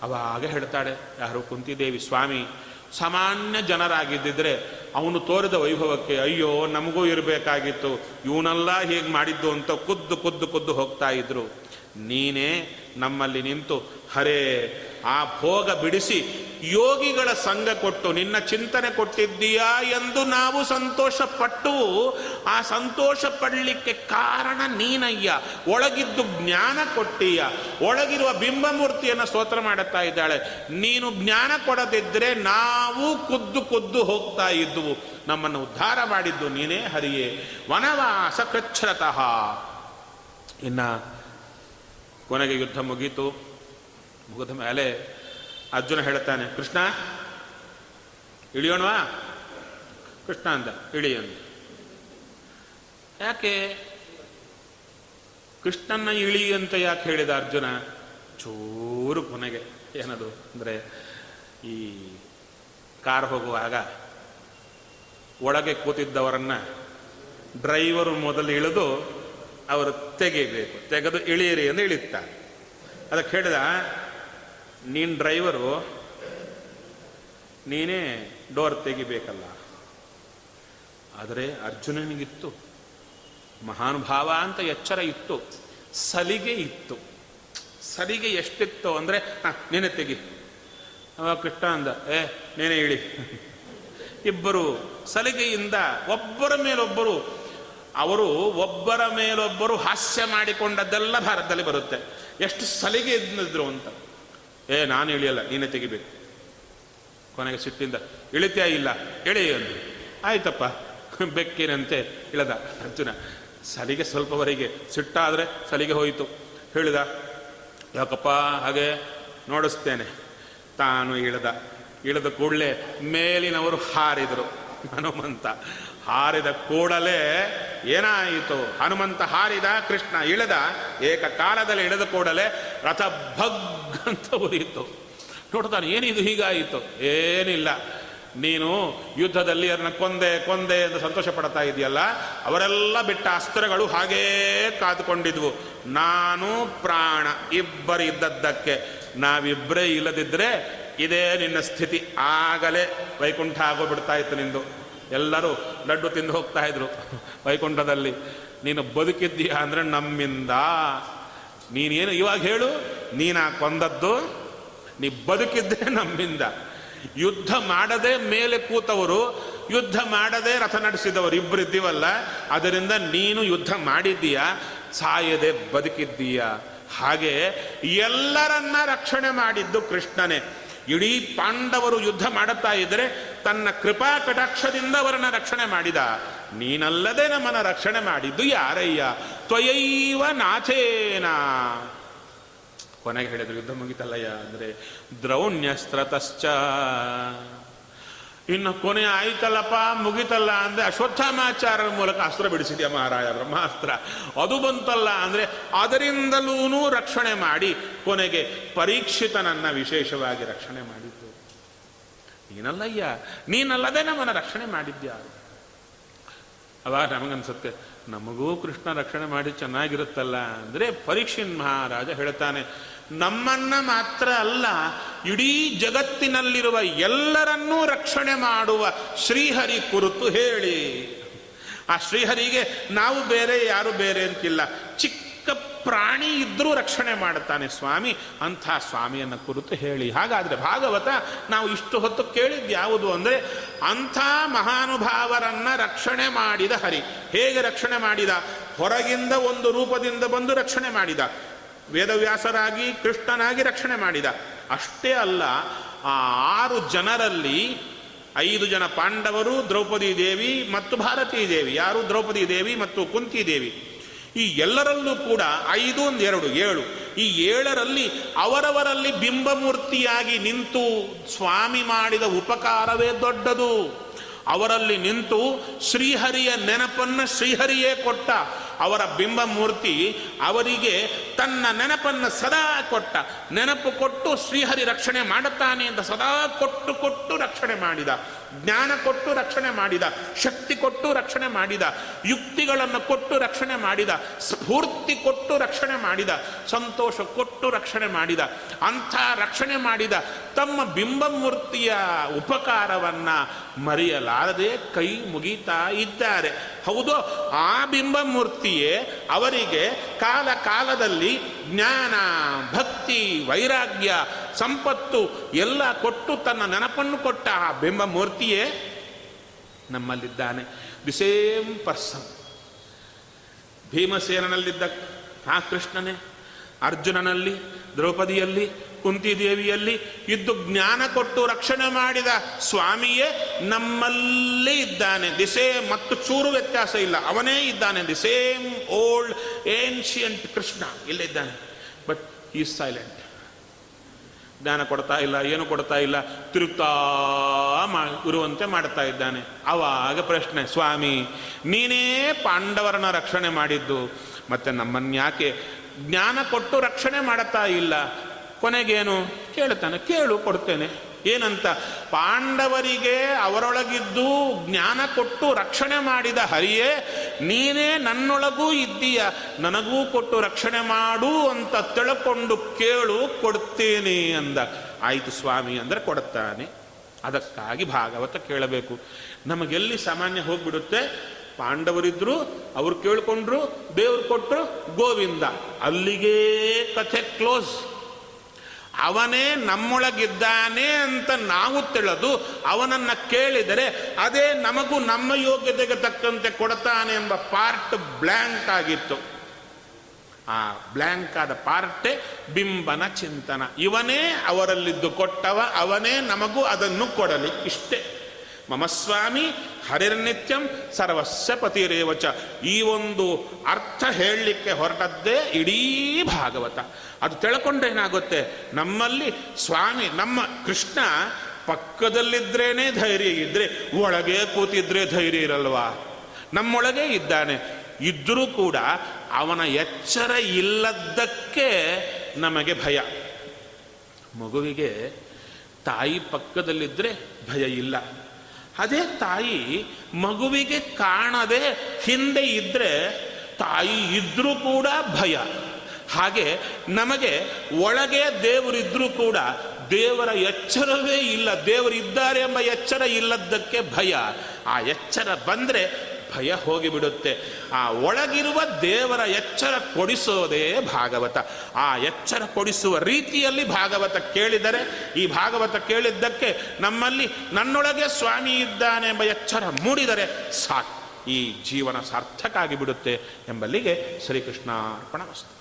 ಅವಾಗ ಹೇಳ್ತಾಳೆ, ಯಾರು ಕುಂತಿದೇವಿ ಸ್ವಾಮಿ, ಸಾಮಾನ್ಯ ಜನರಾಗಿದ್ದಿದ್ರೆ ಅವನು ತೋರಿದ ವೈಭವಕ್ಕೆ ಅಯ್ಯೋ, ನಮಗೂ ಇರಬೇಕಾಗಿತ್ತು. ಇವನೆಲ್ಲ ಹೀಗೆ ಮಾಡಿದ್ದು ಅಂತ ಕುದ್ದು ಕುದ್ದು ಕುದ್ದು ಹೋಗ್ತಾ ಇದ್ರು. ನೀನೇ ನಮ್ಮಲ್ಲಿ ನಿಂತು, ಹರೇ, ಆ ಭೋಗ ಬಿಡಿಸಿ ಯೋಗಿಗಳ ಸಂಘ ಕೊಟ್ಟು ನಿನ್ನ ಚಿಂತನೆ ಕೊಟ್ಟಿದ್ದೀಯಾ ಎಂದು ನಾವು ಸಂತೋಷ ಪಟ್ಟು ಆ ಸಂತೋಷ ಪಡಲಿಕ್ಕೆ ಕಾರಣ ನೀನಯ್ಯ. ಒಳಗಿದ್ದು ಜ್ಞಾನ ಕೊಟ್ಟೀಯ. ಒಳಗಿರುವ ಬಿಂಬಮೂರ್ತಿಯನ್ನು ಸ್ತೋತ್ರ ಮಾಡುತ್ತಾ ಇದ್ದಾಳೆ. ನೀನು ಜ್ಞಾನ ಕೊಡದಿದ್ದರೆ ನಾವು ಕುದ್ದು ಕುದ್ದು ಹೋಗ್ತಾ ಇದ್ದುವು. ನಮ್ಮನ್ನು ಉದ್ಧಾರ ಮಾಡಿದ್ದು ನೀನೇ ಹರಿಯೇ. ವನವಾಸ ಕೃಚ್ಛ್ರತಃ. ಇನ್ನ ಕೊನೆಗೆ ಯುದ್ಧ ಮುಗೀತು. ಮುಗಿದ ಮೇಲೆ ಅರ್ಜುನ ಹೇಳ್ತಾನೆ ಕೃಷ್ಣ, ಇಳಿಯೋಣವಾ? ಕೃಷ್ಣ ಅಂದ, ಇಳಿ ಯಾಕೆ? ಕೃಷ್ಣನ ಇಳಿ ಅಂತ ಯಾಕೆ ಹೇಳಿದ ಅರ್ಜುನ? ಚೂರು ಕೊನೆಗೆ ಏನದು ಅಂದರೆ, ಈ ಕಾರ್ ಹೋಗುವಾಗ ಒಳಗೆ ಕೂತಿದ್ದವರನ್ನ ಡ್ರೈವರು ಮೊದಲು ಇಳಿದು ಅವರು ತೆಗಿಬೇಕು ತೆಗೆದು ಇಳಿಯಿರಿ ಎಂದು ಇಳಿತಾರೆ ಅದಕ್ಕೆ ಹೇಳಿದ, ನೀನು ಡ್ರೈವರು, ನೀನೇ ಡೋರ್ ತೆಗಿಬೇಕಲ್ಲ. ಆದರೆ ಅರ್ಜುನನಿಗಿತ್ತು, ಮಹಾನುಭಾವ ಅಂತ ಎಚ್ಚರ ಇತ್ತು, ಸಲಿಗೆ ಇತ್ತು. ಸಲಿಗೆ ಎಷ್ಟಿತ್ತು ಅಂದರೆ, ಹಾಂ, ನೀನೆ ತೆಗಿ. ಅವ ಕೃಷ್ಣ ಅಂದ, ಏ, ನೀನೆ ಇಳಿ. ಇಬ್ಬರು ಸಲಿಗೆಯಿಂದ ಒಬ್ಬರ ಮೇಲೊಬ್ಬರು ಅವರು ಒಬ್ಬರ ಮೇಲೊಬ್ಬರು ಹಾಸ್ಯ ಮಾಡಿಕೊಂಡದ್ದೆಲ್ಲ ಭಾರತದಲ್ಲಿ ಬರುತ್ತೆ. ಎಷ್ಟು ಸಲಿಗೆ ಇದ್ದಿದ್ರು ಅಂತ. ಏ, ನಾನು ಇಳಿಯಲ್ಲ, ನೀನೇ ತೆಗಿಬೇಕು. ಕೊನೆಗೆ ಸಿಟ್ಟಿಂದ, ಇಳಿತಾ ಇಲ್ಲ ಅಂದ್ರು. ಆಯ್ತಪ್ಪ, ಬೆಕ್ಕಿನಂತೆ ಇಳದ ಅರ್ಜುನ. ಸಲಿಗೆ ಸ್ವಲ್ಪವರೆಗೆ ಸಿಟ್ಟಾದರೆ ಸಲಿಗೆ ಹೋಯಿತು. ಹೇಳಿದ, ಯಾಕಪ್ಪ, ಹಾಗೆ ನೋಡಿಸ್ತೇನೆ. ತಾನು ಇಳಿದ. ಇಳಿದ ಕೂಡಲೇ ಮೇಲಿನವರು ಹಾರಿದರು. ಹನುಮಂತ ಹಾರಿದ ಕೂಡಲೇ ಏನಾಯಿತು? ಹನುಮಂತ ಹಾರಿದ, ಕೃಷ್ಣ ಇಳಿದ, ಏಕಕಾಲದಲ್ಲಿ ಇಳಿದ ಕೂಡಲೇ ರಥ ಭಗ್ ಅಂತ ಉರಿಯಿತು. ನೋಡ್ತಾನೆ ಏನಿದು ಹೀಗಾಯಿತು? ಏನಿಲ್ಲ. ನೀನು ಯುದ್ಧದಲ್ಲಿ ಅದನ್ನ ಕೊಂದೆ ಕೊಂದೆ ಎಂದು ಸಂತೋಷ ಪಡ್ತಾ ಇದೆಯಲ್ಲ, ಅವರೆಲ್ಲ ಬಿಟ್ಟ ಅಸ್ತ್ರಗಳು ಹಾಗೇ ಕಾದುಕೊಂಡಿದ್ವು. ನಾನು ಪ್ರಾಣ ಇಬ್ಬರಿದ್ದದ್ದಕ್ಕೆ ನಾವಿಬ್ಬರೇ ಇಲ್ಲದಿದ್ದರೆ ಇದೇ ನಿನ್ನ ಸ್ಥಿತಿ. ಆಗಲೇ ವೈಕುಂಠ ಆಗೋಗ್ಬಿಡ್ತಾ ಇತ್ತು ನಿಂದು. ಎಲ್ಲರೂ ಲಡ್ಡು ತಿಂದು ಹೋಗ್ತಾ ಇದ್ರು ವೈಕುಂಠದಲ್ಲಿ. ನೀನು ಬದುಕಿದ್ದೀಯ ಅಂದರೆ ನಮ್ಮಿಂದ. ನೀನೇನು ಇವಾಗ ಹೇಳು, ನೀನಾ ಕೊಂದದ್ದು, ನೀ ಬದುಕಿದ್ದೆ ನಮ್ಮಿಂದ. ಯುದ್ಧ ಮಾಡದೆ ಮೇಲೆ ಕೂತವರು, ಯುದ್ಧ ಮಾಡದೆ ರಥ ನಡೆಸಿದವರು ಇಬ್ಬರು ಇದ್ದೀವಲ್ಲ, ಅದರಿಂದ ನೀನು ಯುದ್ಧ ಮಾಡಿದ್ದೀಯ, ಸಾಯದೆ ಬದುಕಿದ್ದೀಯಾ. ಹಾಗೆ ಎಲ್ಲರನ್ನ ರಕ್ಷಣೆ ಮಾಡಿದ್ದು ಕೃಷ್ಣನೇ. ಇಡೀ ಪಾಂಡವರು ಯುದ್ಧ ಮಾಡುತ್ತಾ ಇದ್ದರೆ ತನ್ನ ಕೃಪಾ ಕಟಾಕ್ಷದಿಂದ ಅವರನ್ನ ರಕ್ಷಣೆ ಮಾಡಿದ. ನೀನಲ್ಲದೆ ನಮ್ಮನ್ನ ರಕ್ಷಣೆ ಮಾಡಿದ್ದು ಯಾರಯ್ಯ? ತ್ವಯೈವ ನಾಥೇನ. ಕೊನೆಗೆ ಹೇಳಿದ್ರು, ಯುದ್ಧ ಮುಗಿತಲ್ಲಯ್ಯ? ಅಂದ್ರೆ ದ್ರೌಣ್ಯಸ್ತ್ರತಶ್ಚ. ಇನ್ನು ಕೊನೆ ಆಯ್ತಲ್ಲಪ್ಪ, ಮುಗಿತಲ್ಲ ಅಂದ್ರೆ ಅಶ್ವತ್ಥಾಮಾಚಾರ್ಯರ ಮೂಲಕ ಅಸ್ತ್ರ ಬಿಡಿಸಿದ್ಯಾ ಮಹಾರಾಜ ಬ್ರಹ್ಮಾಸ್ತ್ರ ಅದು ಬಂತಲ್ಲ ಅಂದ್ರೆ ಅದರಿಂದಲೂ ರಕ್ಷಣೆ ಮಾಡಿ ಕೊನೆಗೆ ಪರೀಕ್ಷಿತನನ್ನ ವಿಶೇಷವಾಗಿ ರಕ್ಷಣೆ ಮಾಡಿದ್ದು. ನೀನಲ್ಲಯ್ಯ, ನೀನಲ್ಲದೆ ನಮ್ಮನ್ನ ರಕ್ಷಣೆ ಮಾಡಿದ್ಯಾ? ಅವಾಗ ನಮಗನ್ಸುತ್ತೆ, ನಮಗೂ ಕೃಷ್ಣ ರಕ್ಷಣೆ ಮಾಡಿ ಚೆನ್ನಾಗಿರುತ್ತಲ್ಲ ಅಂದರೆ ಪರೀಕ್ಷಿನ್ ಮಹಾರಾಜ ಹೇಳ್ತಾನೆ ನಮ್ಮನ್ನ ಮಾತ್ರ ಅಲ್ಲ, ಇಡೀ ಜಗತ್ತಿನಲ್ಲಿರುವ ಎಲ್ಲರನ್ನೂ ರಕ್ಷಣೆ ಮಾಡುವ ಶ್ರೀಹರಿ ಕುರಿತು ಹೇಳಿ. ಆ ಶ್ರೀಹರಿಗೆ ನಾವು ಬೇರೆ, ಯಾರು ಬೇರೆ ಅಂತಿಲ್ಲ. ಚಿಕ್ಕ ಪ್ರಾಣಿ ಇದ್ರೂ ರಕ್ಷಣೆ ಮಾಡುತ್ತಾನೆ ಸ್ವಾಮಿ, ಅಂಥ ಸ್ವಾಮಿಯನ್ನು ಕುರಿತು ಹೇಳಿ. ಹಾಗಾದರೆ ಭಾಗವತ, ನಾವು ಇಷ್ಟು ಹೊತ್ತು ಕೇಳಿದ್ದು ಯಾವುದು ಅಂದರೆ, ಅಂಥ ಮಹಾನುಭಾವರನ್ನ ರಕ್ಷಣೆ ಮಾಡಿದ ಹರಿ. ಹೇಗೆ ರಕ್ಷಣೆ ಮಾಡಿದ? ಹೊರಗಿಂದ ಒಂದು ರೂಪದಿಂದ ಬಂದು ರಕ್ಷಣೆ ಮಾಡಿದ. ವೇದವ್ಯಾಸರಾಗಿ ಕೃಷ್ಣನಾಗಿ ರಕ್ಷಣೆ ಮಾಡಿದ. ಅಷ್ಟೇ ಅಲ್ಲ, ಆ ಆರು ಜನರಲ್ಲಿ ಐದು ಜನ ಪಾಂಡವರು, ದ್ರೌಪದಿ ದೇವಿ ಮತ್ತು ಭಾರತೀ ದೇವಿ. ಯಾರು? ದ್ರೌಪದಿ ದೇವಿ ಮತ್ತು ಕುಂತಿ ದೇವಿ. ಈ ಎಲ್ಲರಲ್ಲೂ ಕೂಡ ಐದು ಎರಡು, ಏಳು. ಈ ಏಳರಲ್ಲಿ ಅವರವರಲ್ಲಿ ಬಿಂಬಮೂರ್ತಿಯಾಗಿ ನಿಂತು ಸ್ವಾಮಿ ಮಾಡಿದ ಉಪಕಾರವೇ ದೊಡ್ಡದು. ಅವರಲ್ಲಿ ನಿಂತು ಶ್ರೀಹರಿಯ ನೆನಪನ್ನು ಶ್ರೀಹರಿಯೇ ಕೊಟ್ಟ. ಅವರ ಬಿಂಬಮೂರ್ತಿ ಅವರಿಗೆ ತನ್ನ ನೆನಪನ್ನು ಸದಾ ಕೊಟ್ಟ. ನೆನಪು ಕೊಟ್ಟು ಶ್ರೀಹರಿ ರಕ್ಷಣೆ ಮಾಡುತ್ತಾನೆ ಅಂತ ಸದಾ ಕೊಟ್ಟು ಕೊಟ್ಟು ರಕ್ಷಣೆ ಮಾಡಿದ. ಜ್ಞಾನ ಕೊಟ್ಟು ರಕ್ಷಣೆ ಮಾಡಿದ. ಶಕ್ತಿ ಕೊಟ್ಟು ರಕ್ಷಣೆ ಮಾಡಿದ. ಯುಕ್ತಿಗಳನ್ನು ಕೊಟ್ಟು ರಕ್ಷಣೆ ಮಾಡಿದ. ಸ್ಫೂರ್ತಿ ಕೊಟ್ಟು ರಕ್ಷಣೆ ಮಾಡಿದ. ಸಂತೋಷ ಕೊಟ್ಟು ರಕ್ಷಣೆ ಮಾಡಿದ. ಅಂಥ ರಕ್ಷಣೆ ಮಾಡಿದ. ತಮ್ಮ ಬಿಂಬಮೂರ್ತಿಯ ಉಪಕಾರವನ್ನ ಮರೆಯಲಾರದೆ ಕೈ ಮುಗಿತಾ ಇದ್ದಾರೆ. ಹೌದು, ಆ ಬಿಂಬಮೂರ್ತಿಯೇ ಅವರಿಗೆ ಕಾಲ ಕಾಲದಲ್ಲಿ ಜ್ಞಾನ, ಭಕ್ತಿ, ವೈರಾಗ್ಯ, ಸಂಪತ್ತು ಎಲ್ಲ ಕೊಟ್ಟು ತನ್ನ ನೆನಪನ್ನು ಕೊಟ್ಟ ಆ ಬಿಂಬಮೂರ್ತಿಯೇ ನಮ್ಮಲ್ಲಿದ್ದಾನೆ. ದಿ ಸೇಮ್ ಪರ್ಸನ್ ಭೀಮಸೇನಲ್ಲಿದ್ದ ಆ ಕೃಷ್ಣನೇ, ಅರ್ಜುನನಲ್ಲಿ, ದ್ರೌಪದಿಯಲ್ಲಿ ಕುಂತಿದೇವಿಯಲ್ಲಿ ಇದ್ದು ಜ್ಞಾನ ಕೊಟ್ಟು ರಕ್ಷಣೆ ಮಾಡಿದ ಸ್ವಾಮಿಯೇ ನಮ್ಮಲ್ಲೇ ಇದ್ದಾನೆ. ದಿ ಸೇಮ್ ಮತ್ತು ಚೂರು ವ್ಯತ್ಯಾಸ ಇಲ್ಲ. ಅವನೇ ಇದ್ದಾನೆ. The same old ancient Krishna ಇಲ್ಲಿದ್ದಾನೆ but ಈ ಸೈಲೆಂಟ್ ಜ್ಞಾನ ಕೊಡ್ತಾ ಇಲ್ಲ, ಏನು ಕೊಡ್ತಾ ಇಲ್ಲ, ತಿರುಗ್ತಾ ಮಾ, ಇರುವಂತೆ ಮಾಡ್ತಾ ಇದ್ದಾನೆ. ಅವಾಗ ಪ್ರಶ್ನೆ, ಸ್ವಾಮಿ, ನೀನೇ ಪಾಂಡವರನ್ನ ರಕ್ಷಣೆ ಮಾಡಿದ್ದು. ಮತ್ತೆ ನಮ್ಮನ್ಯಾಕೆ ಜ್ಞಾನ ಕೊಟ್ಟು ರಕ್ಷಣೆ ಮಾಡುತ್ತಾ ಇಲ್ಲ. ಕೊನೆಗೇನು? ಕೇಳ್ತಾನೆ ಕೇಳು, ಕೊಡ್ತೇನೆ. ಏನಂತ? ಪಾಂಡವರಿಗೆ ಅವರೊಳಗಿದ್ದು ಜ್ಞಾನ ಕೊಟ್ಟು ರಕ್ಷಣೆ ಮಾಡಿದ ಹರಿಯೇ, ನೀನೇ ನನ್ನೊಳಗೂ ಇದ್ದೀಯ. ನನಗೂ ಕೊಟ್ಟು ರಕ್ಷಣೆ ಮಾಡು ಅಂತ ತಿಳ್ಕೊಂಡು ಕೇಳು, ಕೊಡ್ತೇನೆ ಅಂದ. ಆಯಿತು ಸ್ವಾಮಿ ಅಂದರೆ ಕೊಡುತ್ತಾನೆ. ಅದಕ್ಕಾಗಿ ಭಾಗವತ ಕೇಳಬೇಕು. ನಮಗೆಲ್ಲಿ ಸಾಮಾನ್ಯ ಹೋಗ್ಬಿಡುತ್ತೆ? ಪಾಂಡವರಿದ್ರು, ಅವ್ರು ಕೇಳಿಕೊಂಡ್ರು, ದೇವ್ರು ಕೊಟ್ಟರು ಗೋವಿಂದ. ಅಲ್ಲಿಗೇ ಕಥೆ ಕ್ಲೋಸ್ ಅವನೇ ನಮ್ಮೊಳಗಿದ್ದಾನೆ ಅಂತ ನಾವು ತಿಳಿದು ಅವನನ್ನು ಕೇಳಿದರೆ ಅದೇ ನಮಗೂ ನಮ್ಮ ಯೋಗ್ಯತೆಗೆ ತಕ್ಕಂತೆ ಕೊಡ್ತಾನೆ ಎಂಬ ಪಾರ್ಟ್ ಬ್ಲ್ಯಾಂಕ್ ಆಗಿತ್ತು. ಆ ಬ್ಲ್ಯಾಂಕ್ ಆದ ಪಾರ್ಟೆ ಬಿಂಬನ ಚಿಂತನ. ಇವನೇ ಅವರಲ್ಲಿದ್ದು ಕೊಟ್ಟವ, ಅವನೇ ನಮಗೂ ಅದನ್ನು ಕೊಡಲಿ. ಇಷ್ಟೇ. ಮಮಸ್ವಾಮಿ ಹರಿರ್ನಿತ್ಯಂ ಸರ್ವಸ್ಯ ಪತಿರೇವಚ. ಈ ಒಂದು ಅರ್ಥ ಹೇಳಲಿಕ್ಕೆ ಹೊರಟದ್ದೇ ಇಡೀ ಭಾಗವತ. ಅದು ತಿಳ್ಕೊಂಡೇನಾಗುತ್ತೆ? ನಮ್ಮಲ್ಲಿ ಸ್ವಾಮಿ, ನಮ್ಮ ಕೃಷ್ಣ ಪಕ್ಕದಲ್ಲಿದ್ರೇನೆ ಧೈರ್ಯ ಇದ್ರೆ, ಒಳಗೆ ಕೂತಿದ್ರೆ ಧೈರ್ಯ ಇರಲ್ವಾ? ನಮ್ಮೊಳಗೆ ಇದ್ದಾನೆ. ಇದ್ದರೂ ಕೂಡ ಅವನ ಎಚ್ಚರ ಇಲ್ಲದ್ದಕ್ಕೆ ನಮಗೆ ಭಯ. ಮಗುವಿಗೆ ತಾಯಿ ಪಕ್ಕದಲ್ಲಿದ್ದರೆ ಭಯ ಇಲ್ಲ. ಅದೇ ತಾಯಿ ಮಗುವಿಗೆ ಕಾಣದೆ ಹಿಂದೆ ಇದ್ದರೆ ತಾಯಿ ಇದ್ದರೂ ಕೂಡ ಭಯ. ಹಾಗೆ ನಮಗೆ ಒಳಗೆ ದೇವರಿದ್ದರೂ ಕೂಡ ದೇವರ ಎಚ್ಚರವೇ ಇಲ್ಲ. ದೇವರಿದ್ದಾರೆ ಎಂಬ ಎಚ್ಚರ ಇಲ್ಲದ್ದಕ್ಕೆ ಭಯ. ಆ ಎಚ್ಚರ ಬಂದರೆ ಭಯ ಹೋಗಿಬಿಡುತ್ತೆ. ಆ ಒಳಗಿರುವ ದೇವರ ಎಚ್ಚರ ಕೊಡಿಸೋದೇ ಭಾಗವತ. ಆ ಎಚ್ಚರ ಕೊಡಿಸುವ ರೀತಿಯಲ್ಲಿ ಭಾಗವತ ಕೇಳಿದರೆ ಈ ಭಾಗವತ ಕೇಳಿದ್ದಕ್ಕೆ ನಮ್ಮಲ್ಲಿ ನನ್ನೊಳಗೆ ಸ್ವಾಮಿ ಇದ್ದಾನೆ ಎಂಬ ಎಚ್ಚರ ಮೂಡಿದರೆ ಸಾಕು. ಈ ಜೀವನ ಸಾರ್ಥಕ ಆಗಿಬಿಡುತ್ತೆ ಎಂಬಲ್ಲಿಗೆ ಶ್ರೀಕೃಷ್ಣ ವಸ್ತು.